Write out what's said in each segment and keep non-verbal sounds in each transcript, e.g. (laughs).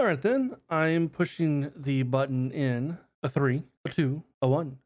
All right, then I am pushing the button in a three, a two, a one.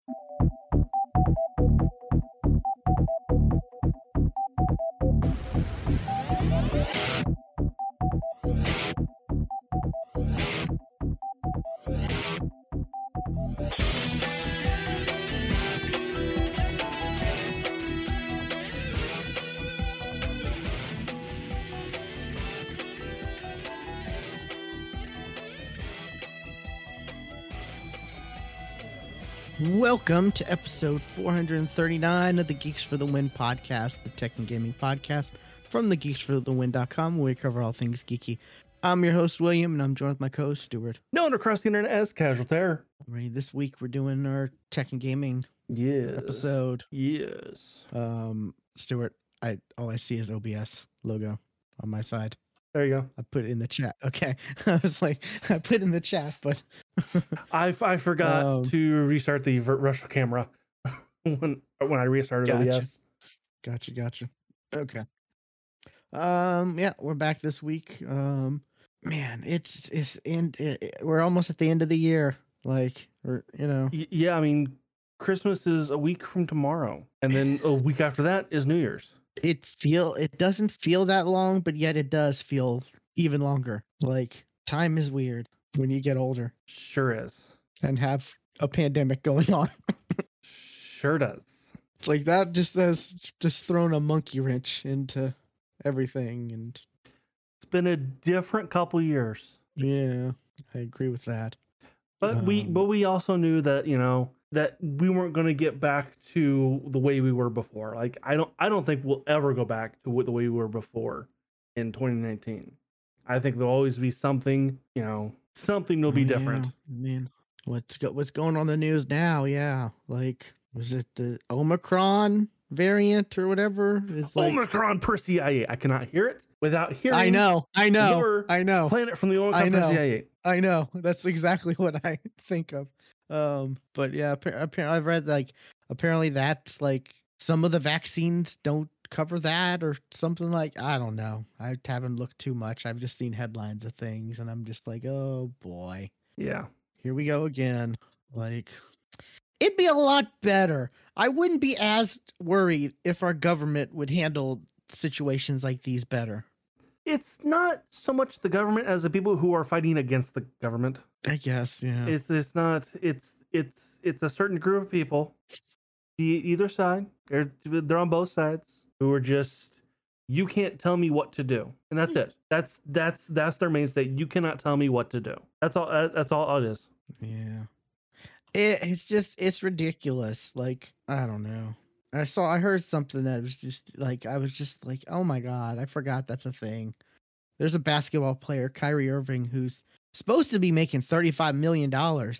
Welcome to episode 439 of the Geeks for the Win podcast, the tech and gaming podcast from the geeksforthewin.com, where we cover all things geeky. I'm your host, William, and I'm joined with my co host, Stuart. Known across the internet as Casual Terror. Ready this week, we're doing our tech and gaming Yes. episode. Yes. Um, Stuart, I all I see is OBS logo on my side. There you go. I put it in the chat. Okay. (laughs) I was like, (laughs) I put it in the chat, but (laughs) I, I forgot Um, to restart the virtual camera when when I restarted Gotcha. OBS. Gotcha, gotcha. Okay. Um, yeah, we're back this week. Um, man, it's it's and it, we're almost at the end of the year. Like, or you know, yeah, I mean, Christmas is a week from tomorrow, and then a week after that is New Year's. It feel it doesn't feel that long, but yet it does feel even longer. Like time is weird when you get older Sure is. and have a pandemic going on. (laughs) Sure does. It's like that just has just thrown a monkey wrench into everything and It's been a different couple years. yeah, I agree with that. But we Um, but we also knew that, you know, that we weren't going to get back to the way we were before. Like I don't I don't think we'll ever go back to what the way we were before in 2019. I think there'll always be something, you know, something will be Oh, different. yeah. I mean, what's go- what's going on in the news now? Yeah, like was it the Omicron variant or whatever? Is like Omicron Persei. I cannot hear it without hearing I know, I know, I know, Planet from the Omicron per know. CIA. I know. (laughs) That's exactly what I think of. Um, but yeah, apparently I've read like apparently that's like some of the vaccines don't cover that or something like I don't know. I haven't looked too much. I've just seen headlines of things and I'm just like, oh boy. Yeah. here we go again. Like, it'd be a lot better. I wouldn't be as worried if our government would handle situations like these better. It's not so much the government as the people who are fighting against the government. I guess, yeah. It's it's not it's it's it's a certain group of people, be either side. They're they're on both sides who are just you can't tell me what to do, and that's it. That's that's that's their mainstay. You cannot tell me what to do. That's all. That's all it is. yeah. It, it's just, it's ridiculous. Like, I don't know. I saw, I heard something that was just like, I was just like, oh my God, I forgot that's a thing. There's a basketball player, Kyrie Irving, who's supposed to be making $35 million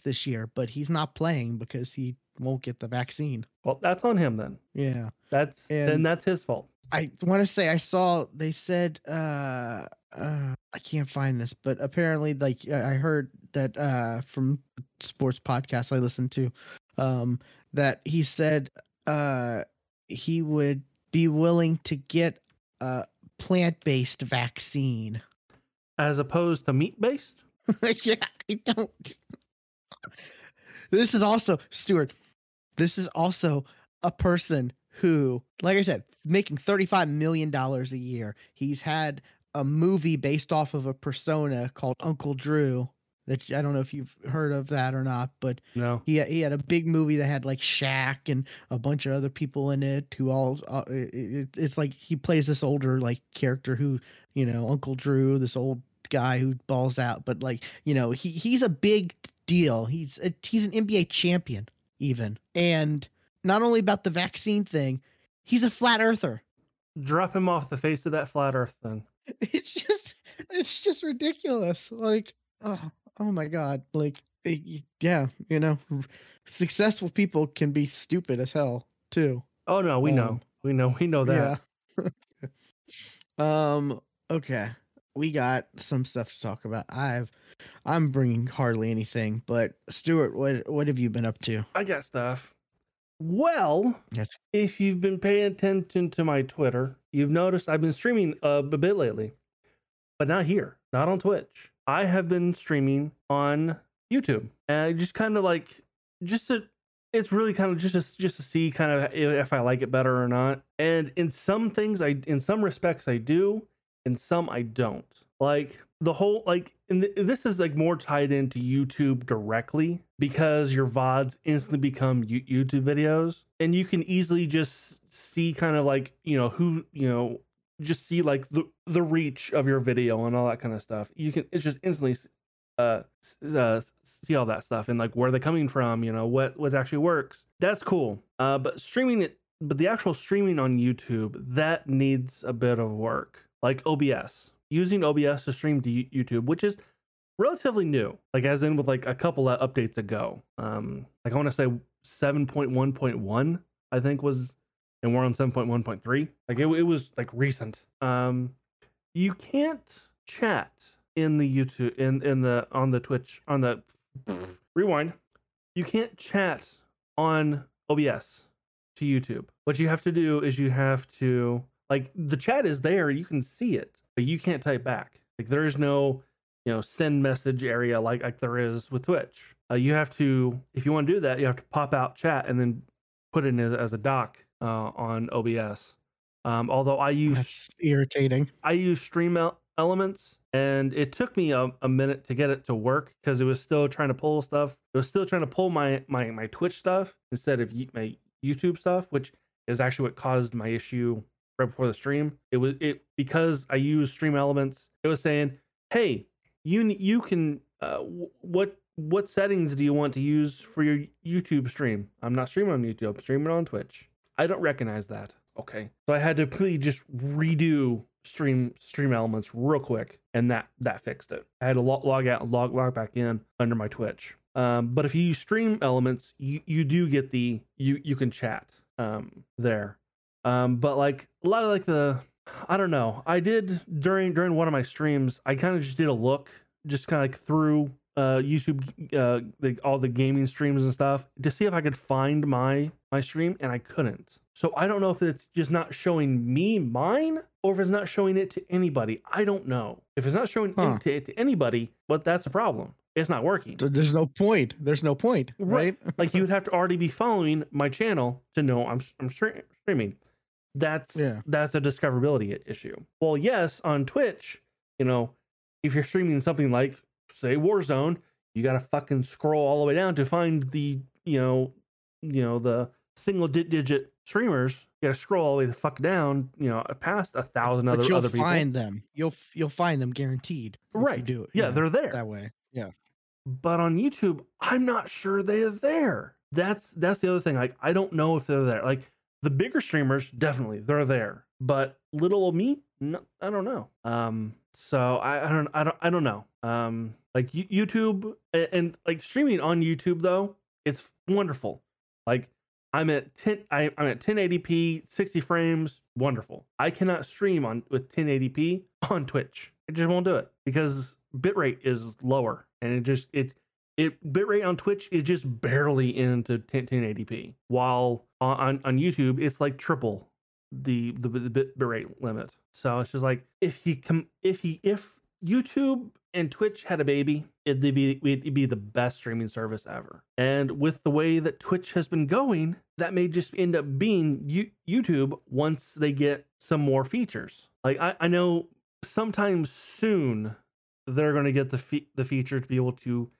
this year, but he's not playing because he won't get the vaccine. Well, that's on him then. Yeah. That's then And- that's his fault. I want to say I saw they said uh uh I can't find this, but apparently like I I heard that uh from sports podcasts I listened to um that he said uh he would be willing to get a plant-based vaccine. As opposed to meat based. (laughs) yeah, I don't This is also Stuart. This is also a person who, like I said, making $35 million a year. He's had a movie based off of a persona called Uncle Drew. That I don't know if you've heard of that or not, but No. he he had a big movie that had like Shaq and a bunch of other people in it who all uh, it, it, it's like he plays this older like character who you know Uncle Drew, this old guy who balls out, but like you know he he's a big deal. He's a, he's an NBA champion even, and not only about the vaccine thing, he's a flat earther. Drop him off the face of that flat Earth then. (laughs) It's just it's just ridiculous. Like oh oh my god, like eh, yeah, you know, successful people can be stupid as hell too. Oh no, we know. Um, We know. We know that. Yeah. (laughs) um. Okay, we got some stuff to talk about. I've I'm bringing hardly anything, but Stuart, what what have you been up to? I got stuff. Well, Yes. if you've been paying attention to my Twitter, you've noticed I've been streaming uh, a bit lately, but not here, not on Twitch. I have been streaming on YouTube, and I just kind of like just to. It's really kind of just to, just to see kind of if I like it better or not. And in some things, I in some respects I do, in some I don't. Like the whole like, and th- this is like more tied into YouTube directly because your vods instantly become YouTube videos, and you can easily just see kind of like you know who you know just see like the the reach of your video and all that kind of stuff. You can it's just instantly uh, uh see all that stuff and like where they're coming from, you know, what what actually works. That's cool. Uh but streaming it but the actual streaming on YouTube, that needs a bit of work. Like OBS. Using OBS to stream to YouTube, which is relatively new. Like as in with like a couple of updates ago. Um like I want to say 7.1.1 I think was and we're on 7.1.3 like it, it was like recent. Um you can't chat in the youtube in in the on the twitch on the (sniffs) rewind. You can't chat on obs to youtube. What you have to do is you have to like the chat is there you can see it but you can't type back. Like there is no you know send message area like like there is with twitch. Uh, you have to if you want to do that you have to pop out chat and then put it in as, as a dock uh, on OBS. Um, although I use That's irritating. I use Stream Elements, and it took me a, a minute to get it to work because it was still trying to pull stuff. It was still trying to pull my my my Twitch stuff instead of my YouTube stuff, which is actually what caused my issue right before the stream. It was it because I use Stream Elements. It was saying, "Hey, you you can uh, what what settings do you want to use for your YouTube stream? I'm not streaming on YouTube. I'm streaming on Twitch." I don't recognize that. Okay. So I had to completely just redo stream stream elements real quick and that that fixed it. I had to log, log out and log log back in under my Twitch. Um, but if you use stream elements, you, you do get the you you can chat um there. Um, but like a lot of like the I don't know. I did during during one of my streams, I kind of just did a look, just kind of like through uh YouTube uh like all the gaming streams and stuff to see if I could find my my stream and I couldn't. So I don't know if it's just not showing me mine or if it's not showing it to anybody. I don't know. If it's not showing huh. it to, to anybody, but that's a problem. It's not working. So there's no point. There's no point, right? right. (laughs) like you would have to already be following my channel to know I'm I'm streaming. That's yeah. that's a discoverability issue. Well, yes, on Twitch, you know, if you're streaming something like say Warzone, you got to fucking scroll all the way down to find the, you know, you know, the single digit streamers. You got to scroll all the way the fuck down, you know, past a thousand but other you'll other people. find them. You'll you'll find them guaranteed. Right. do it. Yeah, they're there that way. Yeah. But on YouTube, I'm not sure they're there. That's that's the other thing. Like I don't know if they're there. Like the bigger streamers, definitely they're there. But little me, no, I don't know. Um, so I, I don't I don't I don't know. Um, like YouTube and, and like streaming on YouTube though, it's wonderful. Like I'm at 10 I, I'm at 1080p, 60 frames, wonderful. I cannot stream on with 1080p on Twitch. I just won't do it because bitrate is lower and it just it it bitrate on Twitch is just barely into 10, 1080p while on, on YouTube it's like triple the the, the bit bitrate limit. So it's just like if he come if he if YouTube and Twitch had a baby, it'd be it'd be the best streaming service ever. And with the way that Twitch has been going, that may just end up being YouTube once they get some more features. Like I, I know sometime soon they're going to get the fe- the feature to be able to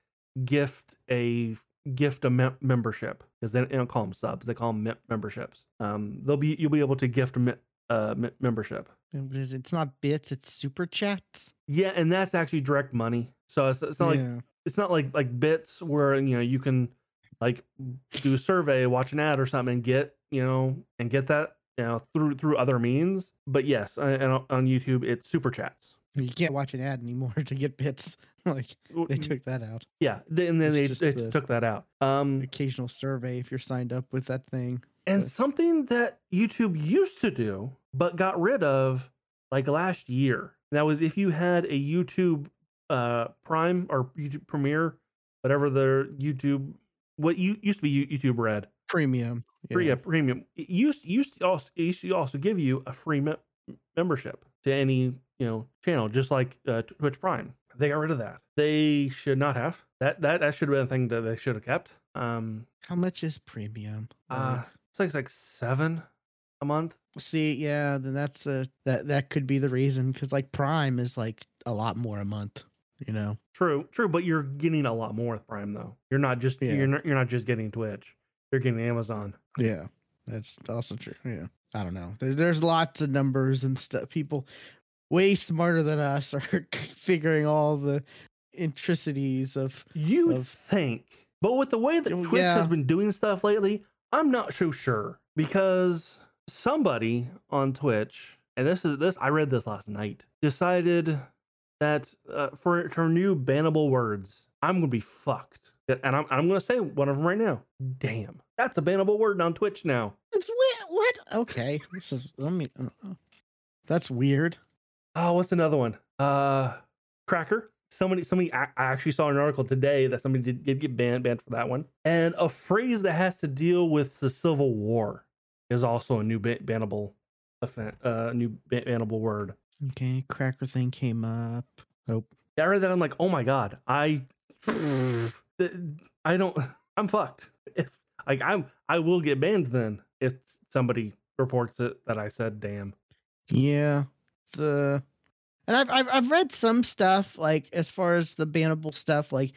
gift a gift a mem- membership because they, they, don't call them subs; they call them me- memberships. Um, they'll be you'll be able to gift a me- uh, me- membership. It's not bits; it's super chats. Yeah, and that's actually direct money. So it's, it's not yeah. like it's not like like bits where you know you can like do a survey, watch an ad or something, and get you know and get that you know through through other means. But yes, and on YouTube it's super chats. You can't watch an ad anymore (laughs) to get bits. (laughs) like they took that out. Yeah, and then they, they the took that out. Um, occasional survey if you're signed up with that thing. And but. something that YouTube used to do but got rid of like last year. That was if you had a YouTube uh Prime or YouTube Premiere, whatever the YouTube what you used to be YouTube Red Premium. Yeah, yeah premium. It used used to also it used to also give you a free me- membership to any you know channel, just like uh, Twitch Prime. They got rid of that. They should not have that. That that should have been a thing that they should have kept. Um, How much is premium? uh, it's like it's like seven a month. See, yeah, then that's the that that could be the reason because like Prime is like a lot more a month. You know, True, true, but you're getting a lot more with Prime though. You're not just Yeah. you're not you're not just getting Twitch. You're getting Amazon. yeah, that's also true. Yeah, I don't know. There, there's lots of numbers and stuff. People way smarter than us are (laughs) figuring all the intricacies of. You Of- think, but with the way that Oh, Twitch has been doing stuff lately, I'm not so sure because somebody on Twitch, and this is this I read this last night, decided that uh, for for new bannable words, I'm gonna be fucked, and I'm I'm gonna say one of them right now. Damn, that's a bannable word on Twitch now. It's weird. What? Okay, this is. Let me. Uh, uh, that's weird. Oh, what's another one? Uh, cracker. Somebody, somebody. I I actually saw an article today that somebody did, did get banned, banned for that one. And a phrase that has to deal with the Civil War is also a new ban- bannable, offense, uh, new ban- bannable word. Okay, cracker thing came up. Oh, Yeah, I read that. I'm like, oh my god, I, I don't. (laughs) I'm fucked. If like I'm, I will get banned then if somebody reports it that I said damn. Yeah, the and I've, I've I've read some stuff like as far as the bannable stuff. Like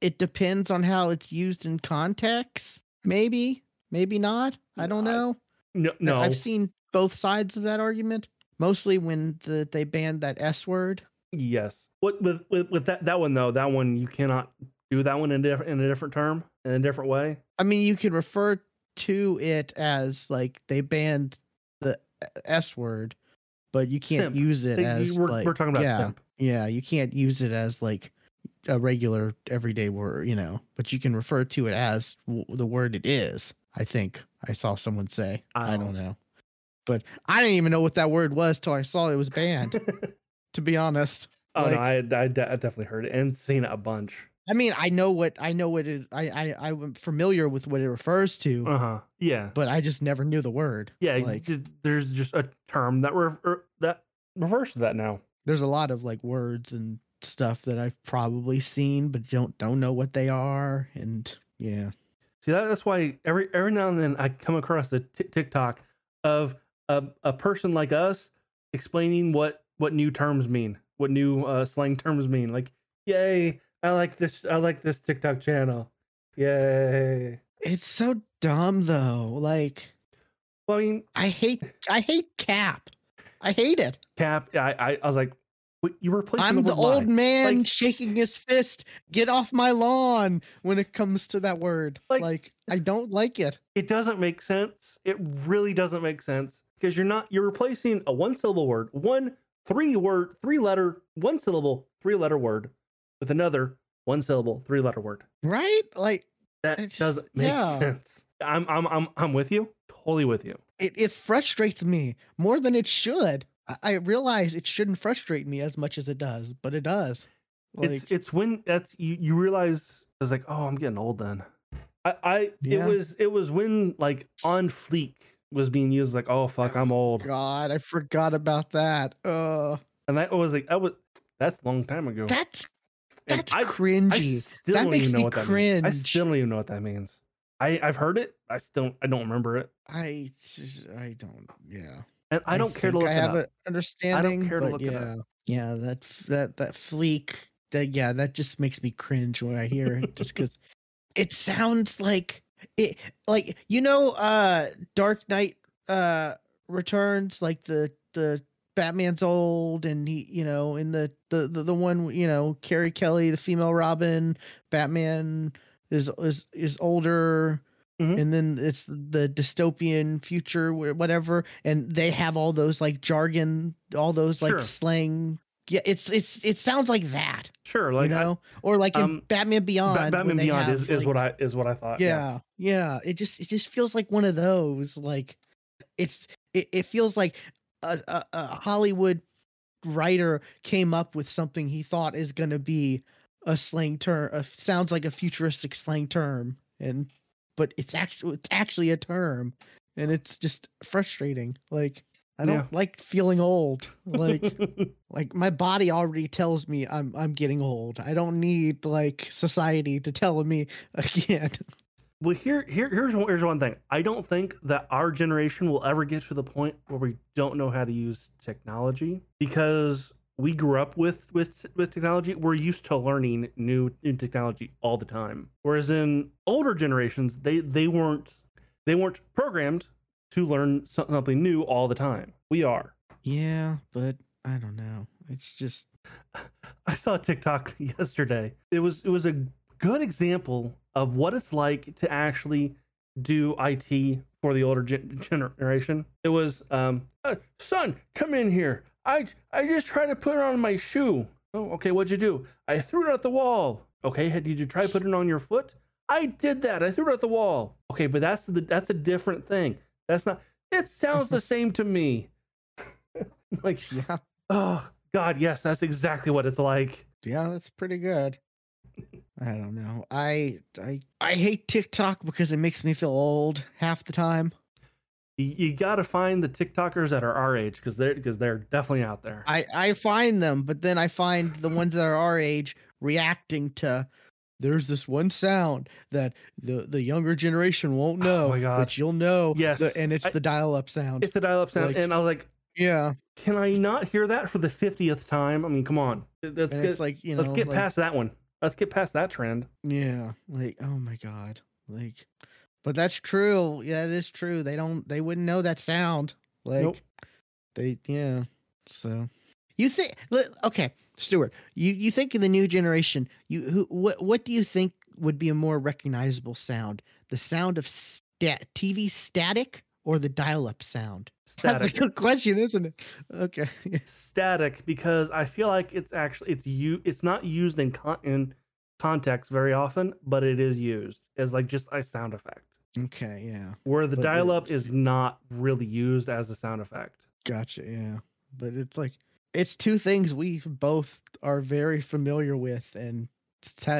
it depends on how it's used in context. Maybe, maybe not. I don't know. No, no. I've seen both sides of that argument. Mostly when the they banned that S word. Yes. What with with, with that that one though? That one you cannot do that one in different in a different term in a different way. I mean, you could refer to it as like they banned the uh, S word, but you can't Simp. use it They- as we're, like we're talking about yeah. simp. Yeah, you can't use it as like a regular everyday word, you know, but you can refer to it as w- the word it is. I think I saw someone say. I don't know. But I didn't even know what that word was till I saw it was banned, (laughs) to be honest. oh no, I, I, de- I definitely heard it and seen it a bunch. I mean, I know what I know what it I I I'm familiar with what it refers to, Uh huh. Yeah. but I just never knew the word. Yeah. like there's just a term that re- er, that refers to that now. there's a lot of like words and stuff that I've probably seen but don't don't know what they are and yeah. See that, that's why every every now and then I come across a t- TikTok of a, a person like us explaining what what new terms mean, what new uh, slang terms mean. Like, yay! I like this. I like this TikTok channel. Yay! It's so dumb though. Like Well, I mean, I hate I hate cap. I hate it. Cap. I I, I was like, you replacing I'm the old lie. man Like- shaking his fist. Get off my lawn when it comes to that word. Like- Like, I don't like it. It doesn't make sense. It really doesn't make sense because you're not you're replacing a one syllable word, one three word, three letter, one syllable, three letter word with another one syllable, three letter word. Right? Like That just- doesn't make yeah. sense. I'm I'm I'm I'm with you. Totally with you. it, it frustrates me more than it should. I, realize it shouldn't frustrate me as much as it does, but it does. Like it's it's when that's you, you realize it's like, oh, I'm getting old then. I, I Yeah. it was it was when like on fleek was being used like, oh fuck, I'm old. God, I forgot about that. Uh And that was like that was that's a long time ago. that's that's I- I cringy. still That don't makes even know me what that means. I still don't even know what that means. I I've heard it. I still I don't remember it, I I don't yeah. and I don't care to look I it have an understanding. I don't care to look it yeah, yeah, that that that fleek. That yeah, that just makes me cringe when I hear it, just because it sounds like it, like you know, uh, Dark Knight uh Returns, like the the Batman's old, and he, you know, in the the the, the one, you know, Carrie Kelly, the female Robin, Batman is is is older Mhm. and then it's the dystopian future whatever and they have all those like jargon all those like Sure. slang yeah it's it's it sounds like that Sure, like you I- know or like in um, batman beyond Batman Beyond have, is, is like- what I is what I thought. yeah, yeah it just it just feels like one of those like it's it, it feels like a, a, a hollywood writer came up with something he thought is going to be a slang term a, sounds like a futuristic slang term and but it's actually it's actually a term and it's just frustrating like I don't Yeah. like feeling old. Like (laughs) like my body already tells me I'm I'm getting old. I don't need like society to tell me (laughs) again. Well, here, here, here's one, here's one thing. I don't think that our generation will ever get to the point where we don't know how to use technology because we grew up with with with technology. We're used to learning new new technology all the time. Whereas in older generations, they they weren't they weren't programmed to learn something new all the time. We are. Yeah, but I don't know. It's just (laughs) I saw a TikTok (laughs) yesterday. It was it was a good example of what it's like to actually do IT for the older gen- generation. It was, um, "Uh, son, come in here. I I just tried to put it on my shoe. Oh, okay. What'd you do? I threw it at the wall. Okay. Did you try putting it on your foot? I did that. I threw it at the wall. Okay, but that's the that's a different thing. That's not. It sounds the same to me. (laughs) like, yeah. oh God, yes, that's exactly what it's like. Yeah, that's pretty good. I don't know. I I I hate TikTok because it makes me feel old half the time. you, you got to find the TikTokers that are our age because they're because they're definitely out there. I I find them, but then I find the ones that are our age reacting to there's this one sound that the the younger generation won't oh know, Oh my God. but you'll know. Yes, the- and it's I- the dial-up sound. It's the dial-up sound, Like- and I was like, yeah, "Can I not hear that for the fiftieth time?" I mean, come on, get it's like you know, let's get like, past that one. Let's get past that trend. Yeah, like oh my god, like, but that's true. Yeah, it is true. They don't. They wouldn't know that sound. Like, Nope. they yeah. So, you think? Okay, Stuart. You you think in the new generation? You who what what do you think would be a more recognizable sound? The sound of stat TV static or the dial-up sound? (laughs) That's a good question, isn't it? Okay. (laughs) static, because I feel like it's actually it's you. It's not used in con- in context very often, but it is used as like just a sound effect. okay. Yeah. Where the But dial-up it's- is not really used as a sound effect. Gotcha. Yeah. But it's like it's two things we both are very familiar with and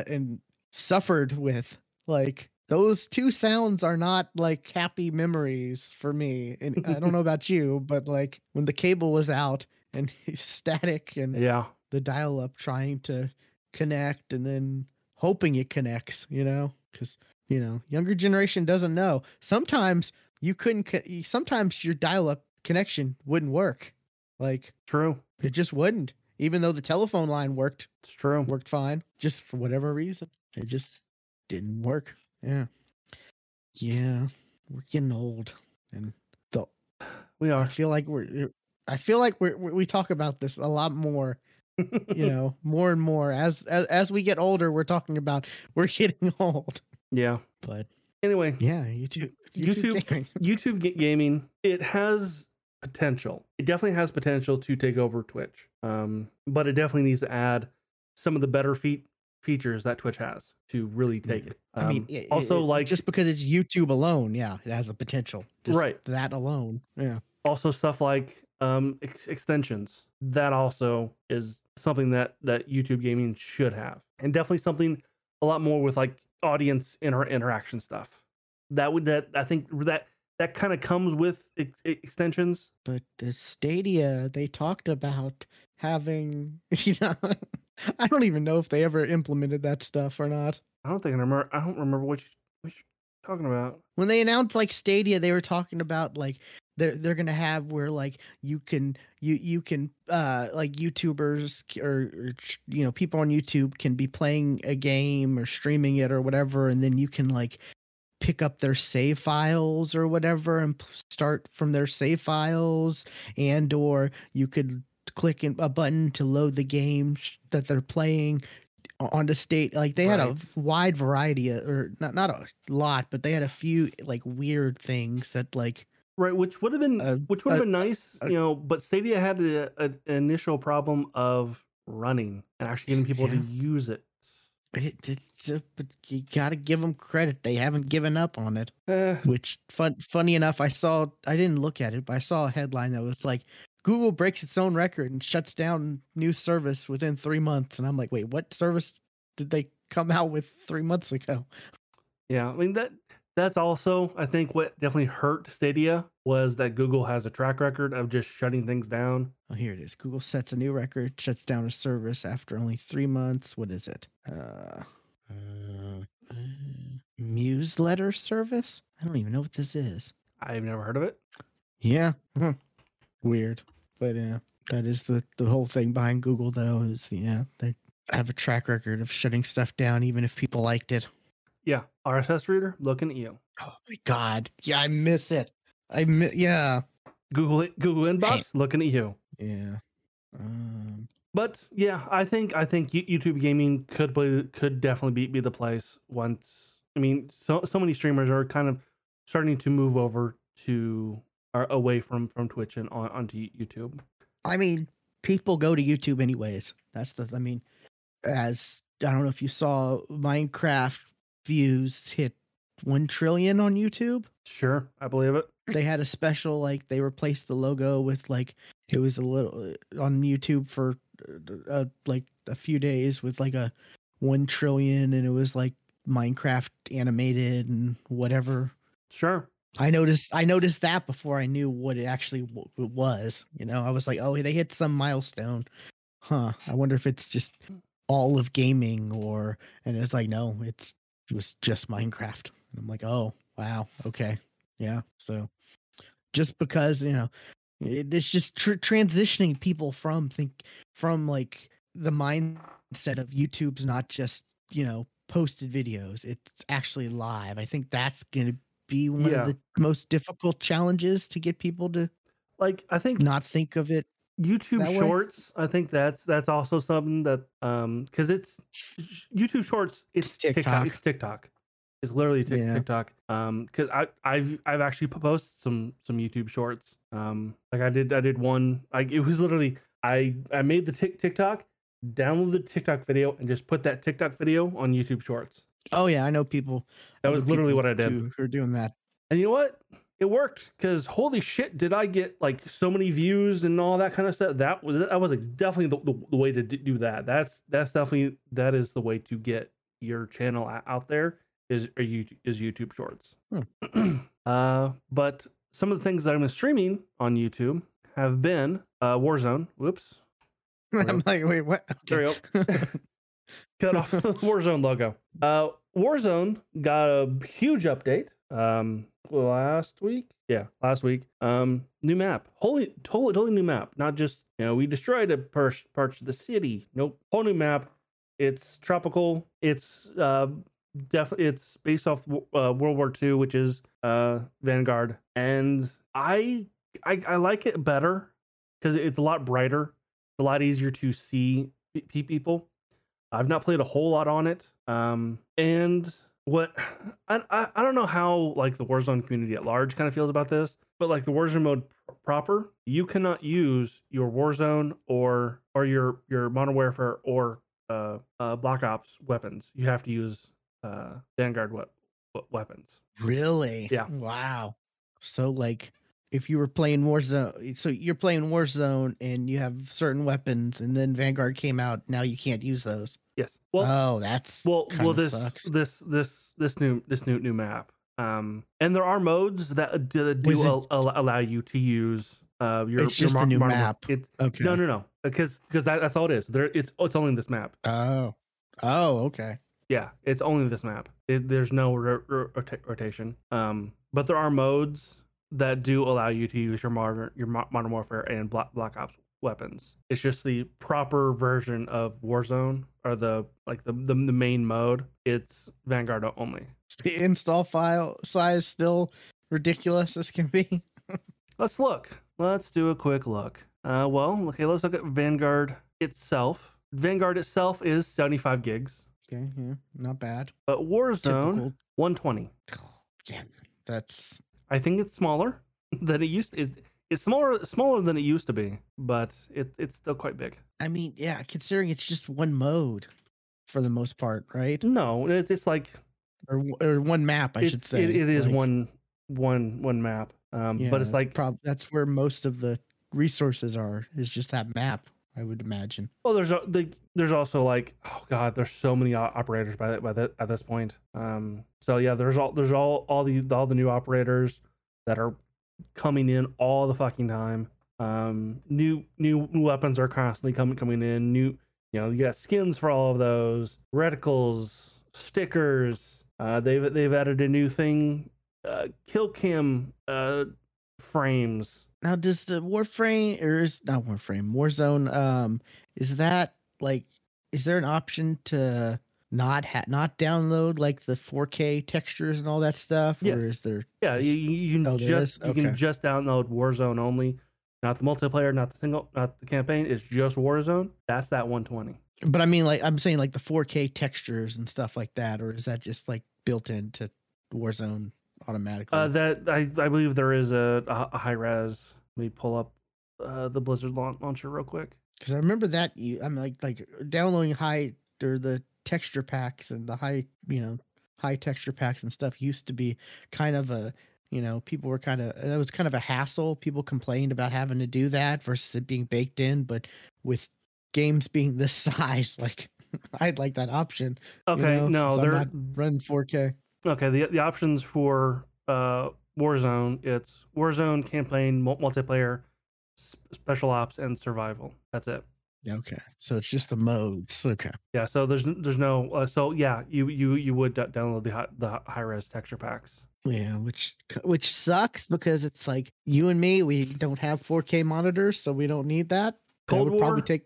and suffered with. Like those two sounds are not like happy memories for me. And I don't (laughs) know about you, but like when the cable was out and (laughs) static and Yeah, the dial up trying to connect and then hoping it connects, you know, because you know younger generation doesn't know. Sometimes you couldn't. Sometimes your dial up connection wouldn't work. Like true. it just wouldn't, even though the telephone line worked It's true. worked fine. Just for whatever reason, it just didn't work. Yeah, yeah, we're getting old, and the We are. I feel like we're. I feel like we're, we we talk about this a lot more you (laughs) know more and more as, as as we get older we're talking about (laughs) we're getting old yeah. but Anyway, yeah youtube YouTube- gaming. YouTube (laughs) gaming, it has potential. It definitely has potential to take over Twitch. Um, but it definitely needs to add some of the better feat features that Twitch has to really take it. i mean Um, it- also it- like just because it's youtube alone yeah it has a potential just Right. that alone yeah also stuff like um ex- extensions. That also is something that that YouTube gaming should have, and definitely something a lot more with like audience inter- interaction stuff. That would that I think that that kind of comes with ex- extensions. but the stadia they talked about having (laughs) you know (laughs) i don't even know if they ever implemented that stuff or not I don't think I remember. I don't remember what you, what you're talking about. when they announced like Stadia, they were talking about like they're they're gonna have where like you can you you can uh like YouTubers or, or you know people on YouTube can be playing a game or streaming it or whatever, and then you can like pick up their save files or whatever and p- start from their save files, and or you could click in a button to load the game sh- that they're playing o- onto state like they had a wide variety of, or not not a lot but they had a few like weird things that like Right, which would have been Uh, which would have uh, been nice, uh, you know. But Stadia had a, a, an initial problem of running and actually getting people to use it. it, uh, but you gotta give them credit they haven't given up on it Eh, which fun funny enough i saw i didn't look at it but i saw a headline that was like google breaks its own record and shuts down new service within three months and i'm like wait what service did they come out with three months ago yeah, I mean that That's also, I think, what definitely hurt Stadia was that Google has a track record of just shutting things down. Oh, here it is. Google sets a new record, shuts down a service after only three months. What is it? Uh, uh, uh, newsletter service? I don't even know what this is. I've never heard of it. Yeah. huh. Weird. But yeah, that is the, the whole thing behind Google, though, is yeah, they have a track record of shutting stuff down, even if people liked it. Yeah, RSS reader, looking at you. Oh my God. Yeah, I miss it. I mi- yeah. Google Google Inbox, looking at you. Yeah. Um, But yeah, I think I think YouTube gaming could play, could definitely be, be the place once. I mean, so so many streamers are kind of starting to move over to or away from from Twitch and on, onto YouTube. I mean, people go to YouTube anyways. That's the. I mean, as I don't know if you saw Minecraft views hit one trillion on YouTube. Sure, I believe it. They had a special like they replaced the logo with like it was a little on YouTube for uh, like a few days with like a one trillion, and it was like Minecraft animated and whatever. Sure. I noticed I noticed that before I knew what it actually w- w- was. You know, I was like, oh, they hit some milestone. Huh. I wonder if it's just all of gaming or and it's like, no, it's it was just Minecraft. And I'm like, oh, wow, okay. Yeah. So just because, you know, it, it's just tr- transitioning people from think from like the mindset of YouTube's not just, you know, posted videos. It's actually live. I think that's going to be one Yeah. of the most difficult challenges to get people to Like I think not think of it. YouTube that way? Shorts. I think that's that's also something that um because it's YouTube Shorts. It's, TikTok. TikTok. It's TikTok. It's literally Yeah. TikTok. Um, because I I've I've actually posted some some YouTube Shorts. Um, like I did I did one. Like it was literally I I made the Tik TikTok, downloaded the TikTok video, and just put that TikTok video on YouTube Shorts. Oh yeah, I know people. That other was literally what I did. Who are doing that? And you know what? It worked because holy shit, did I get like so many views and all that kind of stuff? That was that was like, definitely the, the, the way to do that. That's that's definitely that is the way to get your channel out there is are you is YouTube Shorts. (clears throat) uh, but some of the things that I'm streaming on YouTube have been uh, Warzone. Whoops, (laughs) I'm like, wait, what? There we Okay. (laughs) cut off the (laughs) (laughs) Warzone logo. Uh, Warzone got a huge update um last week. Yeah, last week. Um, new map. Holy, totally, totally new map. Not just you know we destroyed a per- parts of the city. Nope, whole new map. It's tropical. It's uh definitely it's based off uh, World War II, which is uh Vanguard, and I I, I like it better because it's a lot brighter, a lot easier to see pe- people. I've not played a whole lot on it. Um, and what I, I I don't know how like the Warzone community at large kind of feels about this, but like the Warzone mode pr- proper, you cannot use your Warzone or or your your Modern Warfare or uh, uh Black Ops weapons. You have to use uh Vanguard we- we- weapons. really? Yeah. Wow. So like, if you were playing Warzone, so you're playing Warzone and you have certain weapons, and then Vanguard came out, now you can't use those. Yes. Well, oh, that's well well this sucks. this this this new this new new map um and there are modes that, uh, that do it- al- al- allow you to use uh your It's your just the mar- new Modern War- map. it's okay. no no no because because that, that's all it is there it's it's only this map Oh. Oh, okay. yeah it's only this map it, there's no ro- ro- rota- rotation um but there are modes that do allow you to use your modern your modern warfare and black, black ops weapons it's just the proper version of warzone or the like the the, the main mode it's vanguard only The install file size still ridiculous as can be. (laughs) Let's look. Let's do a quick look. Uh, well, okay, let's look at Vanguard itself. Vanguard itself is 75 gigs, Okay, yeah, not bad. but Warzone Typical. 120. (sighs) Yeah, that's I think it's smaller (laughs) than it used. It's, it's smaller smaller than it used to be, but it, it's still quite big. I mean, yeah, considering it's just one mode for the most part, right? No, it's, it's like Or or one map, I should say. It, it is like, one one one map. Um, yeah, but it's like prob- that's where most of the resources are. Is just that map. I would imagine. Well, there's a- the, there's also like oh god, there's so many operators by that by that at this point. Um, so yeah, there's all there's all all the all the new operators that are coming in all the fucking time. Um, new new weapons are constantly coming coming in. New you know you got skins for all of those reticles, stickers. Uh, they've they've added a new thing, uh, kill cam uh frames. Now, does the Warframe or is not Warframe Warzone? Um, is that like, is there an option to not ha- not download like the 4K textures and all that stuff, Yes. or is there? Yeah, you, you can oh, just is? you can just download Warzone only, not the multiplayer, not the single, not the campaign. It's just Warzone. That's that 120. But I mean, like I'm saying, like the 4K textures and stuff like that, or is that just like built into Warzone automatically? Uh, that I, I believe there is a, a, a high res. Let me pull up uh, the Blizzard launcher real quick. Because I remember that you, I'm like like downloading high or the texture packs and the high you know high texture packs and stuff used to be kind of a you know people were kind of that was kind of a hassle. People complained about having to do that versus it being baked in, but with games being this (laughs) size, like I'd like that option. you Okay, know, no, since I'm they're not running 4K. okay. The the options for uh Warzone it's Warzone campaign multiplayer, special ops, and survival. That's it. Okay, so it's just the modes. Okay. Yeah, so there's there's no uh, so yeah you you you would d- download the the high res texture packs. Yeah, which which sucks because it's like you and me, we don't have 4K monitors, so we don't need that. That Cold would probably take.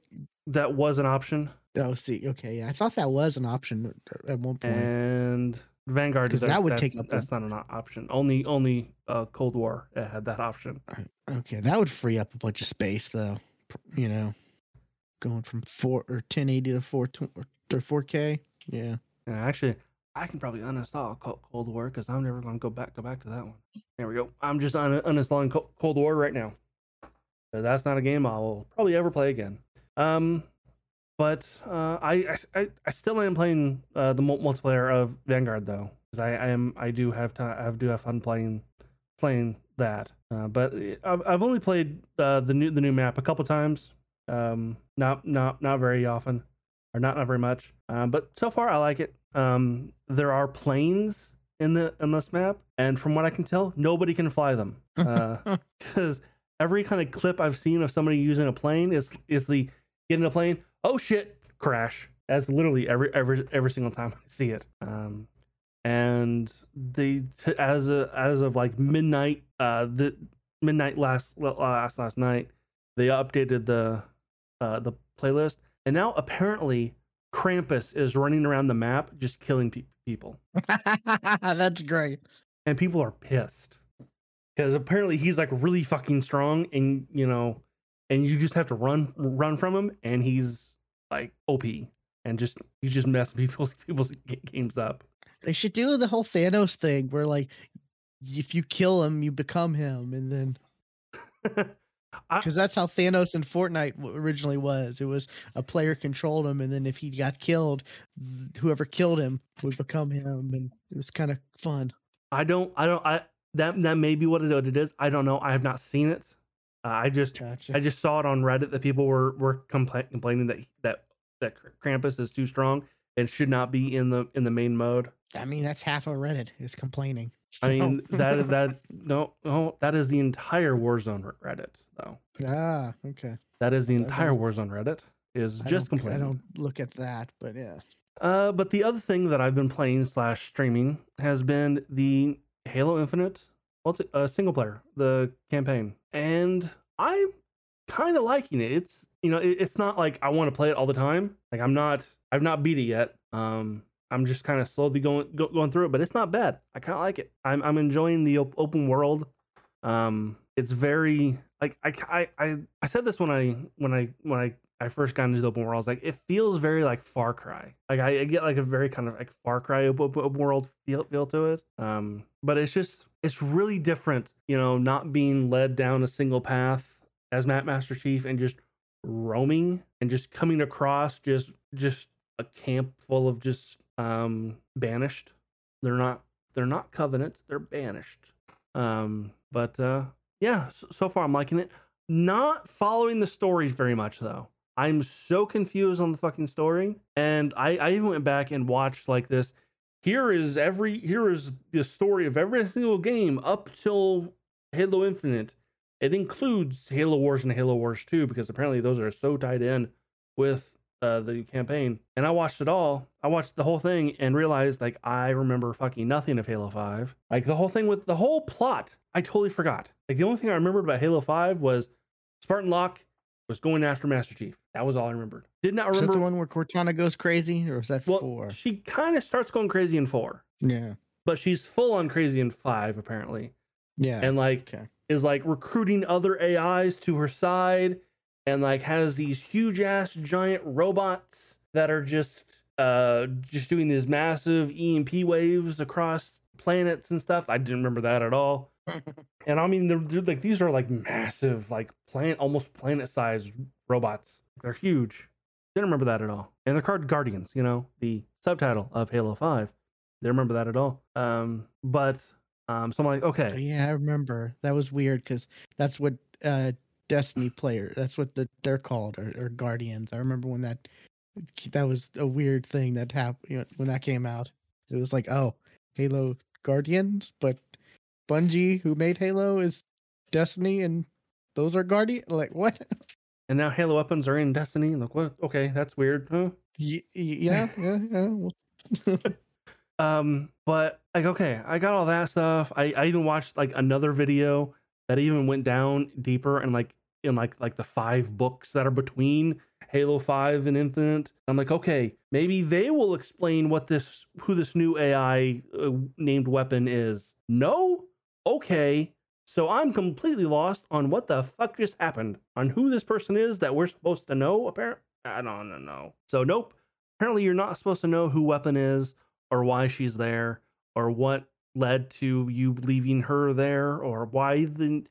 That was an option, Oh, see, okay, yeah, I thought that was an option at one point. and Vanguard 'Cause that, that would that's, take up that's not an option. Only only uh, Cold War uh, had that option. Okay, that would free up a bunch of space, though. You know, going from four or 1080 to four or 4K. Yeah. Yeah, actually, I can probably uninstall Cold War because I'm never going to go back go back to that one. There we go. I'm just un- uninstalling Co- Cold War right now. That's not a game I will probably ever play again. Um, but uh, I, I I still am playing uh, the multiplayer of Vanguard though, because I, I am I do have time I do have fun playing playing that. Uh, but I've, I've only played uh, the new the new map a couple times. Um, not not not very often, or not not very much. Um, but so far I like it. Um, there are planes in the in this map, and from what I can tell, nobody can fly them. (laughs) Uh because every kind of clip I've seen of somebody using a plane is is the get in a plane, oh shit, crash. That's literally every every every single time I see it. Um, and they t- as a, as of like midnight, uh, the midnight last last last night, they updated the uh the playlist, and now apparently Krampus is running around the map just killing pe- people, (laughs) That's great. and people are pissed because apparently he's like really fucking strong, and you know, and you just have to run run from him, and he's like OP, and just he's just messing (laughs) people's people's games up. They should do the whole Thanos thing where, like, if you kill him, you become him, and then (laughs) because that's how Thanos in Fortnite originally was. It was a player controlled him, and then if he got killed, whoever killed him would become him, and it was kind of fun. I don't I don't I that that may be what it, is. I don't know. I have not seen it. Uh, I just Gotcha. I just saw it on Reddit that people were were compla- complaining that that that Krampus is too strong and should not be in the in the main mode. I mean, that's half of Reddit is complaining. I mean that (laughs) that no no that is the entire Warzone Reddit though. ah, okay. That is the entire Warzone Reddit is I just don't, I don't look at that, but yeah. Uh, but the other thing that I've been playing slash streaming has been the Halo Infinite multi, uh, single player, the campaign, and I'm kind of liking it. It's you know it, it's not like I want to play it all the time. Like I'm not I've not beat it yet. Um, I'm just kind of slowly going go, going through it, but it's not bad. I kind of like it. I'm I'm enjoying the op- open world. Um, it's very like I, I I said this when I when I when I I first got into the open world. I was like, it feels very like Far Cry. Like I, I get like a very kind of like Far Cry open, open world feel feel to it. Um, but it's just it's really different. You know, not being led down a single path as Map Master Chief and just roaming and just coming across just just a camp full of just um banished. They're not they're not covenant. They're banished. Um, but uh, yeah, so, so far I'm liking it. Not following the stories very much though. I'm so confused on the fucking story. And I, I even went back and watched like this. Here is every here is the story of every single game up till Halo Infinite. It includes Halo Wars and Halo Wars 2 because apparently those are so tied in with uh, the campaign. And I watched it all. I watched the whole thing and realized like I remember fucking nothing of Halo 5. Like the whole thing with the whole plot, I totally forgot. Like the only thing I remembered about Halo 5 was Spartan Locke was going after Master Chief. That was all I remembered. Did not Is that remember. the one where Cortana goes crazy, or is that well, four? she kind of starts going crazy in four, Yeah, but she's full on crazy in five apparently, yeah. and like okay. is like recruiting other AIs to her side, and like has these huge ass giant robots that are just uh just doing these massive EMP waves across planets and stuff. I didn't remember that at all. (laughs) And I mean, they're, they're like these are like massive, like planet, almost planet-sized robots. They're huge. Didn't remember that at all. And they're called Guardians. You know, the subtitle of Halo Five. Didn't remember that at all. Um, but um, so I'm like, okay, yeah, I remember. That was weird because that's what uh Destiny player. That's what the they're called, or, or Guardians. I remember when that that was a weird thing that happened you know, when that came out. It was like, oh, Halo Guardians, but Bungie, who made Halo, is Destiny, and those are Guardian. Like what? (laughs) and now Halo weapons are in Destiny. Like, what? Okay, that's weird, huh? Y- yeah, yeah, yeah. (laughs) Um, but like, okay, I got all that stuff. I, I even watched like another video that even went down deeper and like in like like the five books that are between Halo 5 and Infinite. I'm like, okay, maybe they will explain what this who this new AI uh, named weapon is. No? Okay. So I'm completely lost on what the fuck just happened, on who this person is that we're supposed to know. Apparently, I don't know. So nope. Apparently, you're not supposed to know who weapon is or why she's there or what led to you leaving her there or why the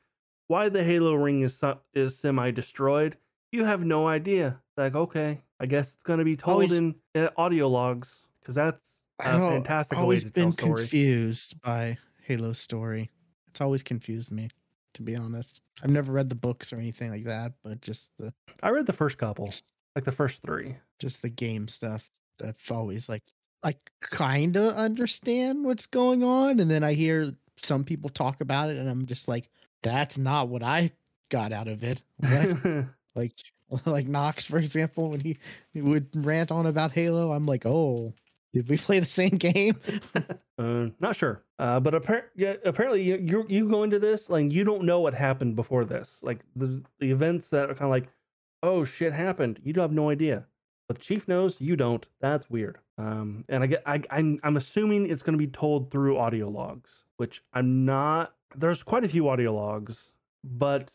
why the halo ring is is semi destroyed you have no idea like okay i guess it's going to be told Always- in uh, audio logs because that's a I've al- fantastic way always to been tell story confused by Halo's story. It's always confused me, to be honest. I've never read the books or anything like that, but just the i read the first couple like the first three just the game stuff. I've always like I kind of understand what's going on, and then I hear some people talk about it, and I'm just like, that's not what I got out of it. (laughs) Like (laughs) like Knox, for example, when he, he would rant on about Halo, I'm like, oh, did we play the same game? (laughs) Uh, not sure. Uh, but appar- yeah, apparently you, you you go into this like you don't know what happened before this. Like the the events that are kind of like, oh shit happened. You have no idea. But the chief knows, you don't. That's weird. Um, and I get I I'm I'm assuming it's going to be told through audio logs, which I'm not. There's quite a few audio logs, but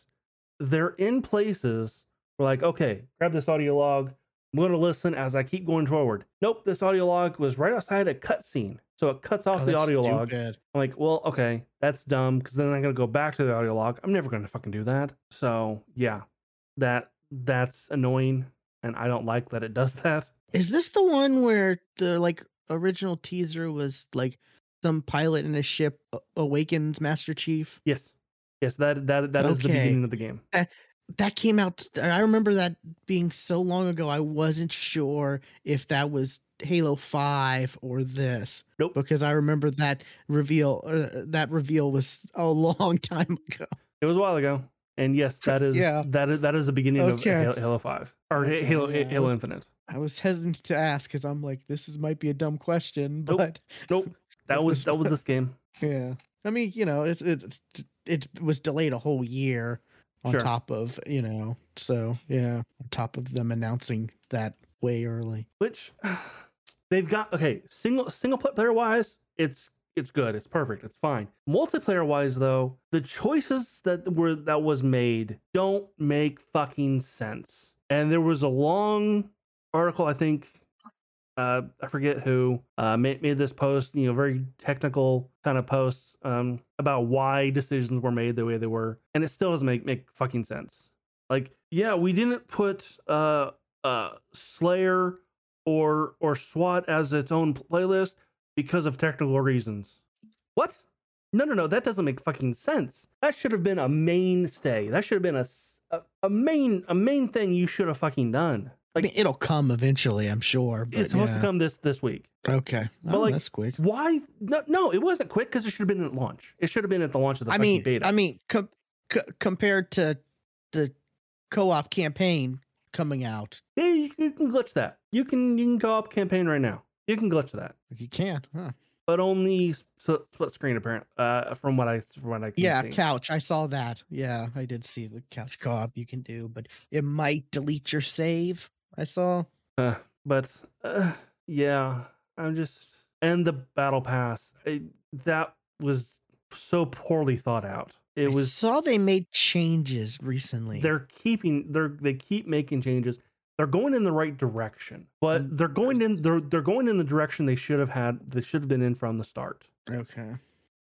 they're in places where like, okay, grab this audio log. I'm going to listen as I keep going forward. Nope, this audio log was right outside a cutscene. So it cuts off Oh, the audio log. I'm like, well, okay, that's dumb because then I'm gonna go back to the audio log. I'm never gonna fucking do that. So yeah, that that's annoying, and I don't like that it does (laughs) that. Is this the one where the like original teaser was like some pilot in a ship awakens Master Chief? Yes, yes, that that that is the beginning of the game. That came out. I remember that being so long ago. I wasn't sure if that was Halo Five or this. Nope. Because I remember that reveal. Uh, that reveal was a (laughs) long time ago. It was a while ago, and yes, that is Yeah. that is that is the beginning of Okay. Halo, Halo Five or Okay, Halo yeah, I Halo was- Infinite. I was hesitant to ask because I'm like, this is might be a dumb question, Nope. but Nope, (laughs) that was that was was- this game. (laughs) Yeah. I mean, you know, it's it's it was delayed a whole year on Sure. top of, you know, so yeah, on top of them announcing that way early. which (sighs) they've got okay single single player wise it's it's good it's perfect it's fine. Multiplayer wise though the choices that were that was made don't make fucking sense. And there was a long article i think uh i forget who uh made, made this post you know very technical kind of post um about why decisions were made the way they were and it still doesn't make make fucking sense. Like yeah we didn't put uh uh slayer or or SWAT as its own playlist because of technical reasons. What? No, no, no. That doesn't make fucking sense. That should have been a mainstay. That should have been a, s- a, a main a main thing you should have fucking done. I mean, it'll come eventually, I'm sure. But it's supposed yeah. to come this this week. Okay, But, oh, like, that's quick. Why? No, no, it wasn't quick because it should have been at launch. It should have been at the launch of the I fucking mean, beta. I mean, com- c- compared to the co-op campaign coming out, yeah, you, you can glitch that. You can you can go up campaign right now. You can glitch that, you can, huh? but only split screen apparent. Uh, from what I from what I can Yeah, see. couch. I saw that. Yeah, I did see the couch co-op you can do, but it might delete your save. I saw. Uh, but uh, yeah, I'm just and the battle pass I, that was so poorly thought out. It I was saw they made changes recently. they're keeping they're they keep making changes. They're going in the right direction, but they're going in they're they're going in the direction they should have had they should have been in from the start. okay.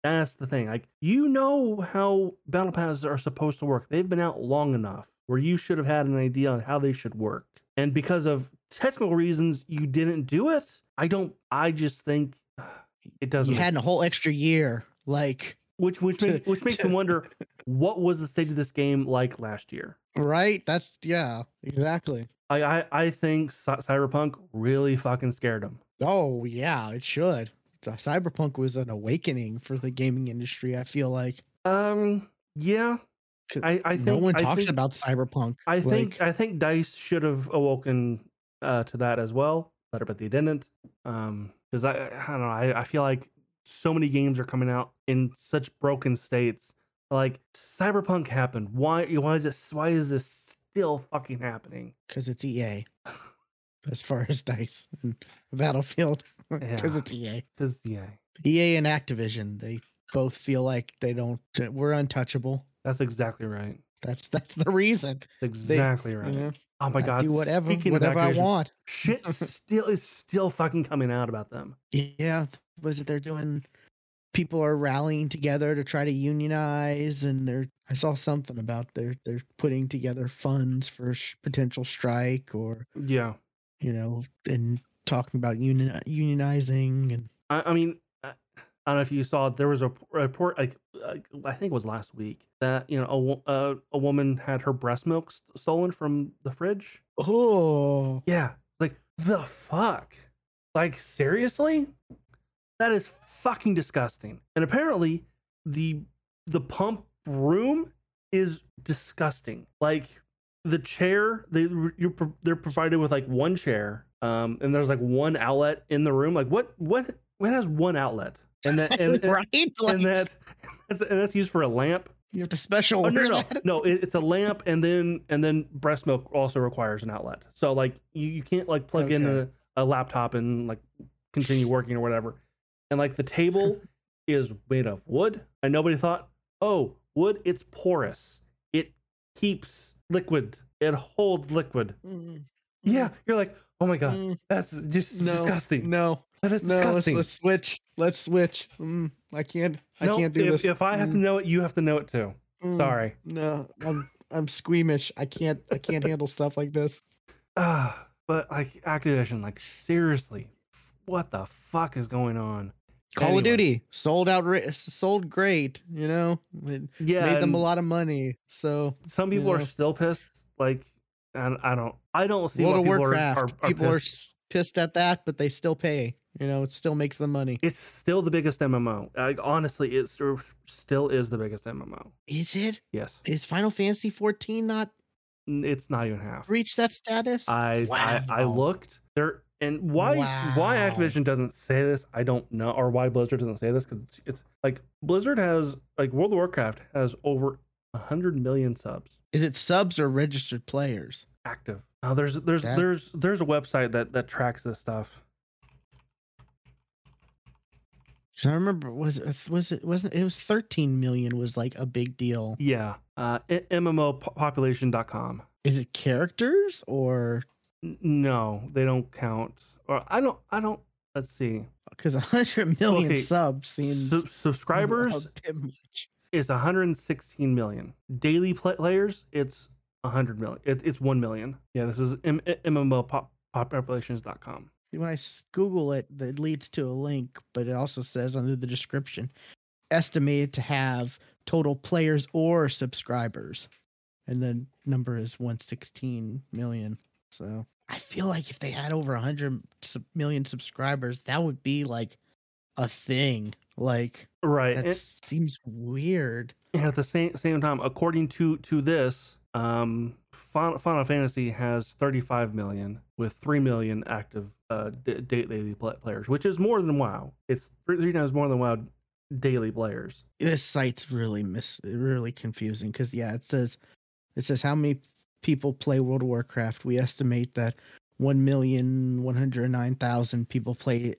That's the thing. Like you know how battle passes are supposed to work. They've been out long enough where you should have had an idea on how they should work. And because of technical reasons you didn't do it, I don't I just think it doesn't You had a whole extra year, like which which to- make, which makes to- me wonder (laughs) what was the state of this game like last year. right. That's yeah, exactly. I I, I think Cyberpunk really fucking scared them. Oh yeah, it should. Cyberpunk was an awakening for the gaming industry. I feel like Um yeah. I, I think no one talks think- about Cyberpunk. I think Like, I think Dice should have awoken uh, to that as well, but but they didn't. Um, because I I don't know. I, I feel like so many games are coming out in such broken states. Like Cyberpunk happened. Why why is this why is this still fucking happening? because it's EA. As far as Dice and Battlefield, (laughs) because Yeah. it's EA. Because yeah, EA and Activision, they both feel like they don't. We're untouchable. that's exactly right. That's that's the reason. That's exactly right. You know, oh my god! do whatever, Speaking whatever I want. shit (laughs) still is still fucking coming out about them. Yeah, was it they're doing? People are rallying together to try to unionize, and they're. I saw something about they're they're putting together funds for sh- potential strike, or Yeah. you know, and talking about union unionizing, and I, I mean, I don't know if you saw there was a report like, I think it was last week that you know a uh, a woman had her breast milk st- stolen from the fridge. oh, Yeah, like the fuck, like seriously, that is fucking disgusting. And apparently, the the pump room is disgusting. Like the chair, they you are they're provided with like one chair, um, and there's like one outlet in the room. Like what what what has one outlet? And that (laughs) and, and, right, like, and that that's, and that's used for a lamp. you have to special Oh no no no, no it, it's a lamp and then and then breast milk also requires an outlet. So like you, you can't like plug in a, a laptop and like continue working or whatever. And like the table (laughs) is made of wood, and nobody thought, oh, wood, it's porous. It keeps liquid. It holds liquid. Mm, Yeah, you're like, oh my god, mm, that's just no, disgusting. No, that is no, let's, disgusting. let's switch. Let's switch. Mm, I can't. I No, can't do if, this. If I have to Mm, know it, you have to know it too. mm, Sorry. No, I'm I'm squeamish. I can't. I can't handle stuff like this. Ah, (sighs) but like Activision, like seriously, what the fuck is going on? Call of Duty sold out. Sold great. You know, it Yeah, made them a lot of money. So Some you people are still pissed. Like, and I don't, I don't see World what of people Warcraft, are, are, are people are pissed. s- pissed at that, but they still pay. You know, it still makes them money. It's still the biggest MMO. Like, honestly, it still is the biggest MMO. Is it? Yes, Is Final Fantasy 14 not it's not even half. reached that status? I, I I looked there, and why why Activision doesn't say this, I don't know, or why Blizzard doesn't say this because it's, it's like Blizzard has like World of Warcraft has over hundred million subs Is it subs or registered players? active. Uh, there's there's That- there's there's a website that that tracks this stuff. Because I remember was it was it wasn't it was 13 million was like a big deal. Yeah, uh, MMOpopulation.com. Is it characters or No, they don't count. Or I don't I don't. Let's see. because 100 million Okay, subs seems Su- subscribers a bit much. is 116 million. Daily play- players, it's 100 million. It, it's 1 million. Yeah, this is M- MMOpopulations.com. See, when I Google it, it leads to a link, but it also says under the description, estimated to have total players or subscribers. and the number is 116 million. So I feel like if they had over 100 sub- million subscribers, that would be like a thing. Like right. that And, seems weird. and at the same same time, according to to this, um, Final, Final Fantasy has 35 million with 3 million active uh d- daily players, which is more than WoW. It's three, three times more than WoW daily players. This site's really miss really confusing because yeah, it says it says how many people play World of Warcraft. We estimate that one million one hundred nine thousand people play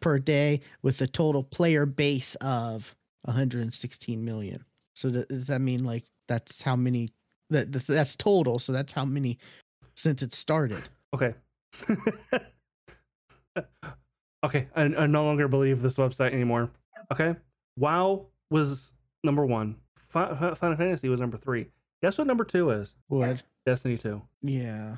per day with a total player base of 116 million. So th- does that mean like that's how many that that's, that's total? So that's how many since it started. Okay. (laughs) okay, I, I no longer believe this website anymore. Okay, WoW was number one. Fi- Fi- Final Fantasy was number three. Guess what number two is? What? Destiny two. Yeah.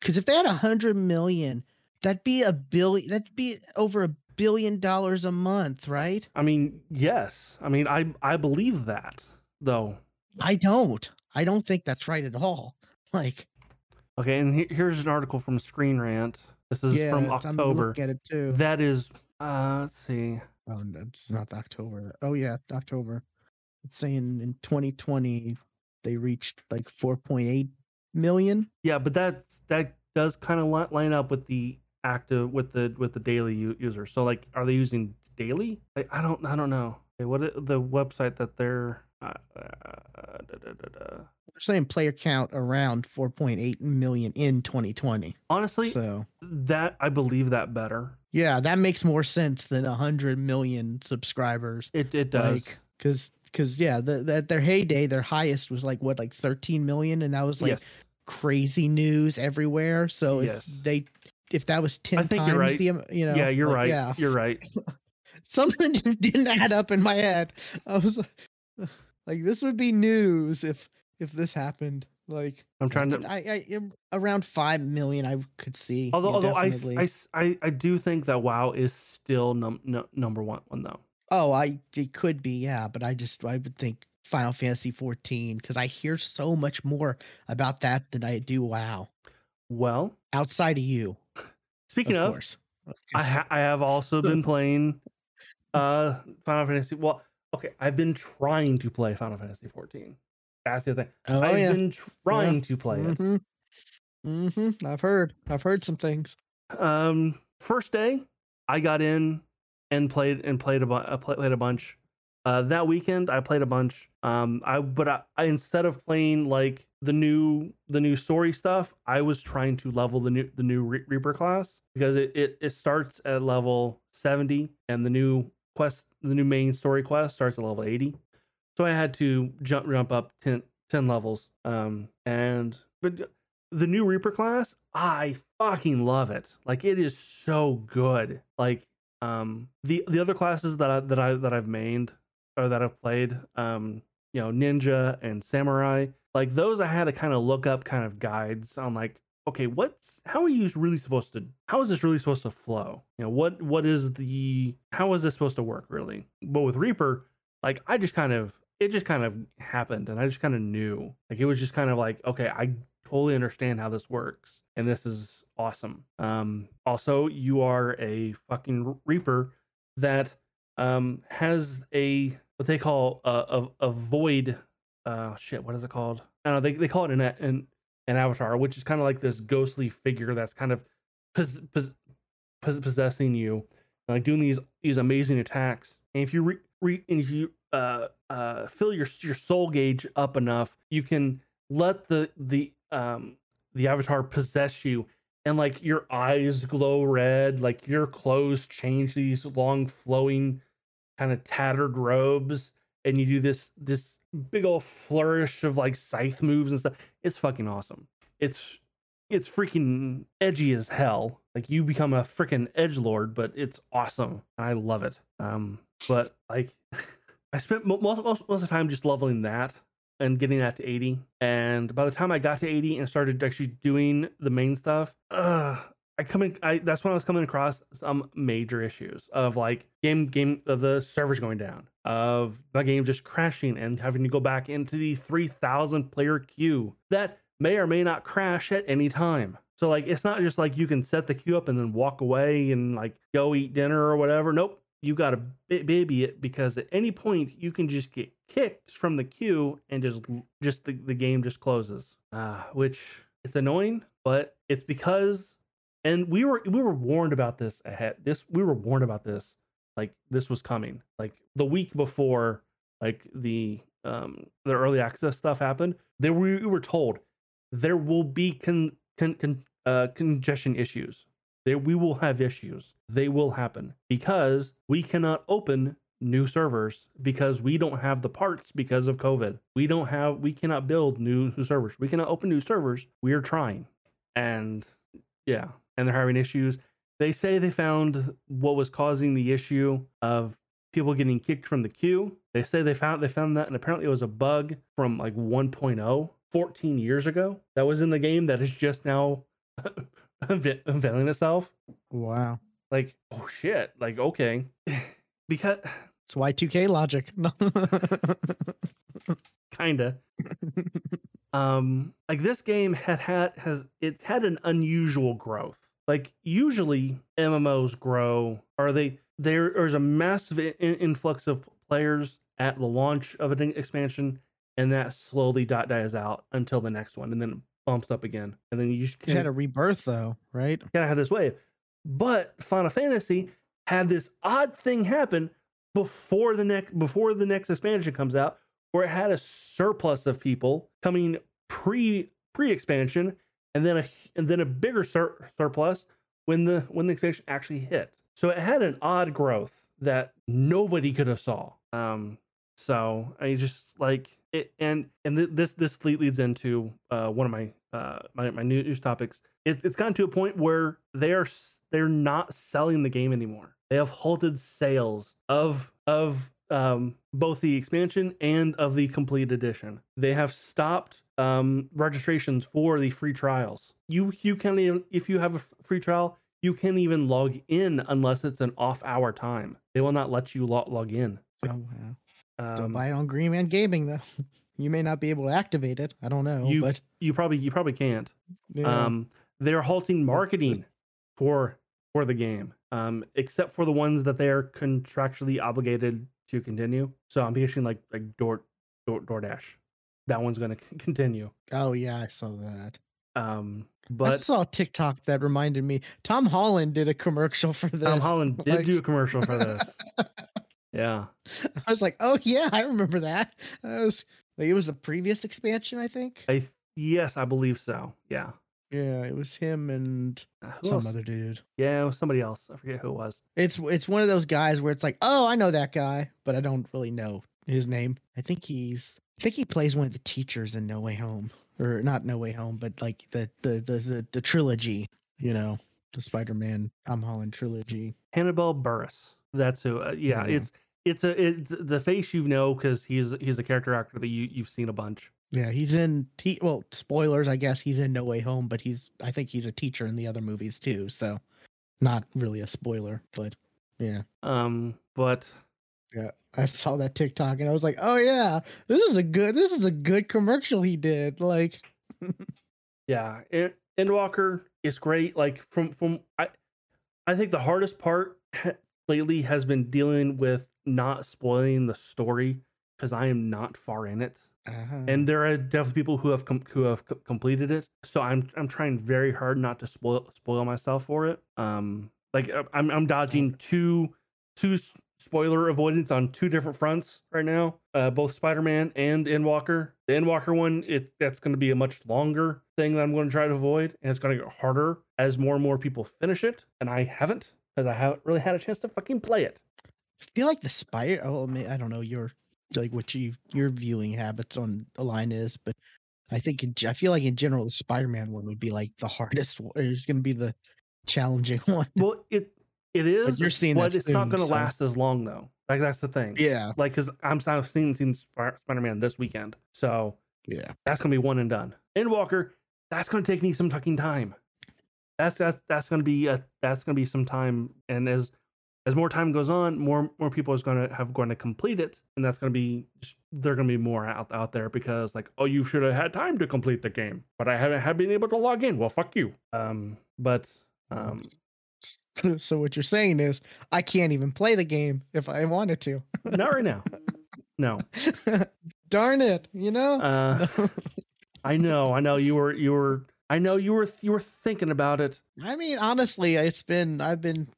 Because if they had a hundred million, that'd be a billion. That'd be over a billion dollars a month, right? I mean, yes. I mean, I I believe that though. I don't. I don't think that's right at all. Like, Okay, and he- here's an article from Screen Rant. This is yeah, from it's- I'm October. at it too. That is, uh, let's see. oh, that's not October. Oh yeah, October. It's saying in 2020 they reached like 4.8 million. Yeah, but that that does kind of line up with the active with the with the daily u- user. So like, are they using daily? Like, I don't I don't know. Okay, what the website that they're uh, uh, da, da, da, da. They're saying player count around 4.8 million in 2020. honestly So that I believe that better. yeah, that makes more sense than 100 million subscribers. It it does. like because because yeah the, the, their heyday their highest was like what like 13 million and that was like yes, crazy news everywhere so Yes. if they if that was 10 I think times you're right. the you know yeah, you're like, right. yeah You're right. (laughs) something just didn't add up in my head i was like, (sighs) like this would be news if if this happened like I'm trying to. I, I, I around 5 million i could see Although although I. I I I do think that WoW is still num, no, number one one though. Oh, I it could be, yeah, but I just I would think Final Fantasy 14 because I hear so much more about that than I do WoW. Well, Outside of you, speaking of of, course. I, ha- I have also been playing uh Final Fantasy. Well, okay, I've been trying to play Final Fantasy 14. That's the thing. oh I've yeah, been trying to play it. hmm hmm I've heard. I've heard some things. Um, first day, I got in and played and played a bu- uh, played a bunch. Uh, that weekend, I played a bunch. Um, I but I, I instead of playing like the new the new story stuff, I was trying to level the new the new Re- Reaper class because it, it it starts at level seventy and the new quest the new main story quest starts at level eighty. So I had to jump jump up 10, 10 levels. Um, and but the new Reaper class, I fucking love it. Like it is so good. Like um the the other classes that I that I that I've mained or that I've played, um, you know, ninja and samurai, like those I had to kind of look up kind of guides on like, okay, what's how are you really supposed to how is this really supposed to flow? You know, what what is the how is this supposed to work really? But with Reaper, like I just kind of it just kind of happened and I just kind of knew. Like it was just kind of like, okay, I totally understand how this works and this is awesome. Um also you are a fucking reaper that um has a what they call a a, a void uh shit what is it called? I don't know they, they call it an an, an avatar which is kind of like this ghostly figure that's kind of pos, pos, pos, possessing you like doing these these amazing attacks. And if you re, re, and if you uh uh fill your your soul gauge up enough you can let the the um the avatar possess you and like your eyes glow red like your clothes change these long flowing kind of tattered robes and you do this this big old flourish of like scythe moves and stuff. It's fucking awesome. It's it's freaking edgy as hell. Like you become a freaking edge lord but it's awesome i love it. Um but like (laughs) i spent most, most, most of the time just leveling that and getting that to 80 and by the time i got to 80 and started actually doing the main stuff uh I come in. I that's when I was coming across some major issues of like game game of the servers going down, of the game just crashing and having to go back into the three thousand player queue that may or may not crash at any time. So like it's not just like you can set the queue up and then walk away and like go eat dinner or whatever. Nope, you got to baby it because at any point you can just get kicked from the queue and just just the, the game just closes. Uh, which it's annoying, but it's because and we were we were warned about this ahead. This we were warned about this like this was coming. Like the week before like the um the early access stuff happened, there we, we were told there will be con, con, con uh, congestion issues. There we will have issues. They will happen because we cannot open new servers because we don't have the parts because of COVID. We don't have we cannot build new, new servers. We cannot open new servers. We are trying. And yeah, and they're having issues. They say they found what was causing the issue of people getting kicked from the queue. They say they found they found that and apparently it was a bug from like 1.0 14 years ago that was in the game that is just now (laughs) unveiling itself. Wow. Like, oh shit. Like, okay. (laughs) because it's Y2K logic. (laughs) Kinda. (laughs) um, like this game had had has it's had an unusual growth. Like usually MMOs grow, or they there there's a massive in, influx of players at the launch of an expansion, and that slowly dot dies out until the next one, and then bumps up again, and then you just had a rebirth though, right? Kind of have this wave, but Final Fantasy had this odd thing happen before the next before the next expansion comes out, where it had a surplus of people coming pre pre expansion, and then a and then a bigger sur- surplus when the when the expansion actually hit. So it had an odd growth that nobody could have saw. Um, so I just like it, and and th- this this leads into uh, one of my uh my, my news topics. It, it's gotten to a point where they're they're not selling the game anymore. They have halted sales of of um, both the expansion and of the complete edition. They have stopped um, registrations for the free trials. You you can even if you have a free trial, you can't even log in unless it's an off hour time. They will not let you log, log in. Oh wow! Um, Don't buy it on Green Man Gaming though. (laughs) You may not be able to activate it. I don't know, you, but you probably you probably can't. Yeah. Um, they're halting marketing for for the game, um, except for the ones that they are contractually obligated to continue. So I'm guessing like like Door, Door DoorDash, that one's going to continue. Oh yeah, I saw that. Um, but I saw a TikTok that reminded me. Tom Holland did a commercial for this. Tom Holland (laughs) did like... do a commercial for this. (laughs) yeah, (laughs) I was like, oh yeah, I remember that. I was like, it was the previous expansion, I think. I yes, I believe so. Yeah. Yeah, it was him and uh, some else? other dude. Yeah, it was somebody else. I forget who it was. It's it's one of those guys where it's like, oh, I know that guy, but I don't really know his name. I think he's I think he plays one of the teachers in No Way Home, or not No Way Home, but like the the the the, the trilogy. You know, the Spider-Man Tom Holland trilogy. Hannibal Buress. That's who. Uh, yeah, yeah, it's it's a it's the face you know because he's he's a character actor that you you've seen a bunch. Yeah, he's in he well, spoilers, I guess he's in No Way Home, but he's I think he's a teacher in the other movies too, so not really a spoiler, but yeah. Um, but yeah, I saw that TikTok and I was like, "Oh yeah, this is a good this is a good commercial he did." Like (laughs) Yeah, and Endwalker is great like from from I I think the hardest part (laughs) lately has been dealing with not spoiling the story because I am not far in it. Uh-huh. And there are definitely people who have com- who have c- completed it. So I'm I'm trying very hard not to spoil spoil myself for it. Um, like uh, I'm I'm dodging two two spoiler avoidance on two different fronts right now. Uh, both Spider-Man and Endwalker. The Endwalker one, it that's going to be a much longer thing that I'm going to try to avoid, and it's going to get harder as more and more people finish it. And I haven't because I haven't really had a chance to fucking play it. I feel like the spider. Oh, I don't know. You're like what you your viewing habits on a line is, but I think in, I feel like in general the Spider-Man one would be like the hardest. One. It's going to be the challenging (laughs) one. Well, it it is. But you're seeing but it's soon, not going to so. last as long though. Like that's the thing. Yeah. Like because I'm I've seen seen Spider-Man this weekend, so yeah, that's going to be one and done. Endwalker, that's going to take me some fucking time. That's that's that's going to be a that's going to be some time, and as as more time goes on, more more people is going to have going to complete it, and that's going to be they're going to be more out out there because like, oh, you should have had time to complete the game, but I haven't have been able to log in. Well, fuck you. Um, but um, (laughs) so what you're saying is I can't even play the game if I wanted to. not right now. (laughs) No. Darn it, you know? Uh, (laughs) I know, I know you were you were I know you were you were thinking about it. I mean, honestly, it's been I've been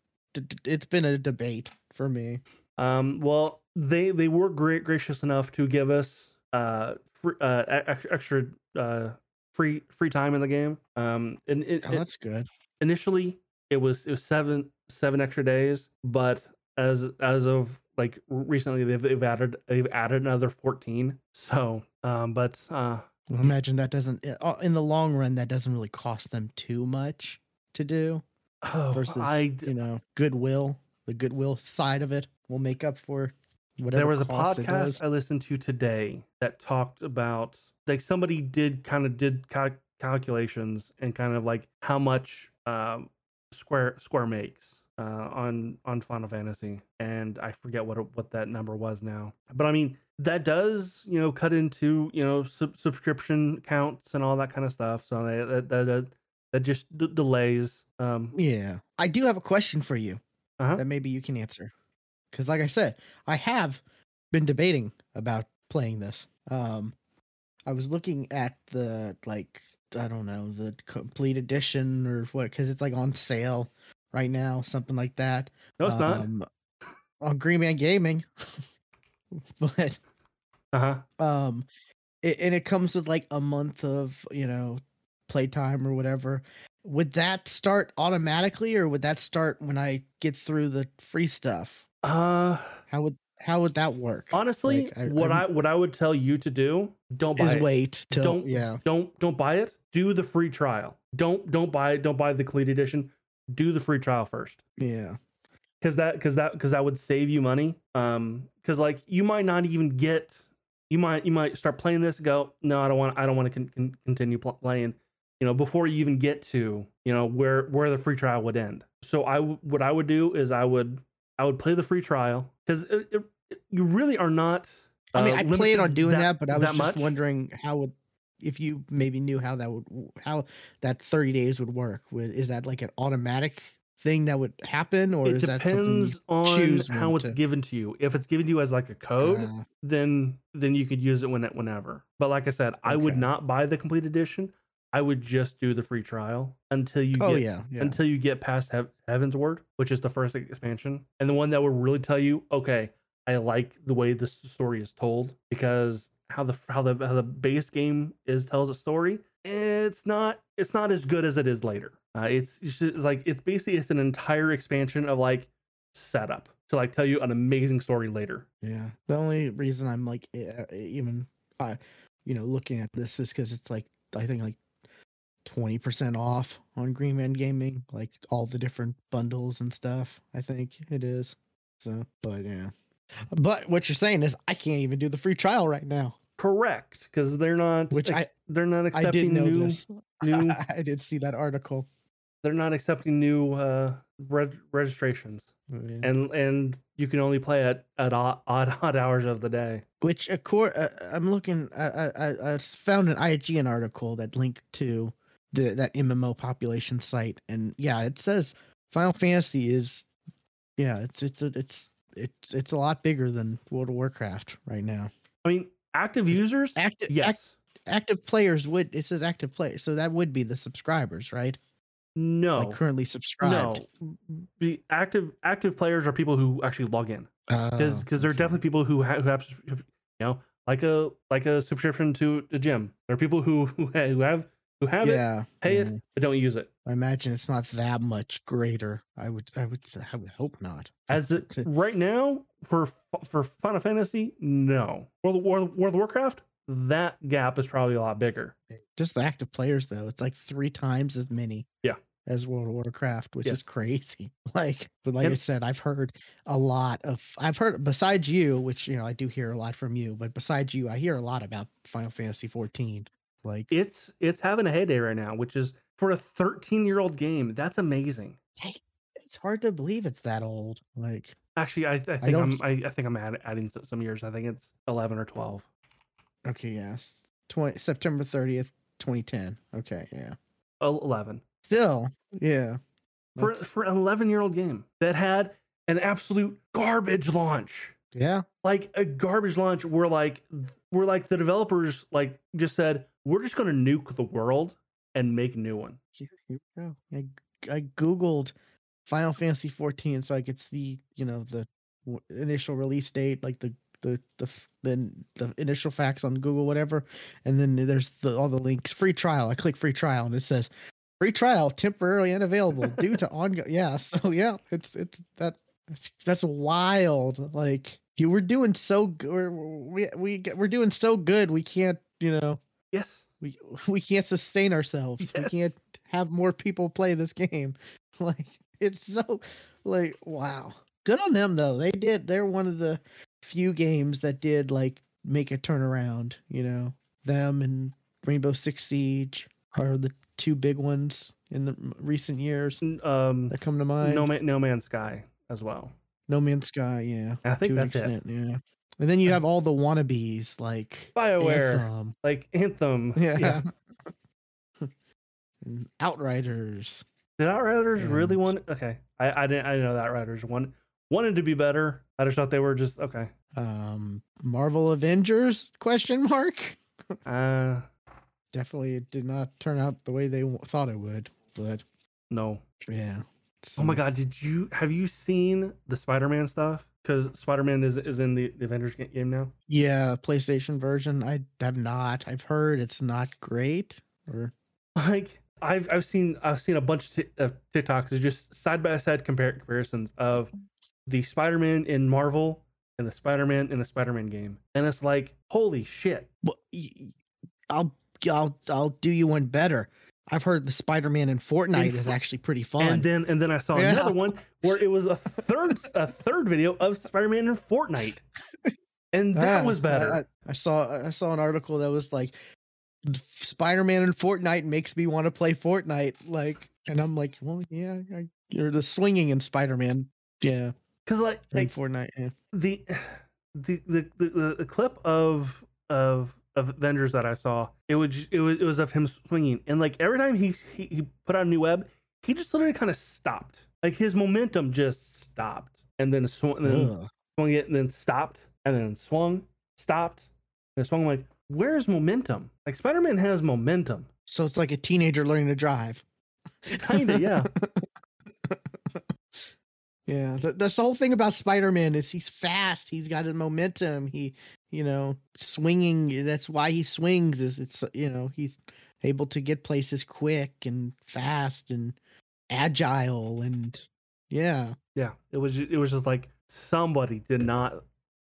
it's been a debate for me. Um well, they they were great gracious enough to give us uh free, uh extra uh free free time in the game. Um and it, oh, that's good. Initially, it was it was seven seven extra days, but as as of like recently they've, they've added they've added another 14 so um but uh imagine that doesn't uh, in the long run that doesn't really cost them too much to do oh, versus I, you know goodwill. The goodwill side of it will make up for whatever there was a podcast i listened to today that talked about like somebody did kind of did cal- calculations and kind of like how much um square square makes uh, on on Final Fantasy, and I forget what what that number was now. But I mean, that does you know cut into you know sub- subscription counts and all that kind of stuff. So that that that, that just d- delays. Um, yeah, I do have a question for you uh-huh. that maybe you can answer, because like I said, I have been debating about playing this. Um, I was looking at the like I don't know the complete edition or what because it's like on sale right now, something like that. No, it's um, not. On Green Man Gaming, (laughs) but uh huh. Um, it, and it comes with like a month of you know playtime or whatever. Would that start automatically, or would that start when I get through the free stuff? Uh, how would how would that work? Honestly, like, I, what I, I, what I would tell you to do, don't buy is it. wait till don't yeah don't don't buy it. Do the free trial. Don't don't buy it. Don't buy the complete edition do the free trial first. Yeah. Cause that, cause that, cause that would save you money. Um, cause like you might not even get, you might, you might start playing this and go, no, I don't want, I don't want to con- con- continue playing, you know, before you even get to, you know, where, where the free trial would end. So I, w- what I would do is I would, I would play the free trial because you really are not. Uh, I mean, I played on doing that, that but I was just much. wondering how would if you maybe knew how that would how that 30 days would work is that like an automatic thing that would happen or it is that depends on how it's to... given to you. If it's given to you as like a code uh, then then you could use it when whenever. But like i said okay. i would not buy the complete edition. I would just do the free trial until you oh, get yeah, yeah. until you get past He- Heavensward which is the first expansion. And the one that would really tell you okay i like the way this story is told because how the how the how the base game is tells a story it's not it's not as good as it is later. Uh, it's, it's like it's basically it's an entire expansion of like setup to like tell you an amazing story later. Yeah the only reason i'm like even uh, you know looking at this is because it's like i think like 20% off on green man gaming like all the different bundles and stuff i think it is. So but yeah. But what you're saying is I can't even do the free trial right now. Correct, because they're not. Which ex- I they're not accepting new. This. (laughs) new I did see that article. They're not accepting new uh, reg- registrations, yeah. and and you can only play at at odd odd, (laughs) hours of the day. Which, of course, uh, I'm looking. I, I I found an IGN article that linked to the that MMO population site, and yeah, it says Final Fantasy is, yeah, it's it's a, it's it's it's a lot bigger than World of Warcraft right now. I mean, active users? active yes. act, active players would it says active players so that would be the subscribers right? No. like currently subscribed. No the active active players are people who actually log in. Because oh, because there are definitely people who, ha- who have you know like a like a subscription to the gym. There are people who who, who have who have yeah, it pay yeah. it but don't use it. I imagine it's not that much greater i would i would i would hope not. As (laughs) it, right now for for final fantasy no world of, world, world of warcraft that gap is probably a lot bigger just the active players though it's like three times as many yeah as World of Warcraft, which Yes. is crazy. (laughs) Like, but like I said, I've heard a lot of. I've heard besides you, which you know I do hear a lot from you, but besides you, I hear a lot about Final Fantasy 14. Like, it's it's having a heyday right now which is for a 13 year old game. That's amazing. It's hard to believe it's that old. Like, Actually, I, I think I am I, I think I'm add, adding some years. I think it's 11 or 12. okay, yes, twenty September thirtieth, twenty ten. Okay, yeah. 11 Still, yeah. for That's- for an 11 year old game that had an absolute garbage launch. yeah. Like a garbage launch where like where like the developers like just said we're just gonna nuke the world and make a new one. Here, here we go. I I googled Final Fantasy 14 so I could the you know, the w- initial release date, like the the the f- the, initial facts on Google, whatever, and then there's the, all the links. Free trial. I click free trial, and it says free trial temporarily unavailable due to ongoing. Yeah, (laughs) so yeah, it's it's that it's, that's wild. Like you were doing so good. We're, we we we're doing so good. We can't, you know, Yes. we (laughs) we can't sustain ourselves. We can't have more people play this game. (laughs) Like it's so like wow. Good on them though. They did. They're one of the few games that did like make a turnaround. You know, them and Rainbow Six Siege are the two big ones in the recent years Um that come to mind. No Man No Man's Sky as well. No Man's Sky, yeah. And I think to an that's it. yeah. And then you have all the wannabes like BioWare, Anthem, like Anthem. yeah. (laughs) and Outriders. Did Outriders really And- want? Okay, I I didn't I didn't know that Outriders one wanted to be better. I just thought they were just okay. um marvel avengers question mark (laughs) Uh, definitely it did not turn out the way they thought it would but no. yeah Oh my god, did you have you seen the Spider-Man stuff? Because Spider-Man is is in the, the Avengers game now. yeah playstation version i have not i've heard it's not great or (laughs) Like I've I've seen I've seen a bunch of, ti- of TikToks of just side by side comparisons of the Spider-Man in Marvel and the Spider-Man in the Spider-Man game, and it's like holy shit. well, i'll i'll i'll do you one better i've heard the spider-man in fortnite is actually pretty fun And then and then I saw Yeah. another one where it was a third (laughs) a third video of Spider-Man in Fortnite. And that Ah, was better. I- I saw I saw an article that was like Spider-Man and Fortnite makes me want to play Fortnite. Like, and I'm like, well, yeah, I, you're the swinging in Spider-Man, yeah, Cuz like, like Fortnite. Yeah. the, the the the the clip of of of Avengers that I saw, it was it was it was of him swinging and like every time he he, he put out a new web, he just literally kind of stopped. Like his momentum just stopped and then swung and then Ugh. swung it and then stopped and then swung, stopped, and swung I'm like Where's momentum? Like Spider-Man has momentum. So it's like a teenager learning to drive. Kinda, yeah. (laughs) yeah, th- that's the whole thing about Spider-Man is he's fast. He's got his momentum. He, you know, swinging. That's why he swings. Is it's you know he's able to get places quick and fast and agile and yeah. Yeah, it was it was just like somebody did not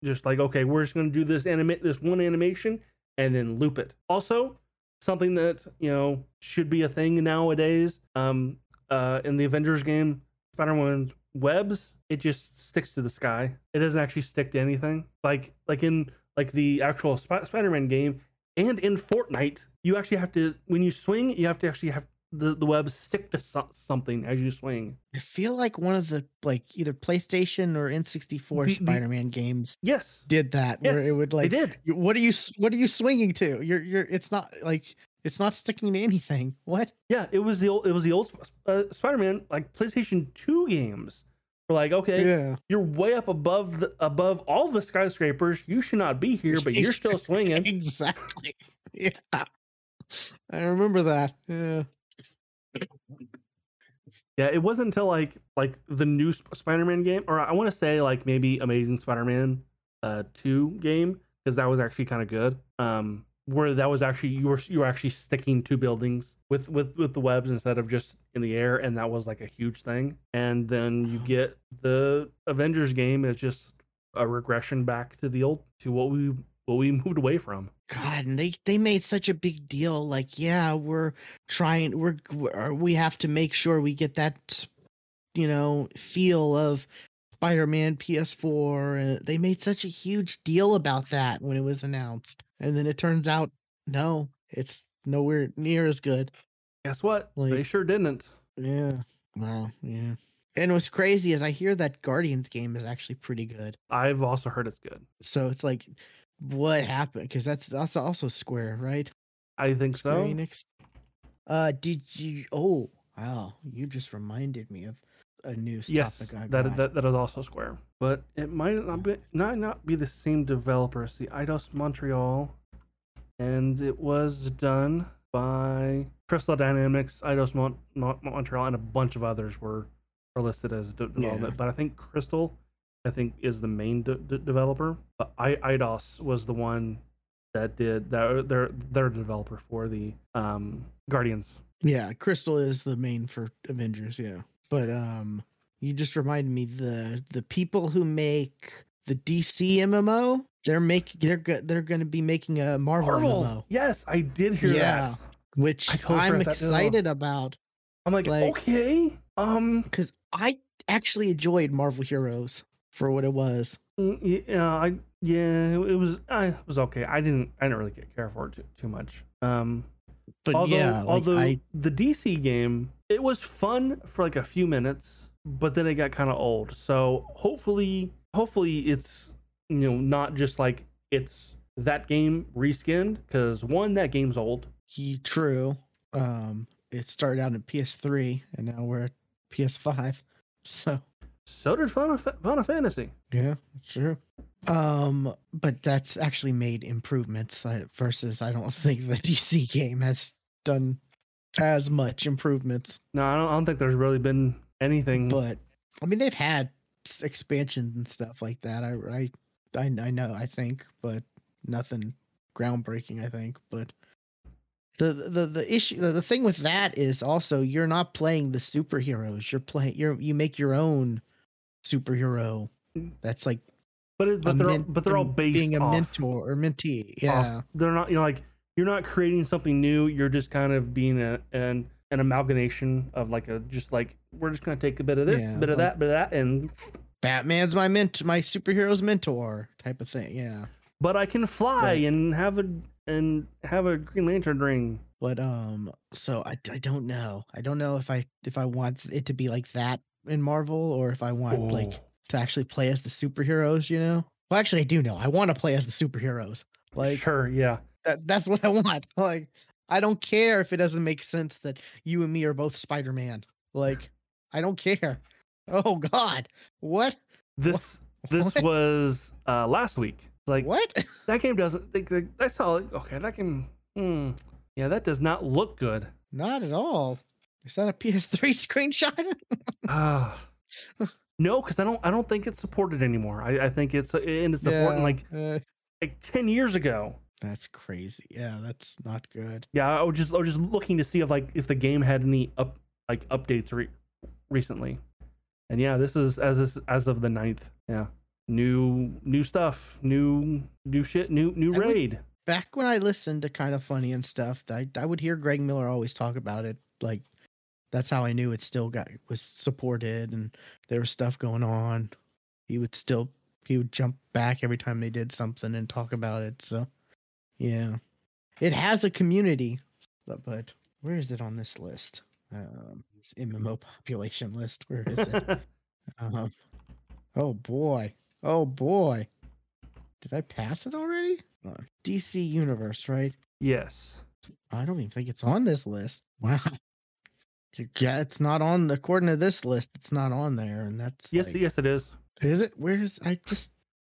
just like okay, we're just gonna do this animate this one animation and then loop it. Also, something that you know should be a thing nowadays. Um, uh, in the Avengers game, Spider-Man's webs it just sticks to the sky. It doesn't actually stick to anything. Like like in like the actual Sp- Spider-Man game and in Fortnite, you actually have to when you swing, you have to actually have the the webs stick to so- something as you swing. I feel like one of the like either PlayStation or N64 The- the- Spider-Man games Yes, did that where it would like they did. what are you what are you swinging to? You're you're it's not like it's not sticking to anything. What? Yeah, it was the old. It was the old uh, Spider-Man, like PlayStation Two games. Were like, okay, Yeah. you're way up above the above all the skyscrapers. You should not be here, but you're (laughs) still swinging. exactly. (laughs) Yeah. I remember that. Yeah. Yeah, it wasn't until like like the new Spider-Man game, or I want to say like maybe Amazing Spider-Man uh two game, because that was actually kind of good. Um, where that was actually you were you were actually sticking to buildings with with with the webs instead of just in the air, and that was like a huge thing. And then you get the Avengers game is just a regression back to the old to what we what we (laughs) moved away from. God, and they they made such a big deal. Like, yeah, we're trying. We're, we're we have to make sure we get that, you know, feel of Spider-Man PS4. Uh, they made such a huge deal about that when it was announced, and then it turns out, no, it's nowhere near as good. Guess what? they sure didn't. Yeah. Wow. Yeah. And what's crazy is I hear that Guardians game is actually pretty good. I've also heard it's good. So it's like, what happened? Because that's that's also Square, right? I think Square so. Enix. Uh, did you? Oh, wow! You just reminded me of a news Yes, topic I that, got. that that is also Square, but it might not be not not be the same developer. See, Eidos Montreal, and it was done by Crystal Dynamics, Eidos Mon- Mon- Montreal, and a bunch of others were are listed as de- development. But I think Crystal, I think, is the main de- de- developer. But I- Eidos was the one that did that. They're they're developer for the um Guardians. Yeah, Crystal is the main for Avengers. Yeah, but um, you just reminded me the the people who make the DC MMO, they're making they're go- they're going to be making a Marvel, Marvel. MMO, Yes, I did hear Yeah. that. which totally I'm forgot that as well. excited about I'm like, Like- okay, um, because I actually enjoyed Marvel Heroes for what it was. y- yeah, I yeah, it was I it was okay. I didn't I didn't really care for it too, too much. Um, But although yeah, like, although I the DC game it was fun for like a few minutes, but then it got kind of old. So hopefully, hopefully it's you know not just like it's that game reskinned because one that game's old. he true. Um, it started out in PS3 and now we're at (laughs) PS5. So So did Final, Final Fantasy. Yeah, that's true. Um, but that's actually made improvements versus I don't (laughs) think the DC game has done as much improvements. No, I don't, I don't think there's really been anything. But I mean, they've had expansions and stuff like that. I I I, I know. I think, but nothing groundbreaking. I think, but. The, the the issue the, the thing with that is also you're not playing the superheroes you're playing you're you make your own superhero that's like but it, but they're all, but they're all based being a off, mentor or mentee. off- Yeah, they're not you know like you're not creating something new. You're just kind of being a, an an amalgamation of like a just like we're just gonna take a bit of this, Yeah, bit of like- that, bit of that, and Batman's my ment, my superhero's mentor type of thing. Yeah, but I can fly Right. and have a and have a Green Lantern ring. but um, so I, I don't know. I don't know if I if I want it to be like that in Marvel or if I want like Oh, to actually play as the superheroes. You know. Well, actually, I do know. I want to play as the superheroes. Like sure, yeah. that, that's what I want. (laughs) Like I don't care if it doesn't make sense that you and me are both Spider Man. Like I don't care. Oh God, what? This (laughs) this What? was uh last week. Like what? (laughs) that game doesn't. Like, like, I saw it. Okay, that game. Hmm, yeah, that does not look good. Not at all. Is that a PS3 (laughs) screenshot? Ah. no, because I don't. I don't think it's supported anymore. I, I think it's and it's supporting like uh, like ten years ago. that's crazy. Yeah, that's not good. Yeah, I was just I was just looking to see if like if the game had any up like updates re- recently. And yeah, this is as this as of the 9th. Yeah. New new stuff, new new shit, new new I would- raid. Back when I listened to Kinda Funny and stuff, I I would hear Greg Miller always talk about it. Like that's how I knew it still got was supported and there was stuff going on. He would still he would jump back every time they did something and talk about it. So yeah. It has a community. But, but where is it on this list? Um this MMO population list. Where is it? (laughs) Um, oh boy. Oh boy. Did I pass it already? DC Universe, right? yes. I don't even think it's on this list. Wow. Yeah, it's not on according to this list. It's not on there, and that's Yes, like- yes it is. Is it? Where is I just?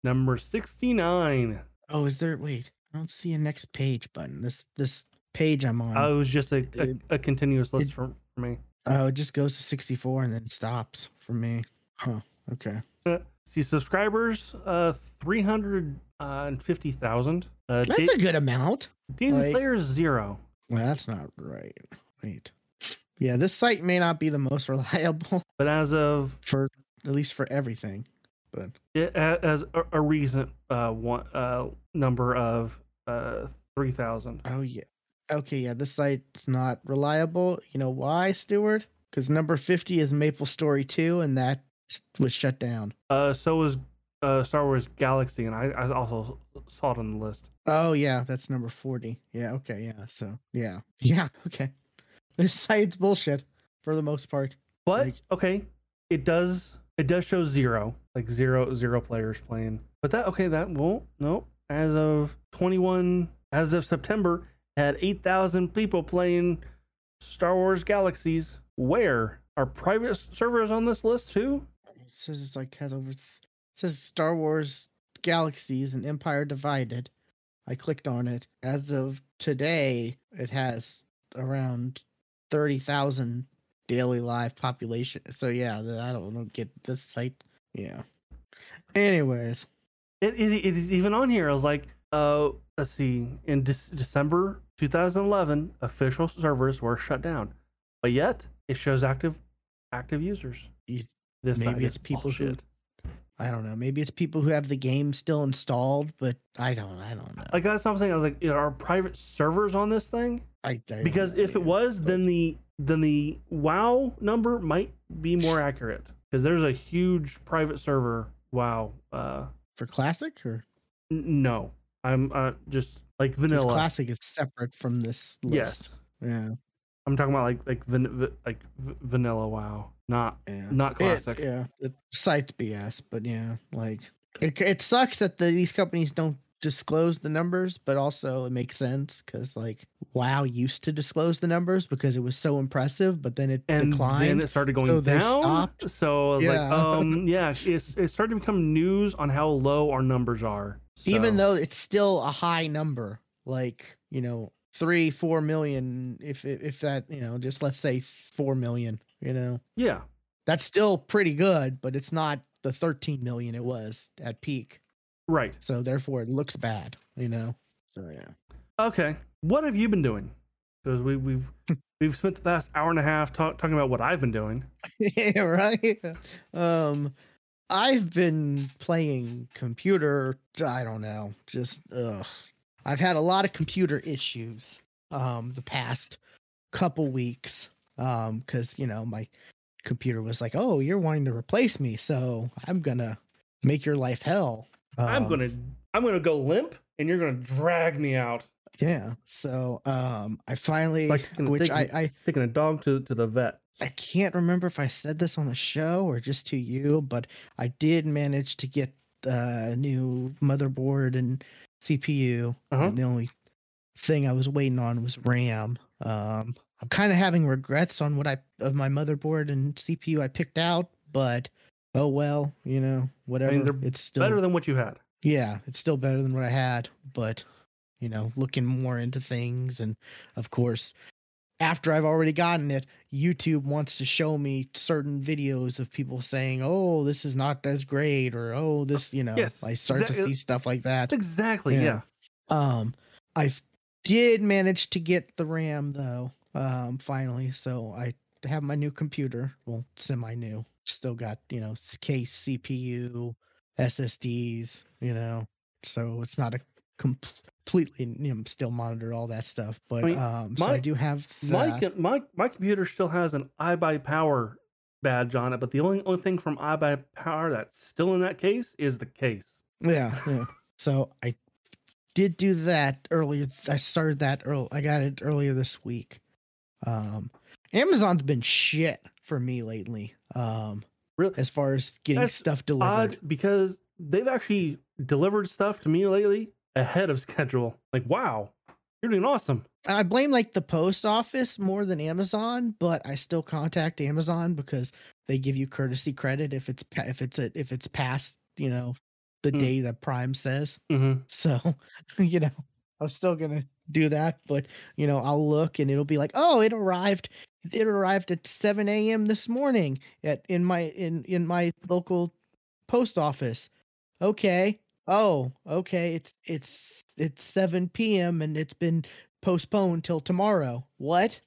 Number 69. Oh, is there? Wait, I don't see a next page button. This this page I'm on. Uh, it was just a, a, It- a continuous list it- for, for me. oh, it just goes to 64 and then stops for me. Huh. Okay. Uh, see subscribers uh 350,000. Uh That's da- a good amount. daily like- players zero. Well, that's not right. Wait. Yeah, this site may not be the most (laughs) reliable But as of for at least for everything. But it as a, a recent uh one uh number of uh 3000 oh yeah. Okay, yeah, this site's not reliable. You know why, Stuart? Because number 50 is MapleStory 2, and that was shut down. uh so was uh star wars galaxy and i, I also saw it on the list Oh yeah, that's number 40. Yeah, okay, yeah. So yeah. (laughs) Yeah, okay. This site's bullshit for the most part. But Like- okay, it does it does show zero, like zero zero players playing. But that okay, that won't nope. As of 21 as of September, had 8,000 people playing Star Wars Galaxies. Where are private servers on this list too? It says it's like has over. Th- it says Star Wars Galaxies and Empire Divided. I clicked on it. As of today, it has around thirty thousand daily live population. So yeah, I don't know. Get this site. Yeah. Anyways, It, it, it is even on here. I was like, uh, let's see, in Dec- December 2011, official servers were shut down, but yet it shows active active users. You- This maybe it's people bullshit. I don't know. Maybe it's people who have the game still installed, but I don't. I don't know. like that's what I'm saying. I was like, are private servers on this thing? I, I Because if it was, but- then the then the WoW number might be more accurate because there's a huge private server. WoW. Uh, for classic or n- no, I'm uh just like vanilla. classic is separate from this list. Yes, Yeah. I'm talking about like like van, like v- vanilla WoW, not Yeah. not It- classic. yeah, the site's BS, but yeah, like it, it sucks that the, these companies don't disclose the numbers, but also it makes sense because like WoW used to disclose the numbers because it was so impressive, but then it declined. and declined. then it started going so down. stopped. So was like, Yeah. um, (laughs) yeah, it's it started to become news on how low our numbers are. Even though it's still a high number, like you know, three, four million, if, if that, you know, just let's say four million, you know, yeah, that's still pretty good, but it's not the 13 million it was at peak. right. so therefore it looks bad you know so yeah Okay, what have you been doing? Because we we've (laughs) we've spent the past hour and a half talk, talking about what I've been doing. (laughs) yeah right um i've been playing computer i don't know just ugh. i've had a lot of computer issues um the past couple weeks um because you know my computer was like oh you're wanting to replace me so i'm gonna make your life hell I'm Um, gonna I'm gonna go limp, and you're gonna drag me out. yeah so um i finally Like taking- which I, taking- I Taking a dog to to the vet. I can't remember if I said this on the show or just to you, but I did manage to get a new motherboard and CPU. Uh-huh. And the only thing I was waiting on was RAM. Um, I'm kind of having regrets on what I of my motherboard and CPU I picked out, but oh well, you know, whatever. they're it's still Better than what you had. yeah, it's still better than what I had, but you know, looking more into things and of course, after I've already gotten it, YouTube wants to show me certain videos of people saying, "Oh, this is not as great," or "Oh, this," you know, Yes, I start to see stuff like that. Exactly yeah. Yeah. Um, I did manage to get the RAM though. Um, finally, so I have my new computer. Well, semi-new. Still got you know case, CPU, SSDs. You know, so it's not a completely you know still monitor all that stuff. But mean, um, so I do have My, that. co- my my computer still has an iBuyPower badge on it, but the only only thing from iBuyPower that's still in that case is the case. Yeah, yeah. So I did do that earlier. I started that early. I got it earlier this week. Um, Amazon's been shit for me lately. Um, Really? as far as getting That's stuff delivered. Because they've actually delivered stuff to me lately ahead of (laughs) schedule. Like, wow, you're doing awesome. I blame like the post office more than Amazon, but I still contact Amazon because they give you courtesy credit if it's if it's a, if it's past you know the Hmm. day that Prime says. Mm-hmm. So, (laughs) you know, I'm still gonna do that, but you know, I'll look and it'll be like, oh, it arrived. It arrived at 7 a.m. this morning at in my in in my local post office. Okay. Oh, okay. It's it's it's 7 p.m. and it's been postponed till tomorrow. What?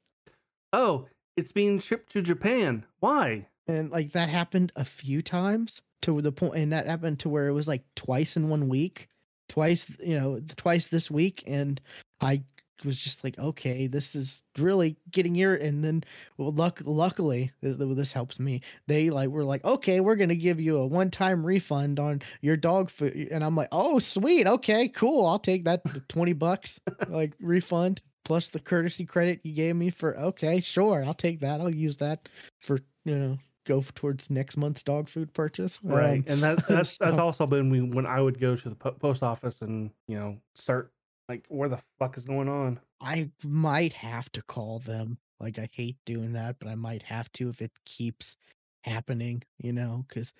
Oh, it's being shipped to Japan. Why? And like that happened a few times to the point, and that happened to where it was like twice in one week, twice, you know, twice this week. And I was just like, okay, this is really getting your. And then, well, luck, luckily, th- th- this helps me. They like were like, okay, we're gonna give you a one-time refund on your dog food, and I'm like, oh, sweet, okay, cool, I'll take that (laughs) twenty bucks like refund. plus the courtesy credit you gave me for okay, sure, I'll take that. I'll use that for you know go towards next month's dog food purchase. Right, Um, and that (laughs) that's that's so- also been we, when I would go to the po- post office and you know start like where the fuck is going on. I might have to call them. Like I hate doing that, but I might have to if it keeps happening, you know, cuz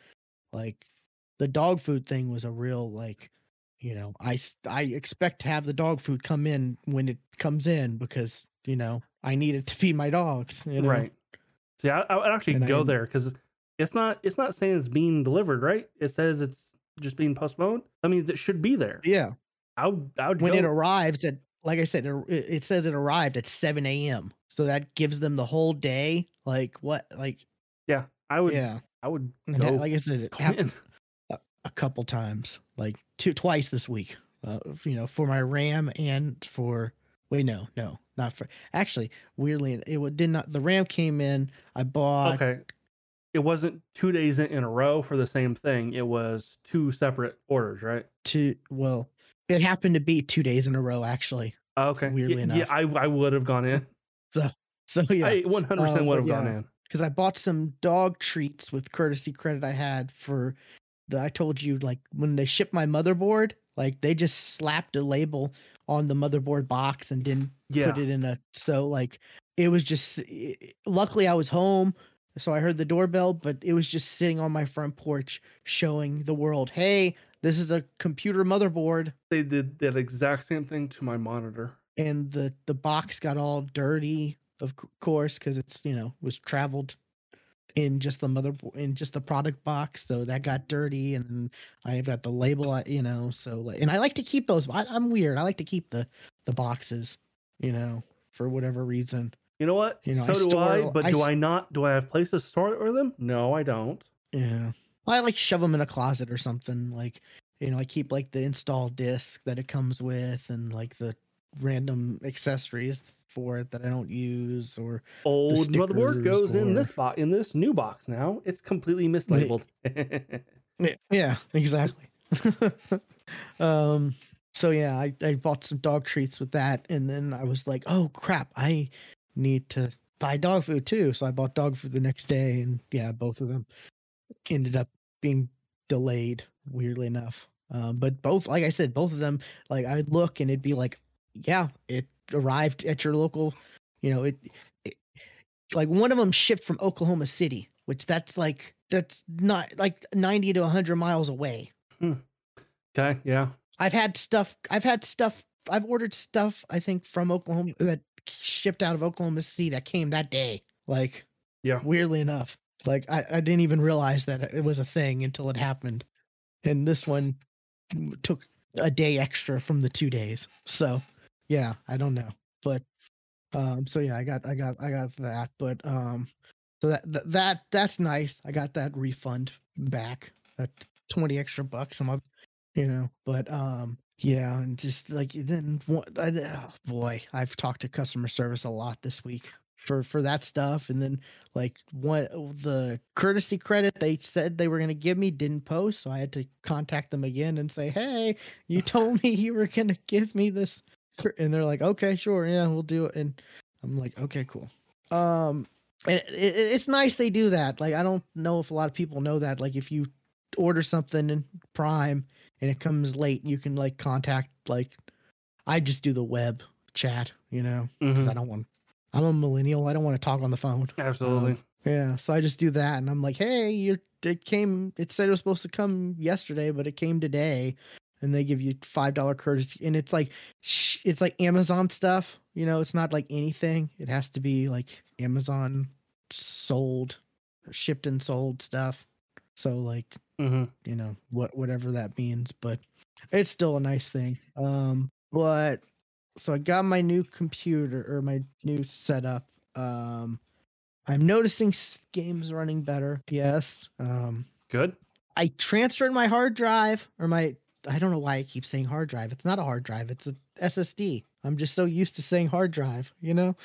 like the dog food thing was a real like you know, i i expect to have the dog food come in when it comes in because, you know, I need it to feed my dogs, you know. Right. See, I, I would actually And go I- there because it's not it's not saying it's being delivered, right? It says it's just being postponed. That means it should be there. Yeah. I would I would When go. it arrives at like I said, it, it says it arrived at 7 a.m. So that gives them the whole day. Like what? Like yeah, I would. yeah. I would go. like I said, it happened in. a couple times, like two twice this week. Uh, you know, for my RAM and for wait, no, no, not for actually. Weirdly, it did not. The RAM came in. I bought. okay. It wasn't two days in, a row for the same thing. It was two separate orders, right? two. Well, it happened to be two days in a row actually. Okay. Weirdly yeah, enough. yeah, I I would have gone in. So so yeah, I 100 percent Um, would have gone in. because I bought some dog treats with courtesy credit I had for the I told you like when they shipped my motherboard, like they just slapped a label on the motherboard box and didn't Yeah. put it in a so like it was just i- i- luckily I was home so I heard the doorbell but it was just sitting on my front porch showing the world, "Hey, this is a computer motherboard." They did that exact same thing to my monitor. and the the box got all dirty of course because it's you know was traveled in just the mother in just the product box so that got dirty and i've got the label uh, you know so like and i like to keep those I, i'm weird i like to keep the the boxes you know for whatever reason You know what? You know, I so do store- I. But I do i not? Do I have places to store them? No, I don't. yeah i like shove them in a closet or something like you know i keep like the install disc that it comes with and like the random accessories for it that i don't use or Old motherboard goes in this box in this new box now. It's completely mislabeled. (laughs) Yeah, yeah, exactly. (laughs) um, so yeah, I, I bought some dog treats with that, and then I was like, oh crap, I need to buy dog food too. So I bought dog food the next day, and yeah, both of them ended up being delayed, weirdly enough. Um, but both, like I said, both of them, like I'd look and it'd be like, yeah, it arrived at your local, you know, it, it like one of them shipped from Oklahoma City, which that's like that's not like 90 to 100 miles away. Hmm. okay, yeah. I've had stuff I've had stuff I've ordered stuff I think from Oklahoma that shipped out of Oklahoma City that came that day. Like Yeah. weirdly enough. Like I, I didn't even realize that it was a thing until it happened. And this one took a day extra from the two days. So yeah, I don't know. But um so yeah, I got I got I got that. But um so that that, that that's nice. I got that refund back. That 20 extra bucks. I'm up, you know, but um yeah, and just like then what I, oh boy, I've talked to customer service a lot this week for for that stuff and then like what the courtesy credit they said they were going to give me didn't post so i had to contact them again and say hey you told me you were going to give me this cr-" and they're like okay sure yeah we'll do it and i'm like okay cool um it, it, it's nice they do that like i don't know if a lot of people know that like if you order something in prime and it comes late you can like contact like i just do the web chat you know because Mhm. i don't want i'm a millennial i don't want to talk on the phone Absolutely. um, yeah, so I just do that, and I'm like, "Hey, you it came. It said it was supposed to come yesterday, but it came today." And they give you five dollar courtesy, and it's like, sh- it's like Amazon stuff. You know, it's not like anything. It has to be like Amazon sold, shipped and sold stuff. So like, hmm you know, what whatever that means, but it's still a nice thing. Um, but so I got my new computer or my new setup. Um, I'm noticing games running better. Yes. Um, Good. I transferred my hard drive or my I don't know why I keep saying hard drive. It's not a hard drive. It's a SSD. I'm just so used to saying hard drive, you know?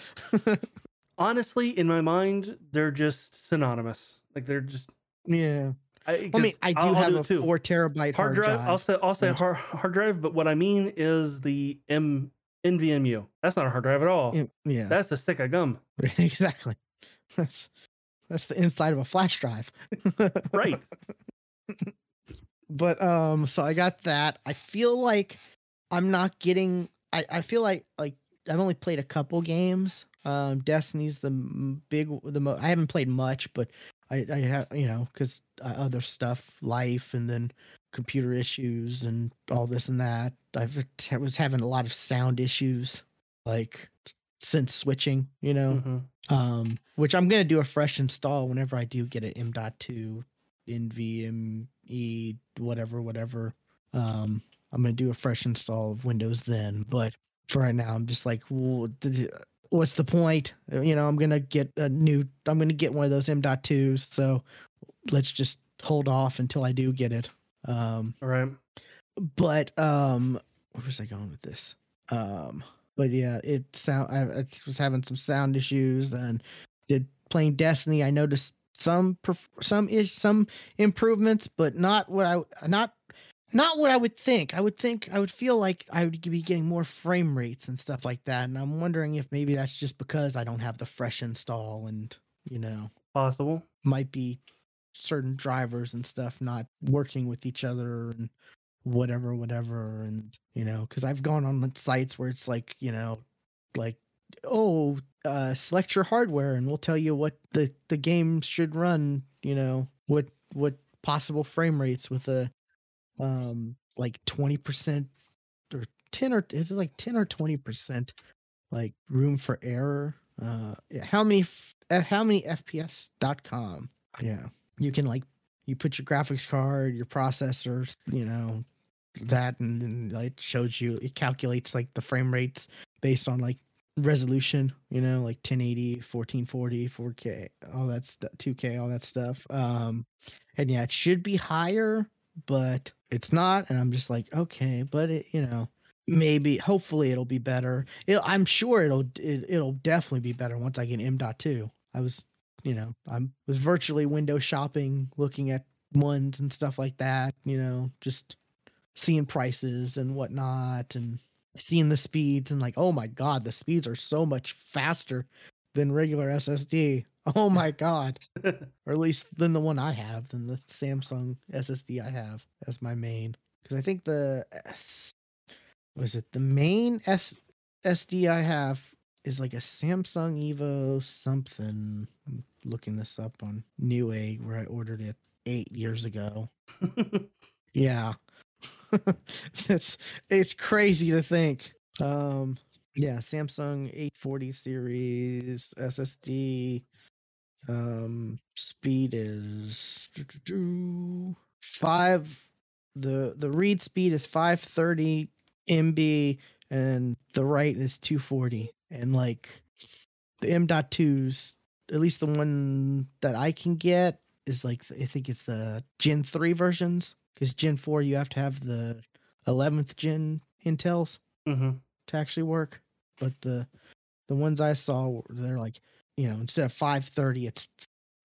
(laughs) Honestly, in my mind, they're just synonymous. Like they're just. yeah. I, I mean, I do I'll- I'll have a too. four terabyte hard drive. I'll say I'll say hard hard drive, but what I mean is the M NVMe. That's not a hard drive at all. Yeah, yeah. That's a stick of gum. (laughs) exactly. That's that's the inside of a flash drive. Right. (laughs) but um so I got that. I feel like I'm not getting I I feel like like I've only played a couple games. Um Destiny's the big the mo- I haven't played much, but I I have you know cuz uh, other stuff, life and then computer issues and all this and that. I've I was having a lot of sound issues like since switching, you know Mhm. um, which I'm gonna do a fresh install whenever I do get an M.2 NVMe E, whatever, whatever. Um, I'm gonna do a fresh install of Windows then, but for right now, I'm just like, well, what's the point? You know, I'm gonna get a new, I'm gonna get one of those M.2s, so let's just hold off until I do get it. Um, All right. but um where was i going with this um but yeah it sound I, I was having some sound issues and did playing destiny i noticed some some ish some improvements but not what i not not what i would think i would think i would feel like i would be getting more frame rates and stuff like that and i'm wondering if maybe that's just because i don't have the fresh install and you know Possible. might be certain drivers and stuff not working with each other and whatever whatever and you know because i've gone on sites where it's like you know like oh uh select your hardware and we'll tell you what the the game should run you know what what possible frame rates with a um like 20% or 10 or is it like 10 or 20% like room for error? Uh how many uh, how many fps.com yeah you can like you put your graphics card your processor you know that and like, it shows you it calculates like the frame rates based on like resolution you know like 1080 1440 4k all that stuff 2k all that stuff. Um and yeah it should be higher but it's not. And i'm just like okay but it you know maybe hopefully it'll be better. It, i'm sure it'll it, it'll definitely be better once i get m.2 i was you know i'm was virtually window shopping looking at ones and stuff like that you know just seeing prices and whatnot and seeing the speeds and like oh my god the speeds are so much faster than regular ssd (laughs) oh my (laughs) god. Or at least than the one i have than the samsung ssd i have as my main. Because i think the S- was it? The main S- sd i have is like a samsung evo something. I'm looking this up on newegg where i ordered it eight years ago. (laughs) Yeah. (laughs) That's it's crazy to think. Um yeah, Samsung 840 series SSD um speed is 5 the the read speed is 530 MB and the write is 240 and like the M.2s at least the one that I can get is like I think it's the Gen 3 versions because Gen 4 you have to have the 11th gen Intels hmm to actually work. But the the ones I saw they're like, you know, instead of 530 it's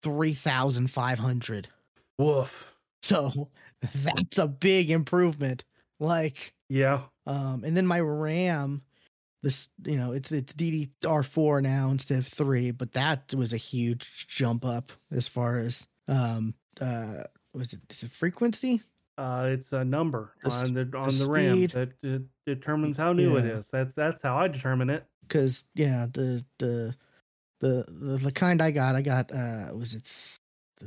3500. Woof. So (laughs) that's a big improvement. Like Yeah. um and then my RAM this you know it's it's DDR4 now instead of 3, but that was a huge jump up as far as um uh was it is it frequency? Uh, it's a number The on the on the, the RAM that determines how new it Yeah. is. That's that's how I determine it. because yeah the the the the, the kind i got i got uh was it uh,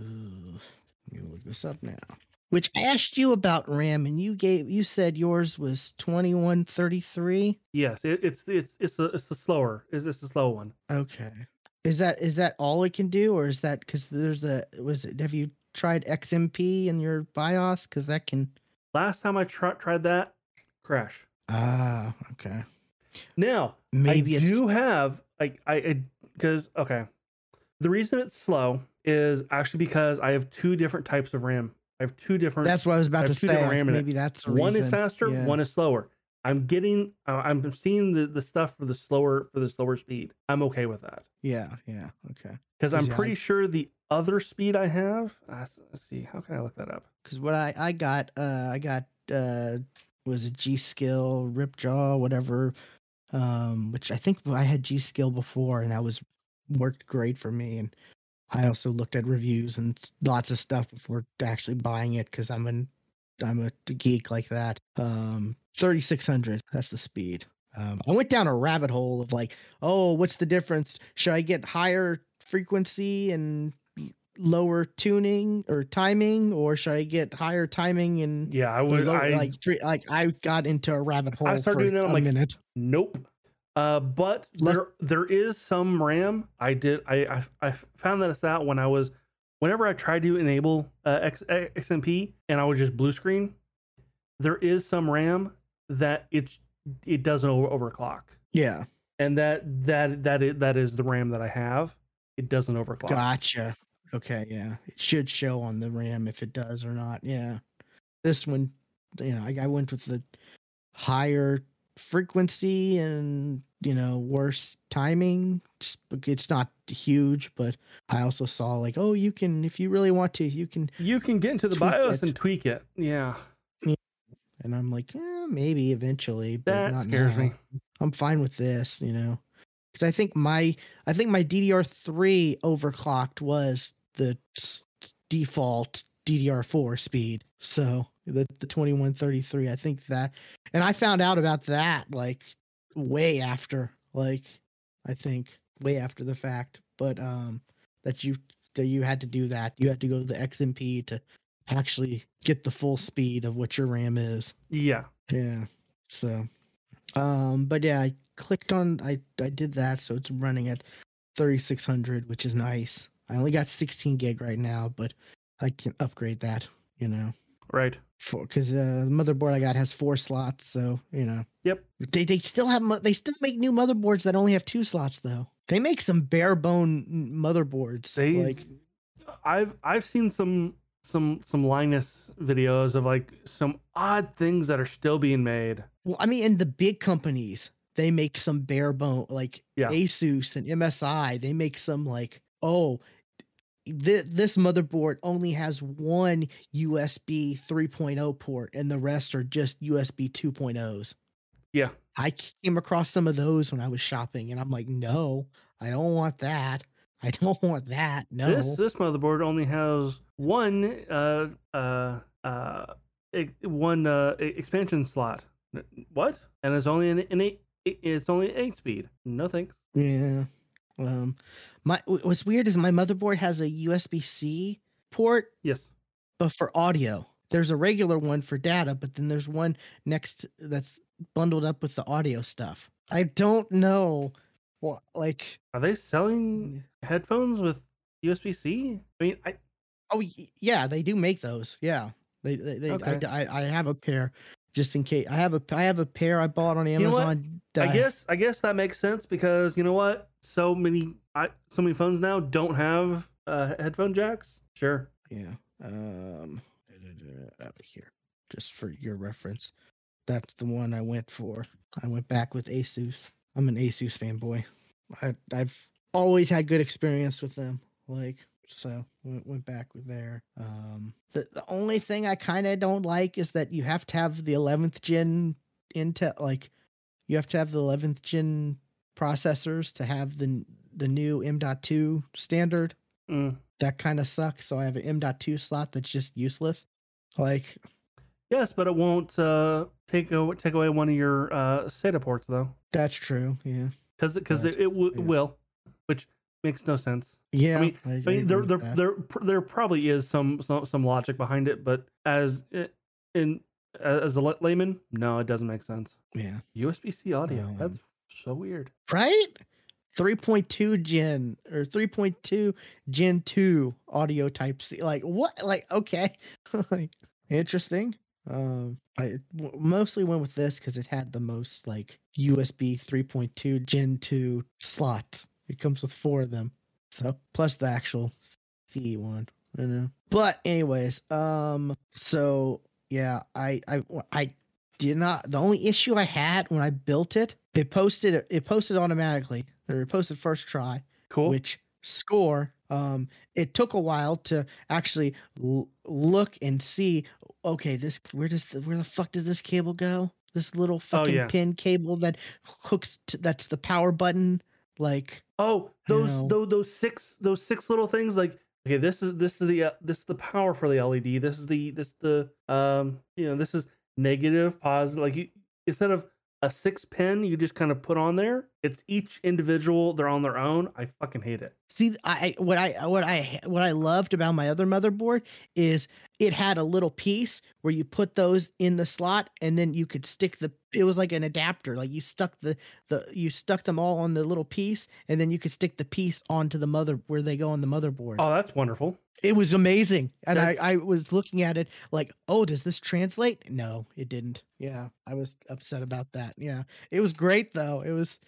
let me look this up now which i asked you about ram and you gave you said yours was 2133 Yes, it, it's it's it's the it's the slower. It's, it's the slow one. okay is that is that all it can do or is that because there's a was it have you tried xmp in your bios because that can Last time I tr- tried that, crash. ah okay Now maybe I it's do have like I because okay, the reason it's slow is actually because I have two different types of RAM. I have two different. that's what i was about I to say RAM maybe that's one is faster, Yeah. one is slower. I'm getting, uh, I'm seeing the the stuff for the slower for the slower speed. I'm okay with that yeah yeah okay Because I'm yeah, I- pretty sure the other speed I have. Uh, let's see, how can I look that up? because what I I got uh I got uh was a G Skill Ripjaw whatever um, which I think I had G Skill before, and that was worked great for me. And I also looked at reviews and lots of stuff before actually buying it because I'm an I'm a geek like that. Um, 3600, that's the speed. Um, I went down a rabbit hole of like, oh, what's the difference? Should I get higher frequency and lower tuning or timing, or should I get higher timing and Yeah, I would. lower, I, like three? Like I got into a rabbit hole. I started for doing that, I'm a like, minute. Nope. Uh, but Let- there there is some RAM. I did. I I, I found this out when I was whenever I tried to enable uh, X, XMP and I was just blue screen. There is some RAM that it's it doesn't over, overclock, Yeah, and that that that is, that is the RAM that I have. It doesn't overclock. gotcha. Okay, yeah, it should show on the RAM if it does or not. Yeah, this one, you know, I, I went with the higher frequency and you know worse timing. Just it's not huge, but I also saw like, oh, you can if you really want to, you can. You can get into the BIOS it. and tweak it. Yeah, And I'm like, eh, maybe eventually, but that not scares now. me. I'm fine with this, you know, because I think my I think my DDR3 overclocked was the default DDR4 speed. So the the 2133, I think that, and I found out about that like way after, like I think way after the fact, but um that you that you had to do that. You had to go to the XMP to actually get the full speed of what your RAM is. Yeah, Yeah. So, um, but yeah, I clicked on, I, I did that. So it's running at 3600, which is nice. I only got 16 gig right now, but I can upgrade that, you know, right. for, cause, uh, the motherboard I got has four slots. So, you know, Yep. they, they still have, mo- they still make new motherboards that only have two slots though. They make some bare bone motherboards. They like, I've I've seen some some some Linus videos of like some odd things that are still being made. Well, I mean, and the big companies, they make some bare bone, like Yeah. Asus and MSI. They make some like, oh, th- this motherboard only has one USB 3.0 port, and the rest are just USB 2.0s. Yeah. I came across some of those when I was shopping, and I'm like, no, I don't want that. (laughs) I don't want that. No. This this motherboard only has one uh uh uh one uh expansion slot. What? And it's only an, an eight. It's only eight speed. No thanks. Yeah. Um, my what's weird is my motherboard has a USB C port, Yes. but for audio. There's a regular one for data, but then there's one next that's bundled up with the audio stuff. I don't know what like Are they selling headphones with USB C? I mean, I oh yeah, they do make those. Yeah. They they, they Okay. I, I I have a pair just in case. I have a I have a pair I bought on know? Amazon. that I guess I guess that makes sense because you know what? So many I so many phones now don't have uh, headphone jacks. Sure. Yeah. Um over here. Just for your reference. That's the one I went for. I went back with Asus. I'm an Asus fanboy. I I've always had good experience with them. Like so went, went back with there. Um the, the only thing I kind of don't like is that you have to have the 11th gen Intel like you have to have the 11th gen processors to have the the new M.2 standard Mm. that kind of sucks. So I have an M.2 slot that's just useless. Like, Yes, but it won't uh, take a, take away one of your uh, SATA ports though, that's true. Yeah. because because it, it w- yeah. will, which makes no sense. Yeah. mean- I, I I mean, there agree there there there probably is some some some logic behind it, but as it, in as a layman, no, it doesn't make sense. yeah. USB C audio, Um, that's so weird. Right? 3.2 gen or 3.2 gen 2 audio type C. Like, what? Like, okay. (laughs) like, interesting. Um, I w- mostly went with this because it had the most like USB 3.2 Gen 2 slots. It comes with four of them. So plus the actual C one. I know. But anyways, um, so yeah, I I I did not. The only issue I had when I built it, it posted it posted automatically or it posted first try Cool. which score um it took a while to actually l- look and see okay this where does the where the fuck does this cable go This little fucking yeah. pin cable that hooks. To, that's the power button. Like Oh, those those those six those six little things like okay, this is this is the uh, this is the power for the LED. This is the this the um you know, this is negative, positive like you instead of a six pin you just kind of put on there, it's each individual, they're on their own. I fucking hate it. See, I what I what I what I loved about my other motherboard is it had a little piece where you put those in the slot, and then you could stick the. It was like an adapter, like you stuck the the you stuck them all on the little piece, and then you could stick the piece onto the mother where they go on the motherboard. Oh, that's wonderful. It was amazing, and I I was looking at it like, oh, does this translate? No, it didn't. Yeah, I was upset about that. Yeah, it was great though. It was,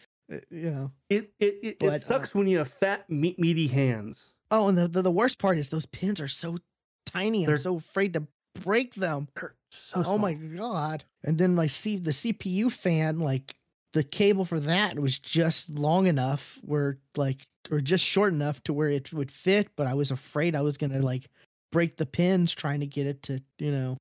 you know. It it it, But, uh, it sucks when you have fat meat, meaty hands. Oh, and the, the the worst part is those pins are so tiny. I'm They're- so afraid to break them. So Oh my god! And then my C the CPU fan, like the cable for that was just long enough where like or just short enough to where it would fit, but I was afraid I was gonna like break the pins trying to get it to you know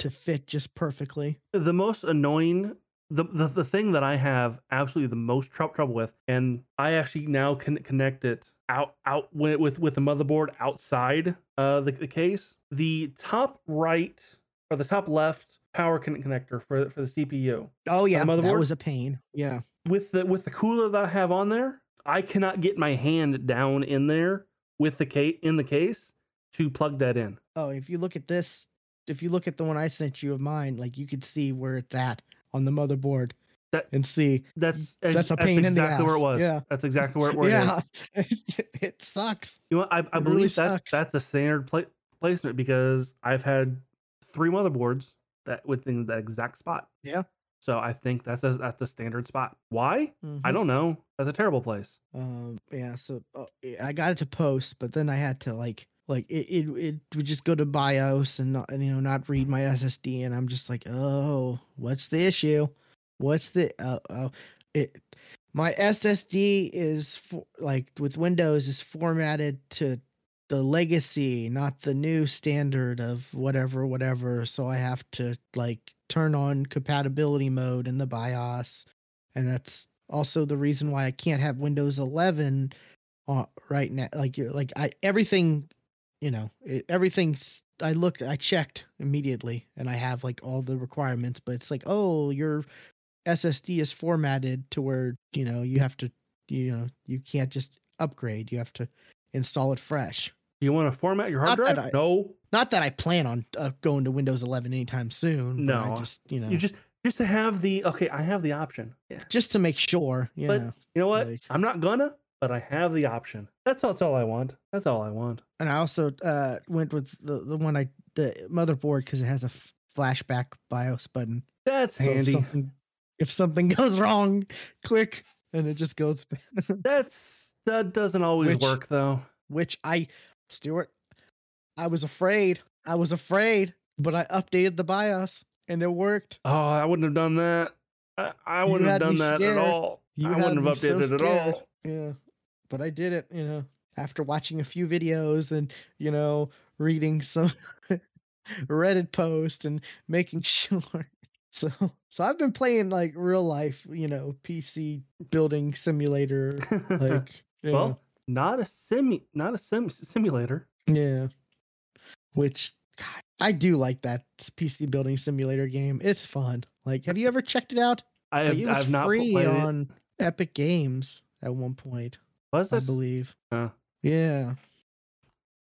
to fit just perfectly. the most annoying the, the the thing that I have absolutely the most trou- trouble with, and I actually now can connect it out out with with, with the motherboard outside uh the, the case. The top right or the top left power con- connector for for the CPU Oh yeah, that motherboard? was a pain. Yeah. with the with the cooler that I have on there, I cannot get my hand down in there with the case in the case to plug that in. Oh, if you look at this, if you look at the one I sent you of mine, like you could see where it's at on the motherboard That- and see. That's That's a pain in the exactly where it ass. was. Yeah. that's exactly where, it (laughs) is. yeah, it, (laughs) it sucks. You know, I, I It really believe that sucks. that's a standard pla- placement because I've had three motherboards that within that exact spot. Yeah. So I think that's a that's a standard spot. Why? I Mhm. don't know. That's a terrible place. Um, yeah. So uh, I got it to post, but then I had to like like it it, it would just go to BIOS and, not, and you know not read my SSD, and I'm just like, oh, what's the issue? What's the uh, oh it my SSD is for, like with Windows is formatted to the legacy, not the new standard of whatever, whatever. So I have to like turn on compatibility mode in the BIOS, and that's also the reason why I can't have Windows 11 uh, right now. Like like I everything, you know, it, everything's. I looked, I checked immediately, and I have like all the requirements. But it's like, oh, your SSD is formatted to where you know you have to, you know, you can't just upgrade. You have to install it fresh. Do you want to format your hard Not drive? I- no. Not that I plan on uh, going to Windows 11 anytime soon. but I No, just you know, You just just to have the okay. I have the option. Yeah. just to make sure. Yeah. But you know what? like- I'm not gonna, but I have the option. That's all. That's all I want. That's all I want. and I also uh went with the the one I the motherboard because it has a f- flashback BIOS button. That's So if handy. something if something (laughs) goes wrong, click and it just goes. (laughs) That's that doesn't always Which- work though. Which I, Stuart, I was afraid. I was afraid, but I updated the BIOS and it worked. Oh, I wouldn't have done that. I, I wouldn't have done that scared. at all. You I wouldn't have me so updated it at all. Yeah, but I did it. You know, after watching a few videos and you know reading some (laughs) Reddit posts and making (laughs) sure. So, so I've been playing like real life, you know, PC building simulator. (laughs) Like, Well, know, not a sim, not a sim simulator. yeah. Which God, I do like that PC building simulator game. It's fun. Like, have you ever checked it out? I Like, have, it was I've not free played it. on Epic Games at one point. Was I believe. Oh. Yeah.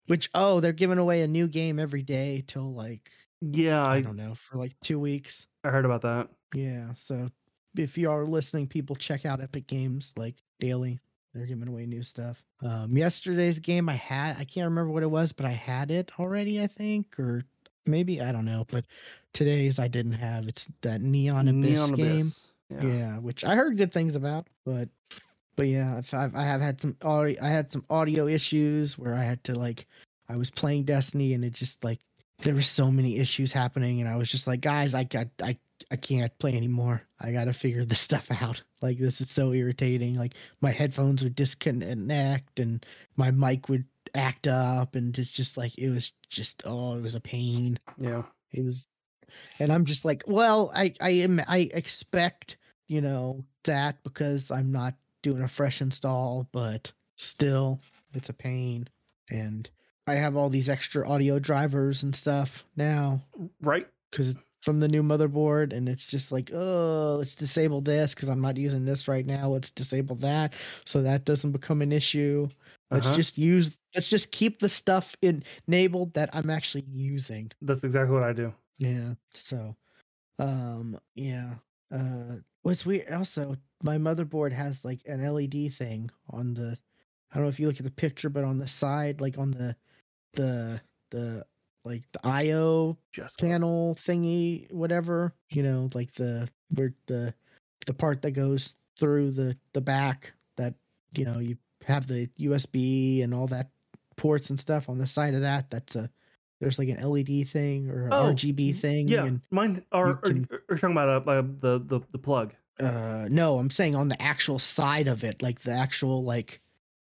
Which oh, they're giving away a new game every day till like Yeah, I I, don't know for like two weeks. I heard about that. Yeah. So if you are listening, people check out Epic Games like daily. They're giving away new stuff. Um, yesterday's game I had I can't remember what it was, but I had it already. I think or maybe I don't know. But today's I didn't have. It's that Neon Abyss Neon game. Abyss. Yeah. Yeah. which I heard good things about, but but yeah, I've, I've I have had some audio, I had some audio issues where I had to like I was playing Destiny and it just like there were so many issues happening and I was just like, guys, I got I I can't play anymore. I got to figure this (laughs) stuff out. Like this is so irritating. Like my headphones would disconnect and my mic would act up and it's just like it was just oh, it was a pain Yeah. it was and I'm just like, well, I I am I expect you know that because I'm not doing a fresh install, but still, it's a pain, and I have all these extra audio drivers and stuff now Right? because from the new motherboard and it's just like oh let's disable this because i'm not using this right now let's disable that so that doesn't become an issue let's Uh-huh. just use let's just keep the stuff in, enabled that i'm actually using That's exactly what I do. yeah so um yeah uh what's weird also my motherboard has like an led thing on the i don't know if you look at the picture but on the side like on the the the like the io Just panel thingy, whatever. You know, like the where the the part that goes through the the back that you know you have the USB and all that ports and stuff on the side of that. That's a there's like an LED thing or an Oh, RGB thing. Yeah, mine are. you Are, can- are you talking about uh, uh, the the the plug? Uh no, I'm saying on the actual side of it, like the actual like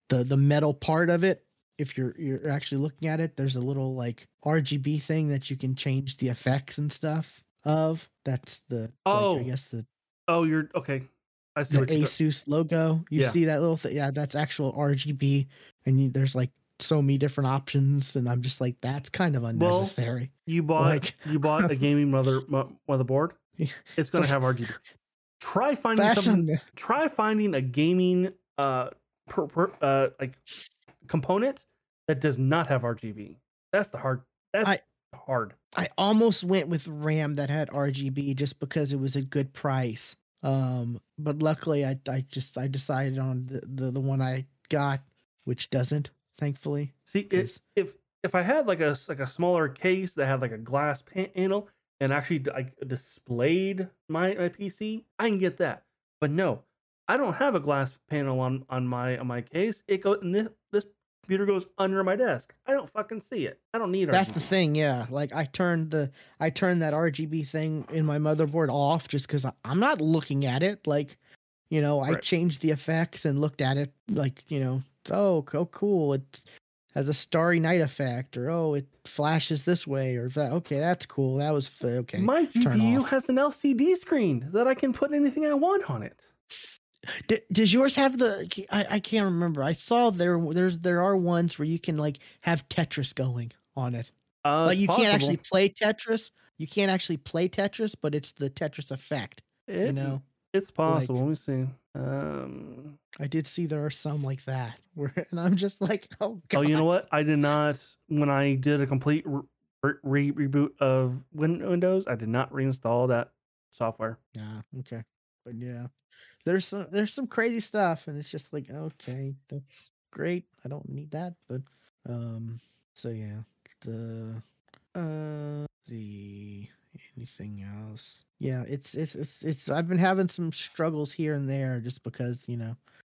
the the metal part of it. If you're you're actually looking at it, there's a little like RGB thing that you can change the effects and stuff of. That's the like, Oh. I guess the Oh, you're okay. I see the Asus logo. You Yeah. see that little thing? Yeah, that's actual RGB, and you, there's like so many different options, and I'm just like, that's kind of unnecessary. You bought Like- you bought a (laughs) gaming mother mo- motherboard. It's gonna like- have RGB. Try finding that's something. Try finding a gaming uh, per, per, uh like component that does not have RGB. That's the hard. That's I- hard. I almost went with RAM that had RGB just because it was a good price. Um, but luckily, I I just I decided on the the, the one I got, which doesn't, thankfully. See, 'cause- if if I had like a like a smaller case that had like a glass pa- panel and actually I displayed my, my PC, I can get that. But no, I don't have a glass panel on on my on my case. It goes and this, this computer goes under my desk. I don't fucking see it. I don't need it. That's the thing, yeah. Like I turned the I turned that RGB thing in my motherboard off just because I'm not looking at it. Like, you know, I Right. changed the effects and looked at it like, you know, oh, co- cool. It has a starry night effect, or oh, it flashes this way, or that. Okay, that's cool. That was okay. My GPU has an LCD screen that I can put anything I want on it. D- does yours have the? I, I can't remember. I saw there there's there are ones where you can like have Tetris going on it. Uh, like you possible. can't actually play Tetris. You can't actually play Tetris, but it's the Tetris effect. It- you know, it's possible. like- Let me see. Um, I did see there are some like that (laughs) where, and I'm just like, (laughs) oh god. Oh, you know what? I did not when I did a complete re- re- reboot of Win- Windows. I did not reinstall that software. Yeah. Okay. But yeah, there's some there's some crazy stuff, and it's just like, okay, that's great. I don't need that, but um. So yeah, the uh the anything else? Yeah, it's it's it's it's. I've been having some struggles here and there just because you know,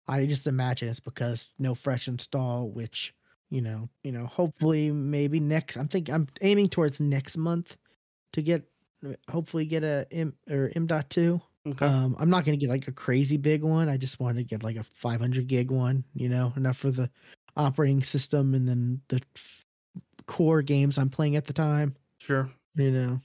I just imagine it's because no fresh install, which you know, you know, hopefully maybe next. I'm thinking I'm aiming towards next month to get hopefully get a M or M dot two. Okay. Um, I'm not gonna get like a crazy big one. I just wanted to get like a 500 gig one, you know, enough for the operating system and then the f- core games I'm playing at the time, sure. you know,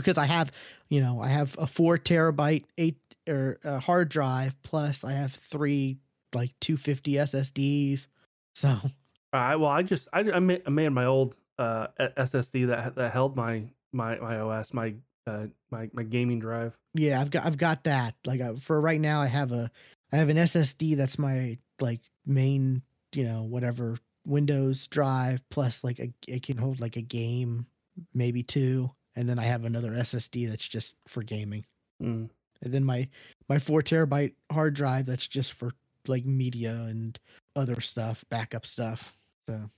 because I have, you know, I have a four terabyte eight or a hard drive plus I have three like 250 SSDs. So All right. Well, I just I, I, made, I made my old uh, SSD that that held my my my OS my uh, my my gaming drive. yeah, I've got I've got that. Like I, for right now, I have a I have an SSD that's my like main, you know, whatever Windows drive plus like a it can hold like a game, maybe two, and then I have another SSD that's just for gaming, Mm. and then my my four terabyte hard drive that's just for like media and other stuff, backup stuff. So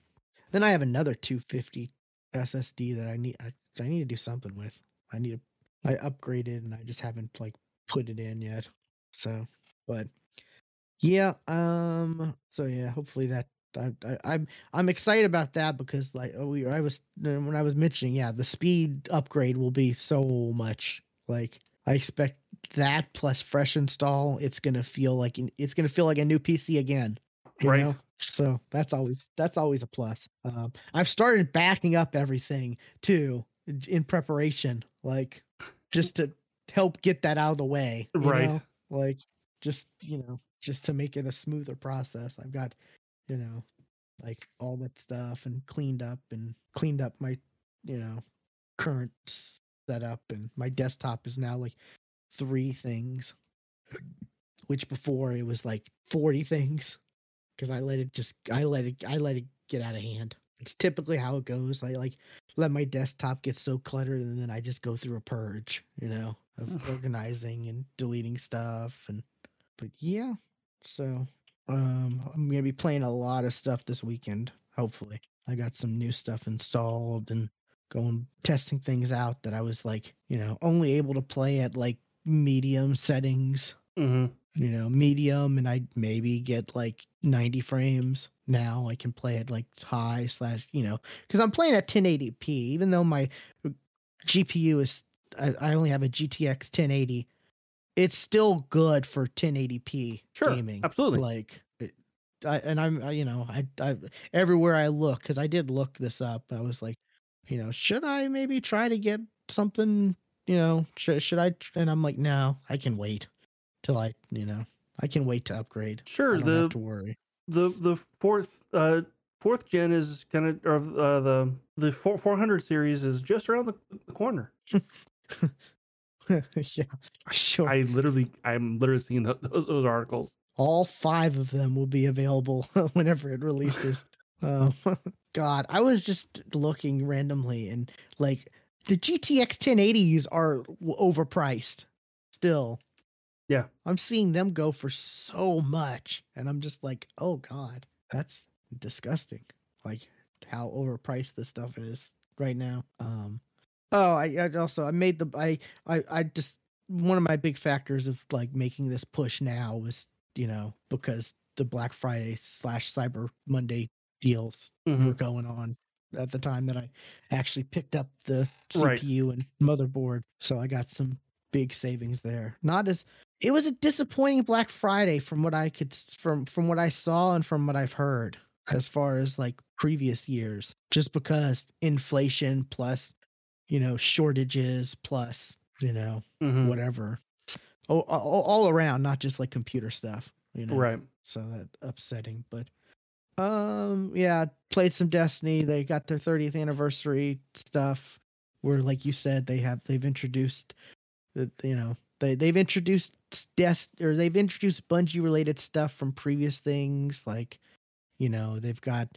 then I have another 250 SSD that I need I, I need to do something with. I need to I upgraded and I just haven't like put it in yet. So, but yeah, um so yeah, hopefully that I, I I'm I'm excited about that because like oh, we I was when I was mentioning yeah, the speed upgrade will be so much like I expect that plus fresh install it's going to feel like it's to feel like a new PC again. Right. know? So that's always that's always a plus. Um, I've started backing up everything too in preparation. like just to help get that out of the way. you Right. know? Like just, you know, just to make it a smoother process. I've got, you know, like all that stuff and cleaned up and cleaned up my, you know, current setup and my desktop is now like three things which before it was like 40 things because I let it just I let it I let it get out of hand. It's typically how it goes. I like let my desktop get so cluttered and then I just go through a purge, you know, of organizing and deleting stuff and but yeah. So um I'm gonna be playing a lot of stuff this weekend, hopefully. I got some new stuff installed and going testing things out that I was like, you know, only able to play at like medium settings hmm you know, medium, and I maybe get like 90 frames. Now I can play at like high slash, you know, because I'm playing at 1080p, even though my GPU is, I, I only have a GTX 1080. It's still good for 1080p Sure. gaming. Absolutely. Like, I, and I'm, I, you know, I, I, everywhere I look, because I did look this up, I was like, you know, should I maybe try to get something, you know, should, should I? And I'm like, no, I can wait till I, you know, I can wait to upgrade. Sure. I don't The have to worry. the the fourth uh fourth gen is kind of or uh, the the four, 400 series is just around the, the corner. (laughs) (laughs) yeah, sure. I literally I'm literally seeing tho- those, those articles. All five of them will be available (laughs) whenever it releases. Oh (laughs) God, I was just looking randomly and like the GTX 1080s are w- overpriced still. Yeah. I'm seeing them go for so much, and I'm just like, oh God, that's disgusting. Like how overpriced this stuff is right now. Um, oh, I, I also I made the I I I just one of my big factors of like making this push now was you know because the Black Friday slash Cyber Monday deals Mhm. were going on at the time that I actually picked up the Right. CPU and motherboard. So I got some big savings there. Not as it was a disappointing Black Friday from what I could from from what I saw and from what I've heard as far as like previous years just because inflation plus you know shortages plus you know Mhm. whatever oh, all, all around not just like computer stuff you know Right. so that upsetting but um yeah played some destiny they got their 30th anniversary stuff where like you said they have they've introduced the you know they they've introduced dest or they've introduced Bungie related stuff from previous things like you know they've got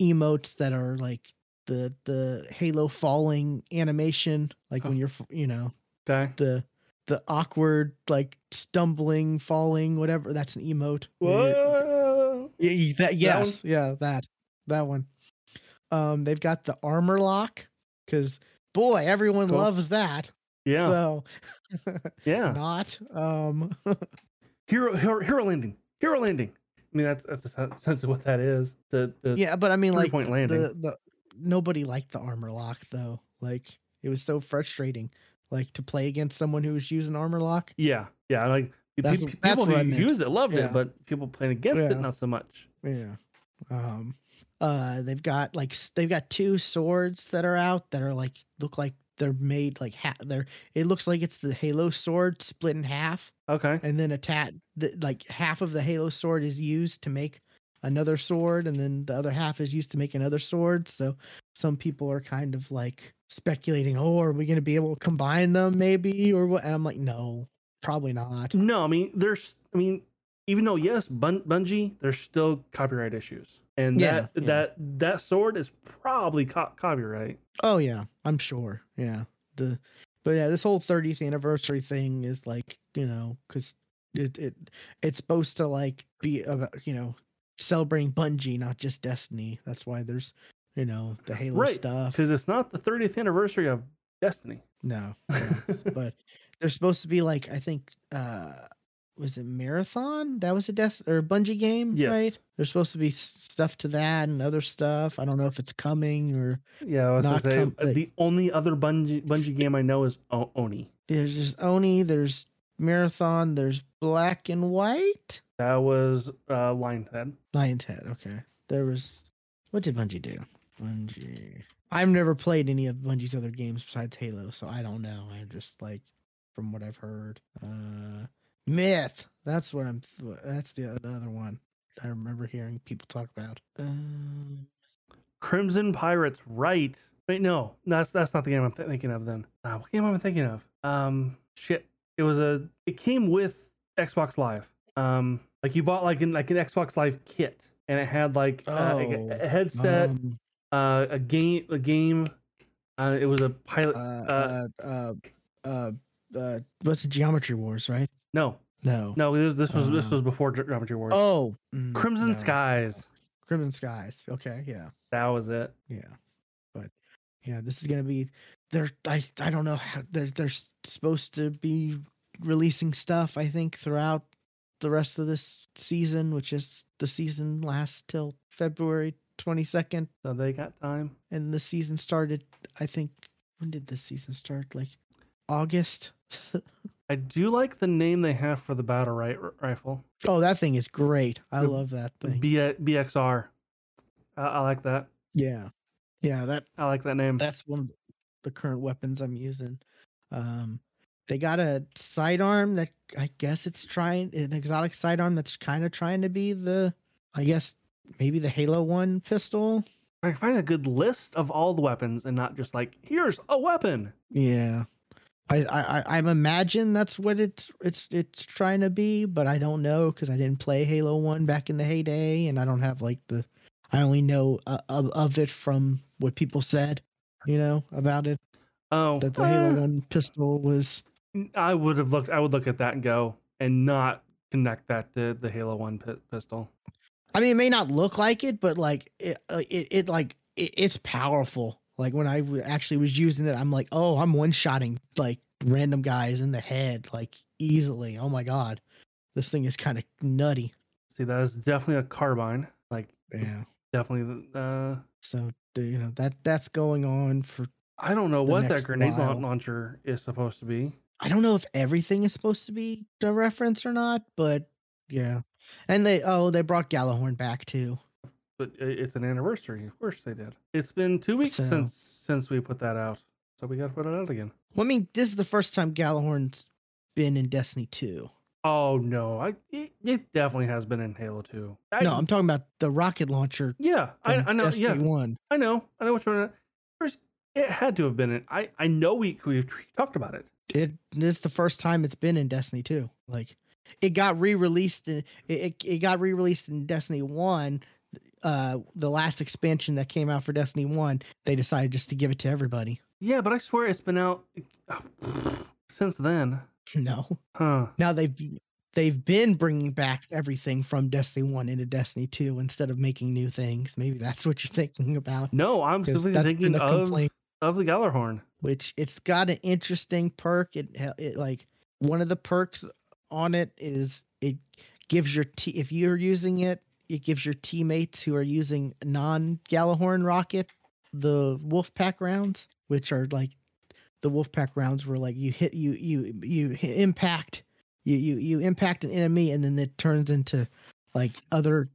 emotes that are like the the halo falling animation like when Oh. you're you know Okay. the the awkward like stumbling falling whatever that's an emote Whoa. yeah, that, yes, yeah, that that one. Um, they've got the armor lock because boy, everyone Cool. loves that. Yeah. So (laughs) yeah. not um (laughs) Hero, hero hero landing. Hero landing. I mean that's that's essentially what that is. The, the yeah, but I mean like three-point landing. the the nobody liked the armor lock though. Like it was so frustrating. Like to play against someone who was using armor lock. Yeah. Yeah. Like That's- peop- that's people what who used it loved Yeah. it, but people playing against Yeah. it not so much. Yeah. Um uh they've got like they've got two swords that are out that are like look like they're made like ha- they're it looks like it's the Halo sword split in half Okay. and then a tat the, like half of the Halo sword is used to make another sword and then the other half is used to make another sword so some people are kind of like speculating oh are we going to be able to combine them maybe or what and I'm like no probably not No, I mean there's I mean even though yes, Bun- Bungie, there's still copyright issues. And Yeah, that yeah. that that sword is probably co- copyright. Oh yeah, I'm sure. Yeah. The but yeah, this whole 30th anniversary thing is like, you know, cuz it it it's supposed to like be about, you know, celebrating Bungie, not just Destiny. That's why there's, you know, the Halo Right, stuff. Because it's not the 30th anniversary of Destiny. No. (laughs) no, but there's supposed to be like I think uh was it Marathon? That was a Des or Bungie game, Yes. right? There's supposed to be stuff to that and other stuff. I don't know if it's coming or yeah, I was gonna Not say com- uh, like- the only other Bungie Bungie (laughs) game I know is o- Oni. there's just Oni, there's Marathon, there's Black and White. That was uh, Lionhead. Lion's Head, okay. There was what did Bungie do? Bungie. I've never played any of Bungie's other games besides Halo, so I don't know. I just like from what I've heard. Uh Myth. That's what I'm that's the other one. I remember hearing people talk about. Um Crimson Pirates, right? Wait, no, that's that's not the game I'm th- thinking of. Then, uh, what game am I thinking of? Um, shit, it was a. It came with Xbox Live. Um, like you bought like an like an Xbox Live kit, and it had like uh, oh, a, a headset, um, uh, a game, a game. Uh, it was a pilot. uh, uh, uh, uh, uh, what's the Geometry Wars, right? no, No. no, this, this was this Uh, was before Geometry Wars. Oh, mm, Crimson no. Skies. Crimson Skies. Okay, yeah, That was it. yeah, but yeah, this is gonna be. They're I I don't know how they're they're supposed to be releasing stuff. I think throughout the rest of this season, which is the season lasts till February twenty second, So they got time. and the season started. I think when did the season start? Like August. (laughs) I do like the name they have for the battle right rifle. oh, that thing is great. I The love that thing. B- BXR. I, I like that. yeah, yeah. That I like that name. that's one of the current weapons I'm using. Um, they got a sidearm that I guess it's trying an exotic sidearm that's kind of trying to be the, I guess maybe the Halo One pistol. I can find a good list of all the weapons and not just like here's a weapon. Yeah, I I I- I'm imagine that's what it's it's it's trying to be, but I don't know because I didn't play Halo One back in the heyday, and I don't have like the. I only know uh, of, of it from what people said, you know, about it. Oh, That the eh, Halo One pistol was I would have looked. I would look at that and go and not connect that to the Halo One pi- pistol. I mean, it may not look like it, but like it, uh, it, it like it, it's powerful. Like when I w- actually was using it, I'm like, oh, I'm one shotting like random guys in the head like easily. Oh my god, this thing is kind of nutty. See, that is definitely a carbine. Like Yeah. definitely. Uh, So you know that that's going on for. I don't know what that grenade while. launcher is supposed to be. I don't know if everything is supposed to be a reference or not, but yeah. And they oh they brought Gjallarhorn back too. But it's an anniversary. Of course they did. It's been two weeks So- since since we put that out, so we got to put it out again. Well, I mean, this is the first time Gjallarhorn's been in Destiny two. Oh no, I it, it definitely has been in Halo Two. I, no, I'm talking about the rocket launcher yeah, I, I know. Destiny Yeah, one. I know. I know which one. First, it had to have been in. I I know we we (laughs) talked about it. It is the first time it's been in Destiny 2. Like it got re-released in it, it, it got re-released in Destiny 1. Uh the last expansion that came out for Destiny 1, they decided just to give it to everybody. Yeah, but I swear it's been out since then. No. Huh? Now they've they've been bringing back everything from Destiny 1 into Destiny 2 instead of making new things. Maybe that's what you're (laughs) thinking about. No, I'm simply thinking a of complaint. of the Gjallarhorn. which it's got an interesting perk. It, it like one of the perks on it is it gives your t if you're using it, it gives your teammates who are using non Gjallarhorn rocket the wolf pack rounds, which are like the Wolfpack rounds where like you hit you you you hit impact you you you impact an enemy and then it turns into like other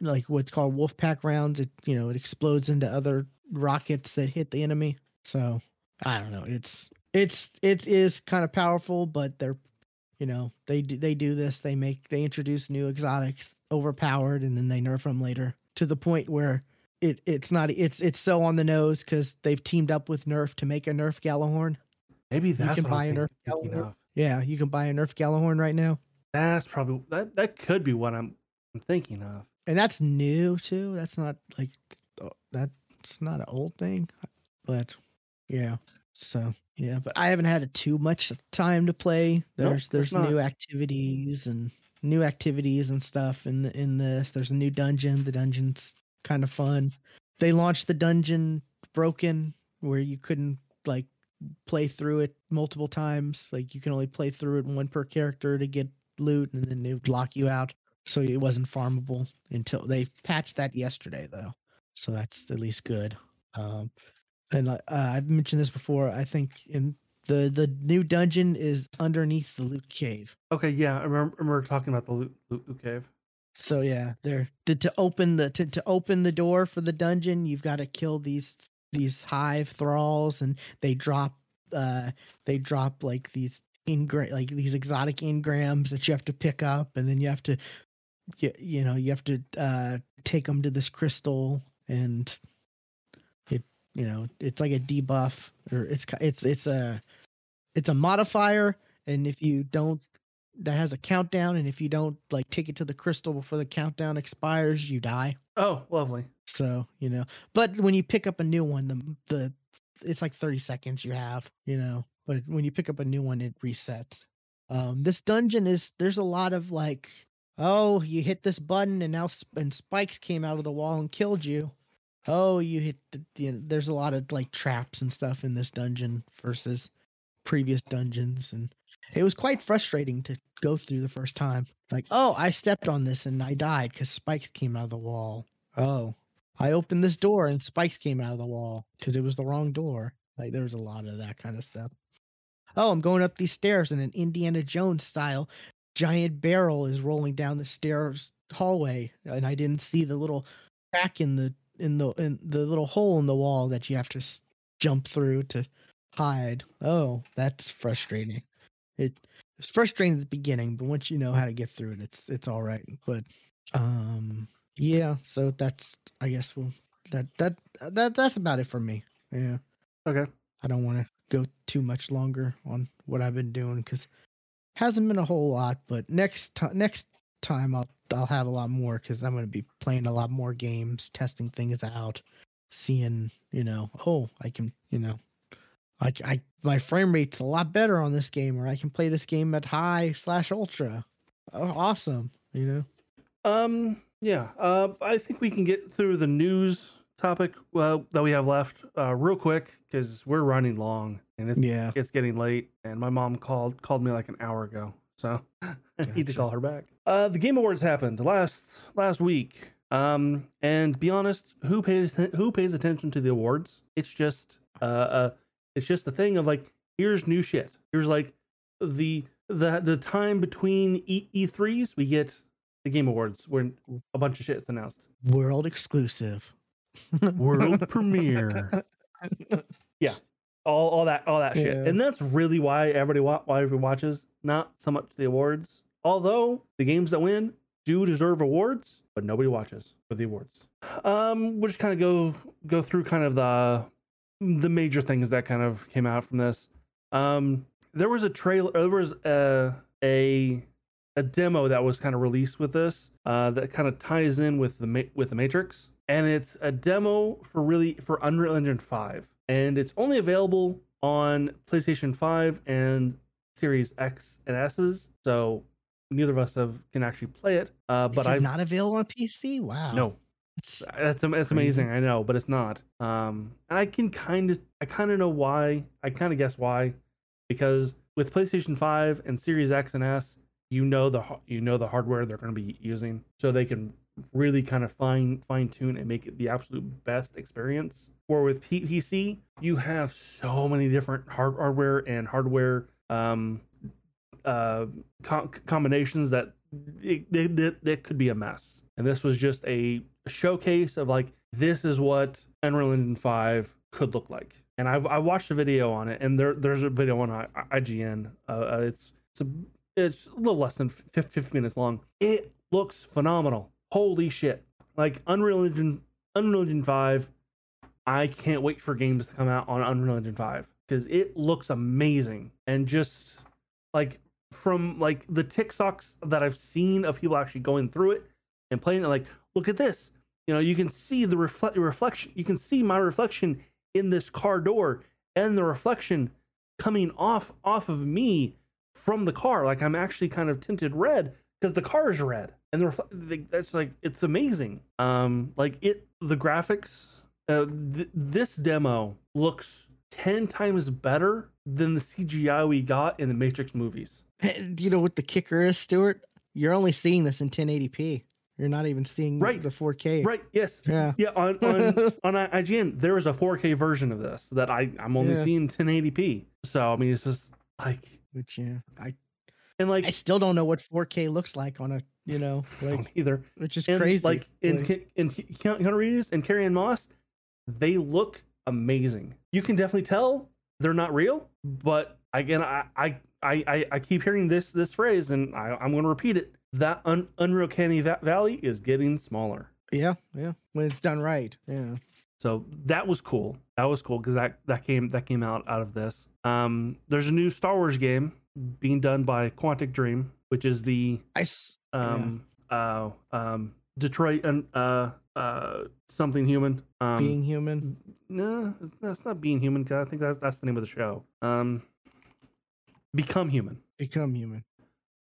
like what's called Wolfpack rounds. It you know it explodes into other rockets that hit the enemy. So I don't know. It's it's it is kind of powerful, but they're you know they they do this. They make they introduce new exotics overpowered, and then they nerf them later to the point where it it's not it's it's so on the nose because they've teamed up with Nerf to make a Nerf Gjallarhorn. Maybe that's can what buy I'm a Nerf Gjallarhorn. of. Yeah, you can buy a Nerf Gjallarhorn right now, That's probably that. That could be what I'm, I'm thinking of. and that's new too. That's not like oh, that's not an old thing, but yeah. So yeah, but I haven't had too much time to play. There's there's there's new not. activities and new activities and stuff in the, in this. There's a new dungeon. The dungeon's kind of fun. They launched the dungeon broken where you couldn't like play through it multiple times. Like you can only play through it one per character to get loot, and then they would lock you out. So it wasn't farmable until they patched that yesterday, though. So that's at least good. Um, and uh, I've mentioned this before. I think in the the new dungeon is underneath the loot cave. Okay, yeah, I remember, remember talking about the loot, loot cave. So yeah, there to, to open the to, to open the door for the dungeon, you've got to kill these these hive thralls and they drop uh they drop like these ingra- like these exotic ingrams that you have to pick up and then you have to you, you know you have to uh take them to this crystal and it you know it's like a debuff or it's it's it's a it's a modifier and if you don't that has a countdown and if you don't like take it to the crystal before the countdown expires you die. Oh, lovely. so you know but when you pick up a new one the the it's like 30 seconds you have you know but when you pick up a new one it resets. Um this dungeon is there's a lot of like oh you hit this button and now sp- and spikes came out of the wall and killed you. Oh you hit the, you know, there's a lot of like traps and stuff in this dungeon versus previous dungeons and it was quite frustrating to go through the first time. Like oh i stepped on this and i died because spikes came out of the wall. Oh. I opened this door and spikes came out of the wall because it was the wrong door. Like there was a lot of that kind of stuff. Oh i'm going up these stairs in an indiana jones style giant barrel is rolling down the stairs hallway and i didn't see the little crack in the in the in the little hole in the wall that you have to s- jump through to hide. Oh that's frustrating it it's frustrating at the beginning but once you know how to get through it it's it's all right but um yeah so that's i guess we'll that that that that's about it for me yeah Okay. i don't want to go too much longer on what i've been doing because hasn't been a whole lot but next time next time i'll i'll have a lot more because i'm going to be playing a lot more games testing things out seeing you know oh i can you know I, I my frame rate's a lot better on this game or i can play this game at high slash ultra oh, awesome you know Um. Yeah. Uh. I think we can get through the news topic uh, that we have left uh, real quick because we're running long and it's yeah it's getting late. And my mom called called me like an hour ago, so (laughs) I need to call her back. Uh. The Game Awards happened last last week. Um. And be honest, who pays who pays attention to the awards? It's just uh. uh it's just the thing of like here's new shit. Here's like the the the time between E E3s we get the Game Awards where a bunch of shit's announced. world exclusive World (laughs) premiere. Yeah. All all that all that shit. And that's really why everybody wa- why everybody watches, not so much the awards. Although the games that win do deserve awards, but nobody watches for the awards. Um we'll just kind of go go through kind of the the major things that kind of came out from this. Um there was a trailer there was a a a demo that was kind of released with this uh, that kind of ties in with the Ma- with the Matrix, and it's a demo for really for Unreal Engine Five, and it's only available on PlayStation Five and Series X and S's. So neither of us have can actually play it. Uh, but I've not available on pc wow no, that's that's amazing. I know, but it's not. Um, and I can kind of I kind of know why. I kind of guess why, because with PlayStation Five and Series X and S, you know the you know the hardware they're going to be using, so they can really kind of fine fine tune and make it the absolute best experience. Or with PC, you have so many different hard- hardware and hardware um, uh, co- combinations that it, it, it could be a mess. And this was just a showcase of like this is what Unreal Engine 5 could look like. And I've I watched a video on it, and there there's a video on I- IGN. Uh, uh, it's it's a, it's a little less than 50, 50 minutes long. It looks phenomenal. Holy shit! Like Unreal Engine Unreal Engine 5. I can't wait for games to come out on Unreal Engine 5 because it looks amazing and just like from like the TikToks that I've seen of people actually going through it and playing it, like, look at this. You know, you can see the reflect reflection. You can see my reflection in this car door and the reflection coming off off of me from the car. Like I'm actually kind of tinted red because the car is red, and the refle- that's like it's amazing. Um, like it, the graphics. Uh, th- this demo looks ten times better than the CGI we got in the Matrix movies. (laughs) Do you know what the kicker is, Stuart? You're only seeing this in 1080p. You're not even seeing Right. the 4K. Right? Yes. Yeah. Yeah. On (laughs) on on uh, I- IGN, there is a 4K version of this that I I'm only Yeah. seeing 1080p. So I mean, it's just like Which yeah, I and like I still don't know what 4K looks like on a you know (laughs) like either. which is And crazy. like in Like, Ke- in Ke- Keanu Reeves and Carrie-Anne Moss, they look amazing. You can definitely tell they're not real, but again, I I I, I keep hearing this this phrase, and I, I'm going to repeat it. That un, Unreal Canny Va- Valley is getting smaller. Yeah, yeah. When it's done right. Yeah. So that was cool. That was cool because that that came that came out out of this. Um, there's a new Star Wars game being done by Quantic Dream, which is the I s- um uh um Detroit and uh uh something human. Um, being human. no, that's not being human. 'cause I think that's that's the name of the show. Um, become human. Become human.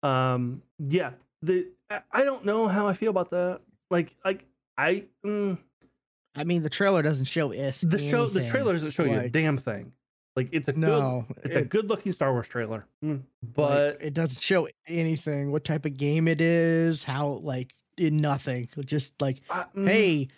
Um, yeah. The I, don't know how I feel about that. Like like I mm, I mean, the trailer doesn't show us the show the trailer doesn't show you a damn thing. Like it's a good No, it's a it- good looking Star Wars trailer. Mm, like, But it doesn't show anything. What type of game it is? How like in nothing. Just like, mm, hey,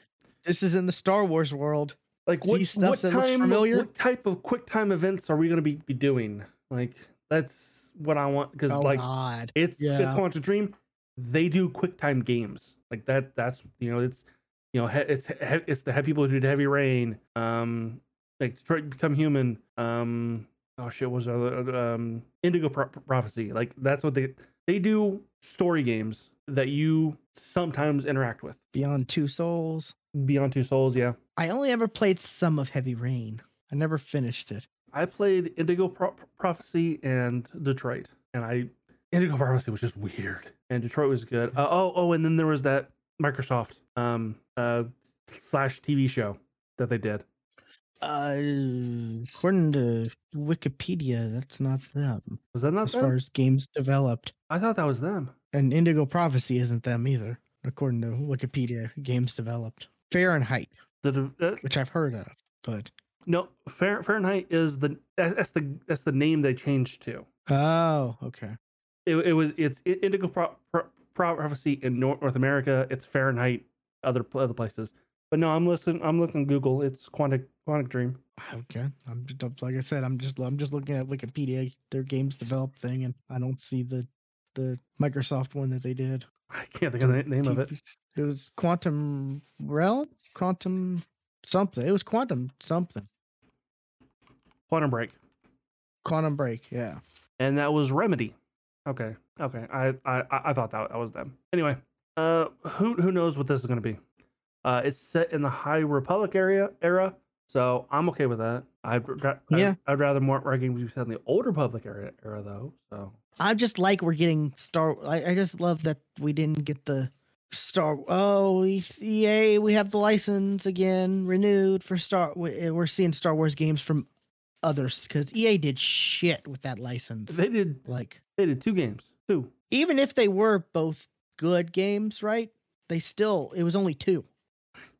this is in the Star Wars world. like what, what time familiar? what type of quick time events are we going to be, be doing? Like that's what I want because Oh like God. it's Yeah. it's Quantum Dream. They do quick time games like that. That's you know it's you know it's it's the people who did Heavy Rain. Um, like Detroit Become Human. Um, oh shit, was the other um Indigo Pro- Prophecy? Like that's what they they do story games that you sometimes interact with. Beyond Two Souls. Beyond Two Souls, yeah. I only ever played some of Heavy Rain. I never finished it. I played Indigo Pro- Prophecy and Detroit, and I Indigo Prophecy was just weird, and Detroit was good. Uh, oh, oh, and then there was that Microsoft um uh slash TV show that they did. Uh, according to Wikipedia, that's not them. Was that not As them? far as games developed, I thought that was them. and Indigo Prophecy isn't them either, according to Wikipedia. Games developed Fahrenheit, The uh, which I've heard of, but no Fahrenheit is the that's, that's the that's the name they changed to. oh, okay. It, it was it's Indigo Pro- Pro- Prophecy in North, North America. It's Fahrenheit other other places. But no, I'm listening. I'm looking Google. It's Quantic Quantic Dream. Ah, okay, I'm just like I said, I'm just I'm just looking at Wikipedia, their games developed thing, and I don't see the the Microsoft one that they did. I can't think of the name of it. It was Quantum Realm, Quantum something. It was Quantum something. Quantum Break. Quantum Break. Yeah. and that was Remedy. Okay, okay. I I I thought that, that was them. Anyway, uh, who who knows what this is going to be? Uh, it's set in the High Republic area era, so I'm okay with that. I'd, ra- I'd Yeah. I'd, rather more our games be set in the Old Republic era era though. So I just like we're getting Star. I, I just love that we didn't get the Star. Oh, EA, we have the license again renewed for Star. We're seeing Star Wars games from others because EA did shit with that license. they did Like they did two games, two. even if they were both good games, right? They still it was only two.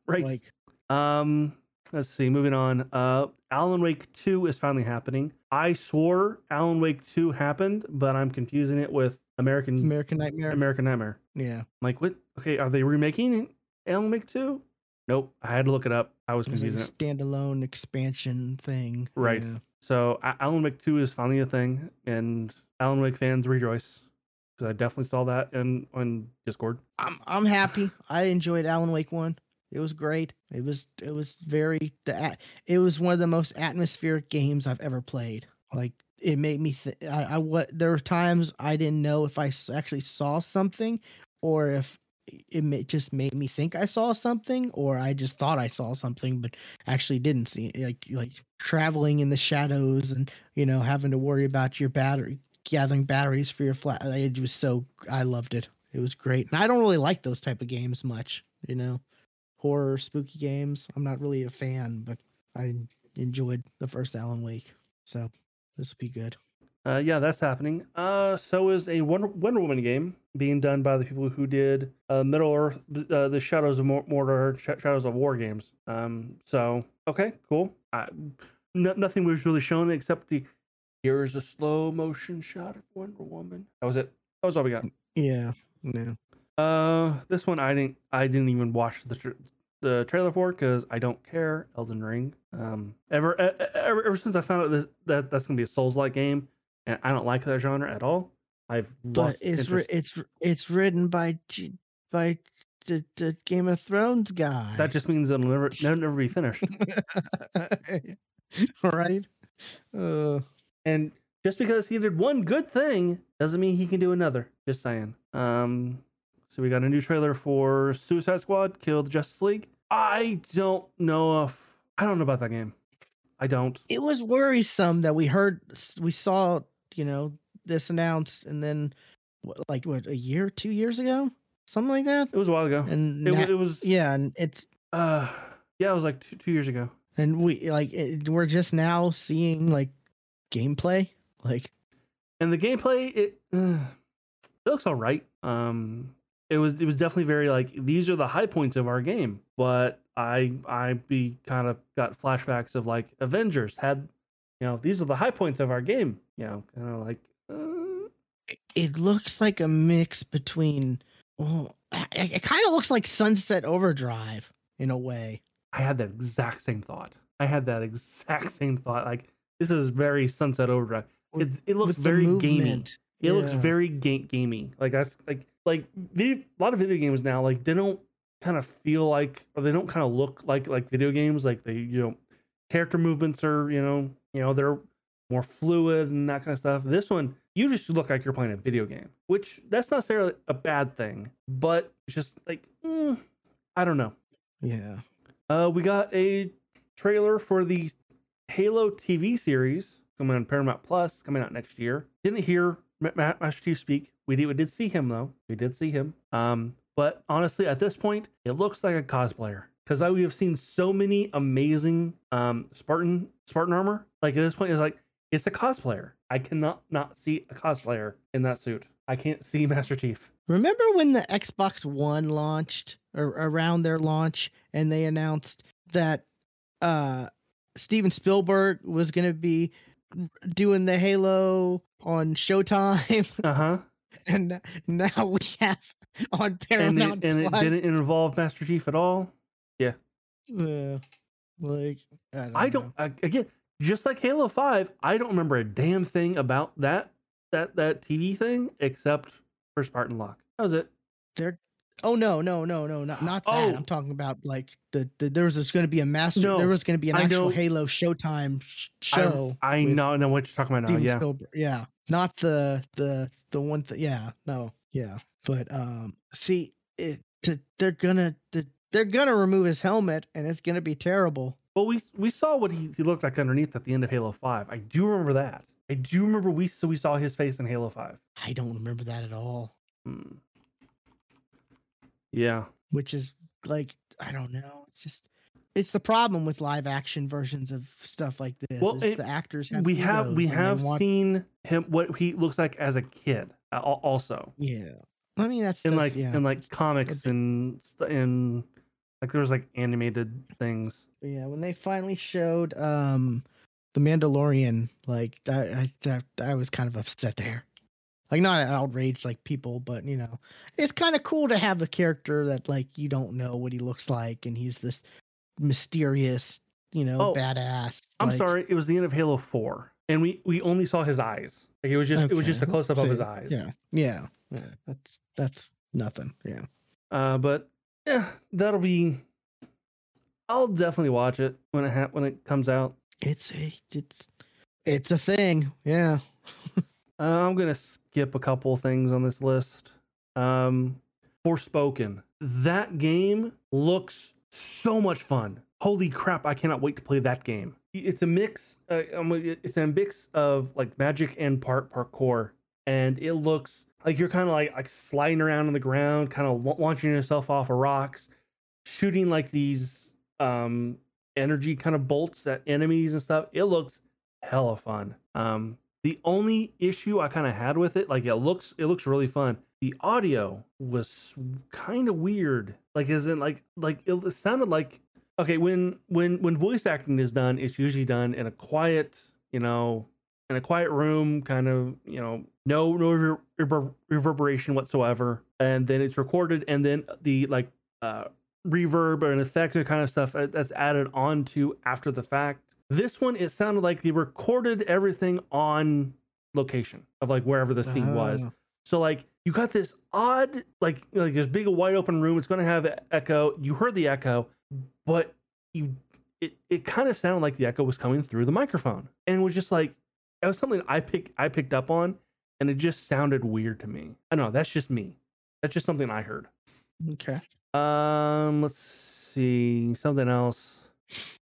Right. Like Um, let's see. Moving on. Uh, Alan Wake Two is finally happening. I swore Alan Wake Two happened, but I'm confusing it with American American Nightmare. American Nightmare. yeah. I'm like, what? Okay, are they remaking Alan Wake 2? Nope. I had to look it up. I was It was like a standalone expansion thing. Right. Yeah. So Alan Wake 2 is finally a thing, and Alan Wake fans rejoice. Because I definitely saw that in on Discord. I'm I'm happy. I enjoyed Alan Wake one. It was great. It was it was very the it was one of the most atmospheric games I've ever played. Like it made me th- I, I what there were times I didn't know if I actually saw something or if it just made me think I saw something or I just thought I saw something but actually didn't see it. like like traveling in the shadows and you know having to worry about your battery gathering batteries for your flat it was so I loved it. It was great. And I don't really like those type of games much, you know. Horror, spooky games. I'm not really a fan, but I enjoyed the first Alan Wake. So this will be good. Uh, yeah, that's happening. Uh, so is a Wonder, Wonder Woman game being done by the people who did uh, Middle Earth, uh, the Shadows of Mor- Mordor, Sh- Shadows of War games. Um, so okay, cool. I, no, nothing was really shown except the here's a slow motion shot of Wonder Woman. That was it. That was all we got. Yeah. No. Uh, this one I didn't. I didn't even watch the tr- the trailer for because I don't care. Elden Ring. Um, ever, ever ever since I found out this, that that's gonna be a Souls like game, and I don't like that genre at all. I've But lost it's ri- it's it's written by G- by the, the Game of Thrones guy. That just means it'll never (laughs) never, never be finished. right? Uh, And just because he did one good thing doesn't mean he can do another. Just saying. Um, so we got a new trailer for Suicide Squad: Kill the Justice League. I don't know if I don't know about that game. I don't. it was worrisome that we heard, we saw, you know, this announced, and then what, like what a year, two years ago, something like that. It was a while ago. And It, it was yeah, and it's Uh, yeah, it was like two, two years ago. and we like it, we're just now seeing like gameplay, like and the gameplay it uh, it looks all right um it was it was definitely very like these are the high points of our game but i i be kind of got flashbacks of like avengers had you know these are the high points of our game you know kind of like uh, it looks like a mix between. Well, it, it kind of looks like Sunset Overdrive in a way. i had that exact same thought i had that exact same thought like this is very sunset overdrive it's, it looks very gamey. It looks very ga- gamey. Like that's like like video, a lot of video games now. Like they don't kind of feel like, or they don't kind of look like like video games. Like they you know character movements are you know you know they're more fluid and that kind of stuff. This one you just look like you're playing a video game, which that's not necessarily a bad thing, but it's just like mm, I don't know. Yeah. Uh, we got a trailer for the Halo TV series coming on Paramount Plus, coming out next year. Didn't hear Ma- Ma- Master Chief speak. We did, we did see him though. We did see him. Um, but honestly, at this point, it looks like a cosplayer because we have seen so many amazing um Spartan Spartan armor. Like at this point, it's like it's a cosplayer. I cannot not see a cosplayer in that suit. I can't see (laughs) Master Chief. Remember when the Xbox One launched or around their launch and they announced that uh Steven Spielberg was going to be doing the Halo on Showtime (laughs) Uh huh. and now we have on And, it, Paramount and it didn't involve Master Chief at all. Yeah. Yeah. like I don't, I don't I- again just like Halo 5, I don't remember a damn thing about that that that TV thing except for Spartan Locke. That was it. They're Oh no, no, no, no, not (gasps) not that. Oh. I'm talking about like the, the there was going to be a master. No, there was going to be an I actual know- Halo Showtime sh- show. I with know know what you're talking about now. Steven Yeah. Spielberg. Yeah, not the the the one. Th- yeah, no, yeah. But um, see, it they're gonna th- they're gonna remove his helmet, and it's gonna be terrible. Well, we we saw what he, he looked like underneath at the end of Halo 5. I do remember that. I do remember we so we saw his face in Halo 5. I don't remember that at all. Hmm. Yeah. Which is like I don't know. It's just it's the problem with live action versions of stuff like this. Well, and the actors have we have we egos and they have want- seen him what he looks like as a kid uh, also. yeah. I mean that's in like yeah. in like comics and and like there was like animated things. Yeah, when they finally showed um the Mandalorian, like I I, I was kind of upset there. Like not outraged like people, but you know, it's kind of cool to have a character that like you don't know what he looks like, and he's this mysterious, you know, Oh, badass. I'm like- sorry, it was the end of Halo 4 and we we only saw his eyes. Like it was just it was just a close up of his eyes. Yeah, yeah, yeah. That's that's nothing. Yeah. Uh but yeah, that'll be I'll definitely watch it when it ha- when it comes out. It's a it's it's a thing. Yeah. (laughs) Uh, I'm gonna skip a couple things on this list. Um, Forspoken. That game looks so much fun. Holy crap! I cannot wait to play that game. It's a mix. Uh, um, it's a mix of like magic and part parkour, and it looks like you're kind of like like sliding around on the ground, kind of launching yourself off of rocks, shooting like these um energy kind of bolts at enemies and stuff. It looks hella fun. Um, the only issue I kind of had with it, like it looks, it looks really fun. The audio was kind of weird. Like, isn't like like it sounded like okay when when when voice acting is done, it's usually done in a quiet, you know, in a quiet room, kind of you know, no no rever- rever- reverberation whatsoever, and then it's recorded, and then the like uh reverb and effects and kind of stuff uh, that's added on to after the fact. This one, it sounded like they recorded everything on location of like wherever the scene was. Oh. So like you got this odd like like this big wide open room. It's going to have echo. You heard the echo, but you it, it kind of sounded like the echo was coming through the microphone, and it was just like it was something I picked I picked up on, and it just sounded weird to me. I know that's just me. That's just something I heard. Okay. Um, let's see something else.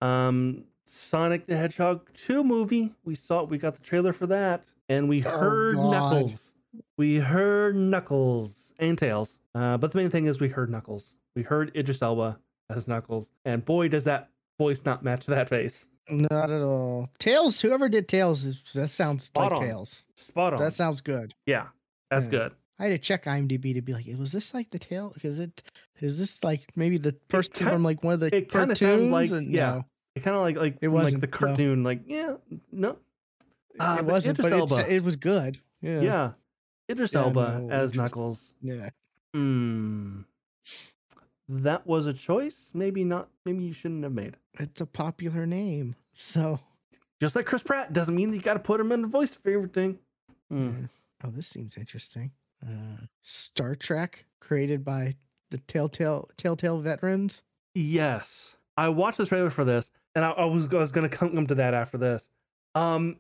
Um, Sonic the Hedgehog 2 movie. We saw we got the trailer for that, and we Oh, heard. Knuckles. We heard Knuckles and Tails. Uh, but the main thing is we heard Knuckles. We heard Idris Elba as Knuckles, and boy, does that voice not match that face. Not at all. Tails. Whoever did Tails that sounds Spot like on. Tails. Spot on. That sounds good. yeah, that's Yeah. good. I had to check IMDb to be like, was this like the tail? Because it is this like maybe the person kin- from like one of the it cartoons? like- and, yeah. no, It kind of like like It from, like the no. cartoon. Like yeah, no, Ah, it but wasn't, but Elba. it was good. Yeah. yeah. Idris Yeah, Elba no, as Knuckles. Yeah. Hmm. That was a choice. Maybe not. Maybe you shouldn't have made. It's a popular name. So Just like Chris Pratt doesn't mean that you got to put him in the voice of everything. Hmm. yeah. oh, this seems interesting. Uh, Star Trek, created by the Telltale Telltale veterans. Yes, I watched the trailer for this, and I, I was I was gonna come, come to that after this. Um,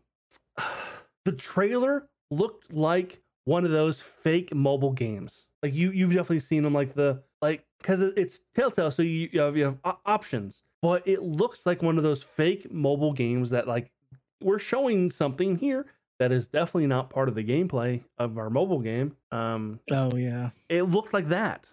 (sighs) the trailer looked like one of those fake mobile games. Like you, you've definitely seen them, like the like because it's Telltale, so you, you have you have options, but it looks like one of those fake mobile games that like we're showing something here that is definitely not part of the gameplay of our mobile game. Um, Oh yeah. it looked like that.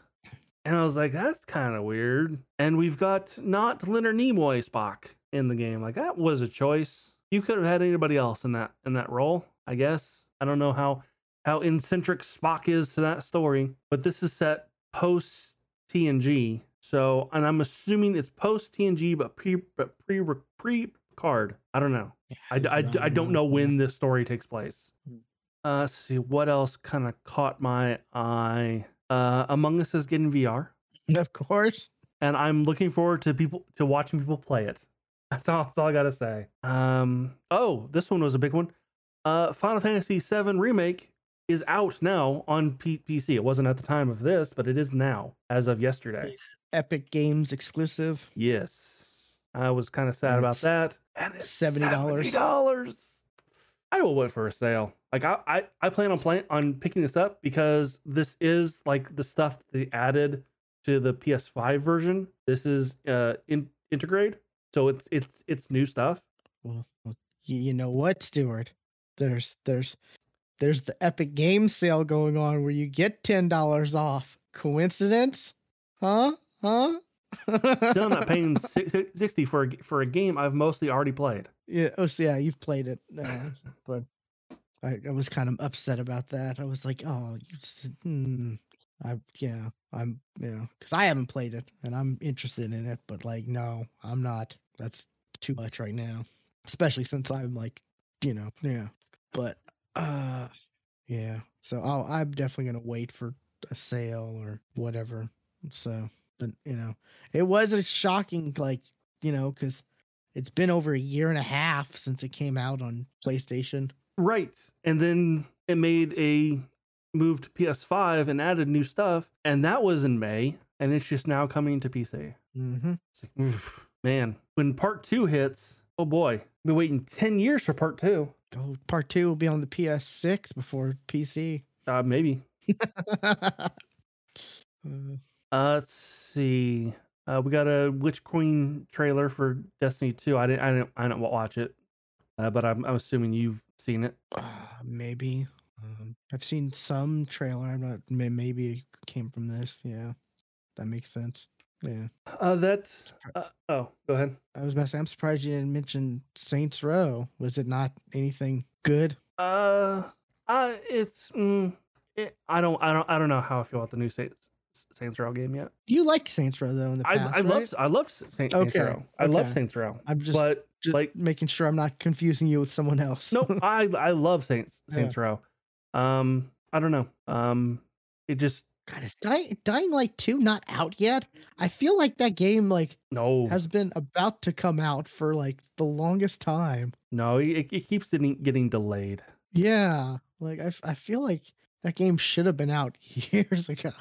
And I was like, that's kind of weird. And we've got not Leonard Nimoy Spock in the game. Like that was a choice. You could have had anybody else in that in that role, I guess. I don't know how how eccentric Spock is to that story, but this is set post TNG. So, and I'm assuming it's post TNG, but pre but pre pre card. I don't know. I, I, I don't know when this story takes place. Hmm. Uh, see what else kind of caught my eye. Uh, Among Us is getting VR, (laughs) Of course. and I'm looking forward to people to watching people play it. (laughs) That's all, that's all I gotta say. Um, oh, this one was a big one. Uh, Final Fantasy VII remake is out now on P- PC. It wasn't at the time of this, but it is now as of yesterday. Epic Games exclusive. Yes, I was kind of sad about that. And it's $70. dollars. I will wait for a sale. Like I, I, I plan on playing on picking this up because this is like the stuff they added to the PS5 version. This is uh in, integrate, so it's it's it's new stuff. Well, you know what, Stuart? There's there's there's the Epic Game sale going on where you get ten dollars off. Coincidence? Huh? Huh? Still not (laughs) paying si- si- sixty for a, for a game I've mostly already played. Yeah. Oh, so yeah, you've played it, (laughs) uh, but I, I was kind of upset about that. I was like, oh, you just, hmm. I yeah, I'm yeah, because I haven't played it and I'm interested in it, but like, no, I'm not. That's too much right now, especially since I'm like, you know, yeah. But uh, yeah. So I'll, I'm definitely gonna wait for a sale or whatever. So, but you know, it was a shocking, like, you know, because it's been over a year and a half since it came out on PlayStation. Right, and then it made a move to PS5 and added new stuff, and that was in May, and it's just now coming to PC. Mm-hmm. It's like, man, when part two hits, oh boy, been waiting 10 years for part two. Oh, part two will be on the PS6 before PC. Uh, maybe. (laughs) Uh, let's see. Uh, we got a Witch Queen trailer for Destiny 2. I didn't, I didn't, I didn't watch it, uh, but I'm, I'm assuming you've seen it. uh, maybe. Um, I've seen some trailer. I'm not. Maybe it came from this. Yeah, that makes sense. Yeah, Uh, that. Uh, oh, go ahead. I was about to say. I'm surprised you didn't mention Saints Row. Was it not anything good? Uh, uh, it's. Mm, it, I don't, I don't, I don't know how I feel about the new Saints, Saints Row game yet. You like Saints Row though in the I, past, I love, right? I love Saints, Saints Okay, Row. I love. Saints Row. I'm just, but just like, making sure I'm not confusing you with someone else. no, (laughs) I, I love Saints, Yeah. Saints Row. Um, I don't know. Um, it just God, is Dying, Dying Light 2 not out yet? I feel like that game like no, has been about to come out for like the longest time. no. It, it keeps getting getting delayed. Yeah, like I, I feel like That game should have been out (laughs) years ago.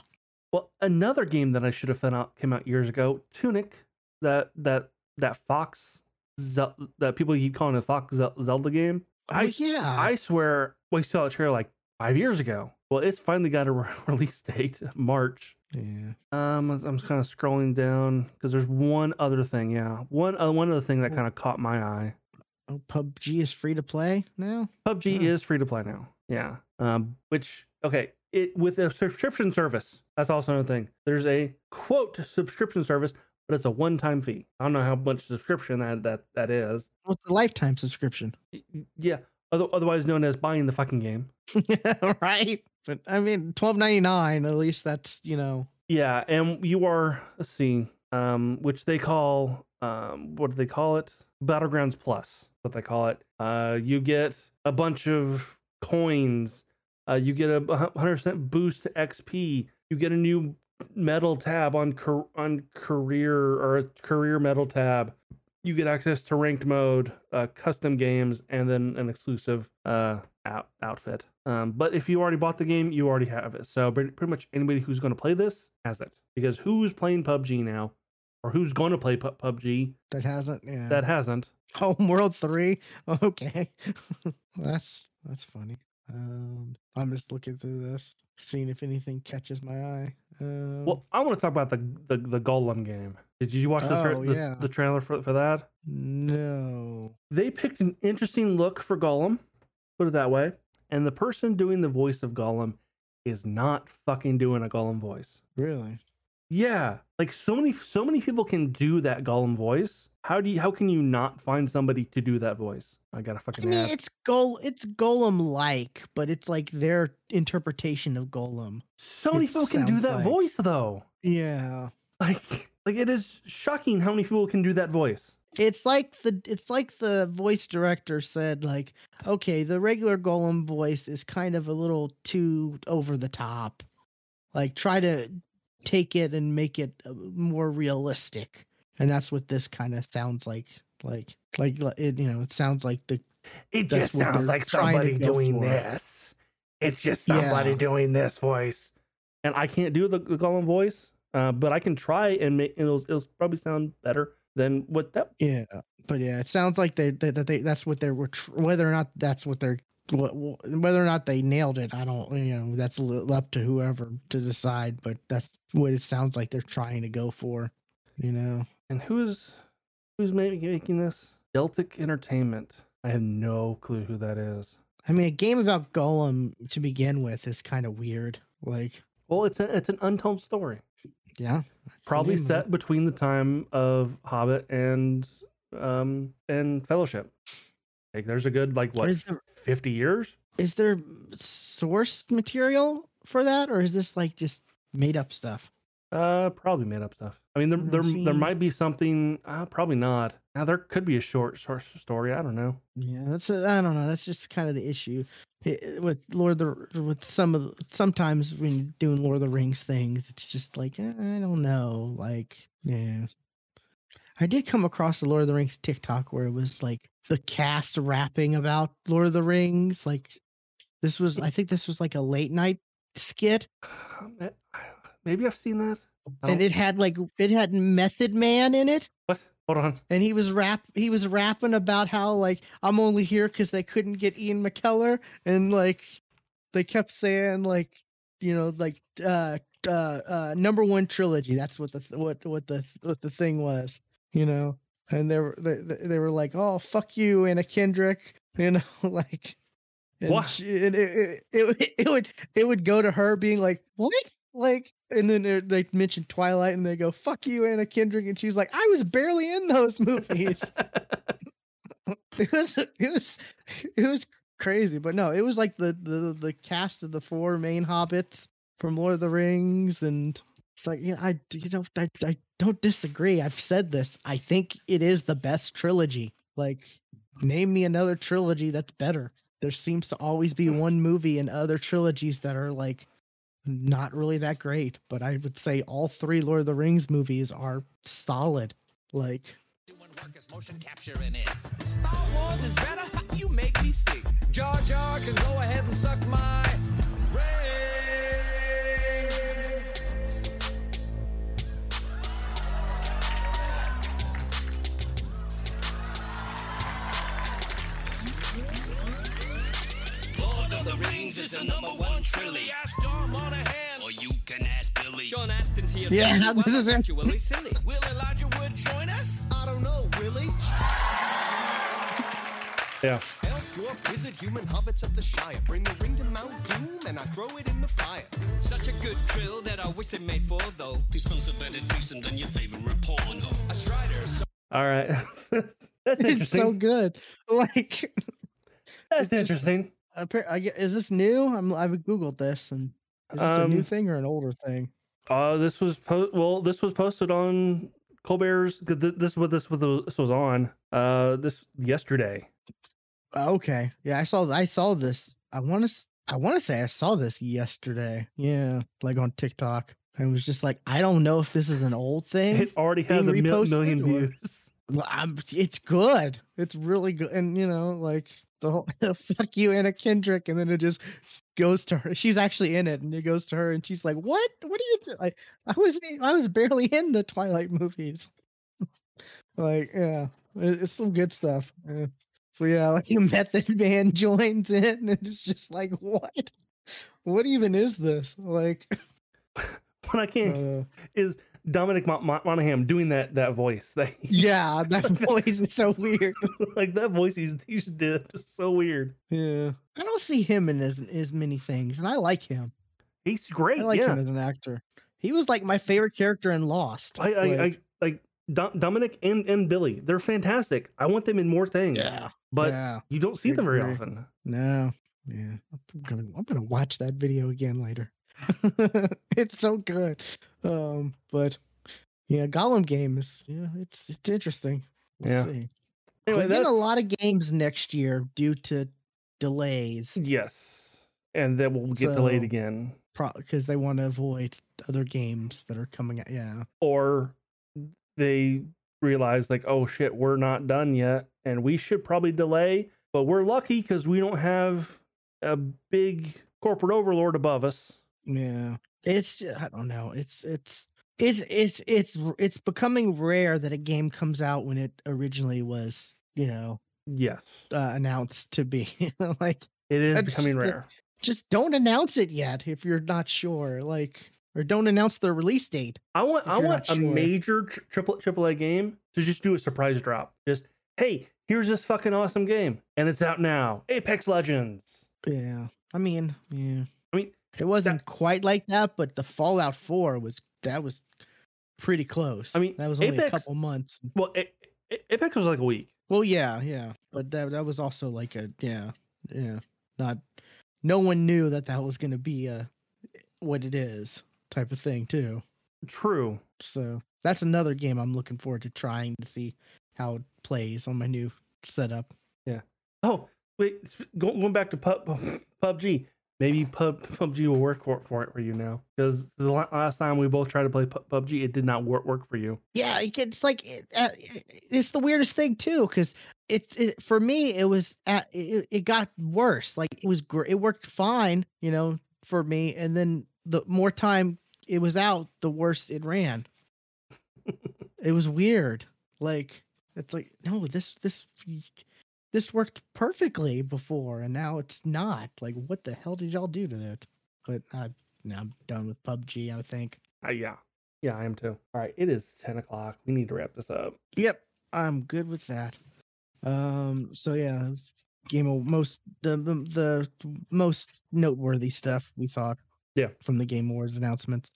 Well, another game that I should have found out came out years ago, Tunic, that that that Fox Zel- that people keep calling a Fox Zelda game. Oh, I yeah. I swear we saw a trailer like five years ago. Well, it's finally got a re- (laughs) release date, March. yeah. Um, I'm just kind of scrolling down because there's one other thing. Yeah, one uh, one other thing that kind of caught my eye. Oh, PUBG is free to play now. PUBG is free to play now. Yeah. Um, which okay, it with a subscription service. That's also another thing. There's a quote subscription service, but it's a one-time fee. I don't know how much subscription that that that is. What's a lifetime subscription? Yeah. Other, otherwise known as buying the fucking game. (laughs) right. But I mean, twelve ninety nine. At least that's you know. Yeah, and you are let's see, um, which they call um, what do they call it? Battlegrounds Plus, what they call it. Uh, you get a bunch of coins. Uh, you get a hundred percent boost to XP. You get a new medal tab on car- on career or a career medal tab. You get access to ranked mode, uh, custom games, and then an exclusive uh, out- outfit. Um, but if you already bought the game, you already have it. So pretty, much anybody who's going to play this has it. Because who's playing PUBG now, or who's going to play Pu- PUBG That hasn't. Yeah. that hasn't? (laughs) Homeworld three. Okay. (laughs) that's that's funny. Um, I'm just looking through this, seeing if anything catches my eye. Um, Well, I want to talk about the the, the Gollum game. Did you watch the, tra- Oh, the, yeah. the trailer for, for that? no. They picked an interesting look for Gollum, put it that way. And the person doing the voice of Gollum is not fucking doing a Gollum voice. Really? Yeah, like so many so many people can do that Gollum voice. How do you how can you not find somebody to do that voice? I got to fucking. I mean, it's Gol. It's Gollum like, but it's like their interpretation of Gollum. So many people can do that like- voice though. Yeah. Like like it is shocking how many people can do that voice. It's like the it's like the voice director said like, okay, the regular Gollum voice is kind of a little too over the top. Like try to take it and make it uh, more realistic. And that's what this kind of sounds like. Like like it you know, it sounds like the It just sounds like somebody doing for. this. It's just somebody Yeah. doing this voice. And I can't do the, the Gollum voice, uh, but I can try and make it'll, it'll probably sound better than what that. yeah, but yeah, it sounds like they that they, they that's what they were tr- whether or not that's what they're what, whether or not they nailed it, I don't you know that's a up to whoever to decide. But that's what it sounds like they're trying to go for. You know, And who's who's ma- making this? Daedalic Entertainment. I have no clue who that is. I mean, a game about Gollum to begin with is kind of weird. Like, Well, it's a, it's an untold story. yeah, probably set between the time of Hobbit and um and Fellowship. Like there's a good like what Is there, fifty years. is there source material for that, or is this like just made up stuff? Uh, probably made up stuff. I mean, there Mm, there, there might be something. Uh, probably not. Now there could be a short short story. I don't know. Yeah, that's I I don't know. That's just kind of the issue It- it- with Lord of the with some of the, sometimes when doing Lord of the Rings things, it's just like eh, I don't know. Like, yeah, I did come across the Lord of the Rings TikTok where it was like the cast rapping about Lord of the Rings. Like, this was I think this was like a late night skit, (sighs) Maybe I've seen that. And it had like it had Method Man in it. what? Hold on. and he was rap he was rapping about how like I'm only here because they couldn't get Ian McKellen and like they kept saying like you know like uh uh uh number one trilogy that's what the th- what what the what the thing was you know and they were they, they were like oh fuck you Anna Kendrick (laughs) you know (laughs) like and What? she- and it, it, it, it would it would go to her being like what like and then they- they mention Twilight and they go fuck you Anna Kendrick and she's like I was barely in those movies. (laughs) (laughs) It was it was it was crazy but no it was like the the the cast of the four main hobbits from Lord of the Rings and it's like you know I you know I, I don't disagree I've said this I think it is the best trilogy like name me another trilogy that's better there seems to always be mm. one movie in other trilogies that are like not really that great, but I would say all three Lord of the Rings movies are solid. Like doing work is motion it. Star Wars is better, (laughs) you make me sick. Jar Jar can go ahead and suck my Lord of the Rings is the number one trilly Ray Listen to your Yeah, thoughts this is it. actually silly. (laughs) Will Elijah Wood join us? I don't know, really. Yeah. Elf, wizard, human, hobbits of the Shire. Bring the ring to Mount Doom, and I throw it in the fire. Such a good drill that I wish they made four, though. This one's a better decent than your favorite porno. A Strider, so All right. (laughs) That's interesting. It's so good. (laughs) Like, That's it's just- interesting. appar- I get, is this new? I'm I've googled this, and is this a new Um, thing or an older thing? Uh, this was po- well, this was posted on Colbert's. th- This is what this was this was on. Uh, this yesterday. Okay, yeah, I saw I saw this. I want to I want to say I saw this yesterday. Yeah, like on TikTok. I was just like, I don't know if this is an old thing. It already has a mil- million or- views. (laughs) I'm, it's good. It's really good, and you know, like the whole (laughs) "fuck you" Anna Kendrick, and then it just goes to her. She's actually in it, and it goes to her, and she's like, "What? What are you doing?" Like, I was I was barely in the Twilight movies. (laughs) like, yeah, it- it's some good stuff. Yeah. So yeah, like a Method (laughs) Man joins in, and it's just like, what? What even is this? Like, (laughs) What I can't uh, is Dominic Mon- Mon- Monaghan doing that that voice. (laughs) (laughs) That he- yeah, that voice is so weird. (laughs) like that voice he's he just did is so weird. Yeah, I don't see him in as as many things, and I like him. He's great. I like yeah. him as an actor. He was like my favorite character in Lost. I, I, Like, I like Dom- Dominic and, and Billy. They're fantastic. I want them in more things. yeah, But yeah, you don't see I them very agree. often. no, yeah. I'm gonna I'm gonna watch that video again later. (laughs) it's so good. Um, but yeah, Gollum game is yeah, it's it's interesting. We'll Yeah. see. Anyway, We're a lot of games next year due to delays, Yes. And then we'll get delayed So- again. because they want to avoid other games that are coming out. Yeah, Or they realize like, oh shit, we're not done yet. And we should probably delay. But we're lucky because we don't have a big corporate overlord above us. Yeah. It's ju- I don't know. It's it's it's it's it's it's becoming rare that a game comes out when it originally was, you know, Yes. uh, announced to be. (laughs) like It is becoming just- rare. just don't announce it yet if you're not sure. Like or don't announce the release date. I want I want a sure. major triple triple A game to just do a surprise drop. Just hey, here's this fucking awesome game, and it's out now. Apex Legends. Yeah. I mean, yeah. It wasn't quite like that, but the Fallout 4 was that was pretty close. I mean, that was only a couple months. Well, A- A- Apex was like a week. Well, yeah, yeah, but that that was also like a yeah, yeah. Not no one knew that that was going to be a what it is type of thing too. True. So that's another game I'm looking forward to trying to see how it plays on my new setup. Yeah. Oh wait, going back to pub, PUBG. Maybe pub, (laughs) PUBG will work for, for it for you now because the last time we both tried to play PUBG, it did not work work for you. Yeah, it's like it, uh, it's the weirdest thing too because it's it, for me it was at, it, it got worse. Like it was great, it worked fine, you know, for me, and then the more time it was out, the worse it ran. (laughs) it was weird. Like it's like no, this this this worked perfectly before, and now it's not. Like what the hell did y'all do to that? But I now I'm done with PUBG. I think. Uh, yeah, yeah, I am too. All right, it is ten o'clock. We need to wrap this up. Yep, I'm good with that. Um, so yeah, game of most the the, the most noteworthy stuff we thought. Yeah. from the Game Awards announcements.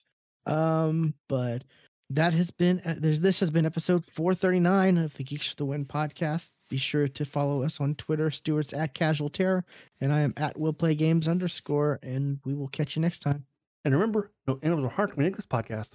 Um, but that has been uh, there's this has been episode 439 of the Geeks for the Win podcast. Be sure to follow us on Twitter, Stuart's at Casual Terror, and I am at Will Play Games underscore, and we will catch you next time. And remember, no animals are hard to make this podcast.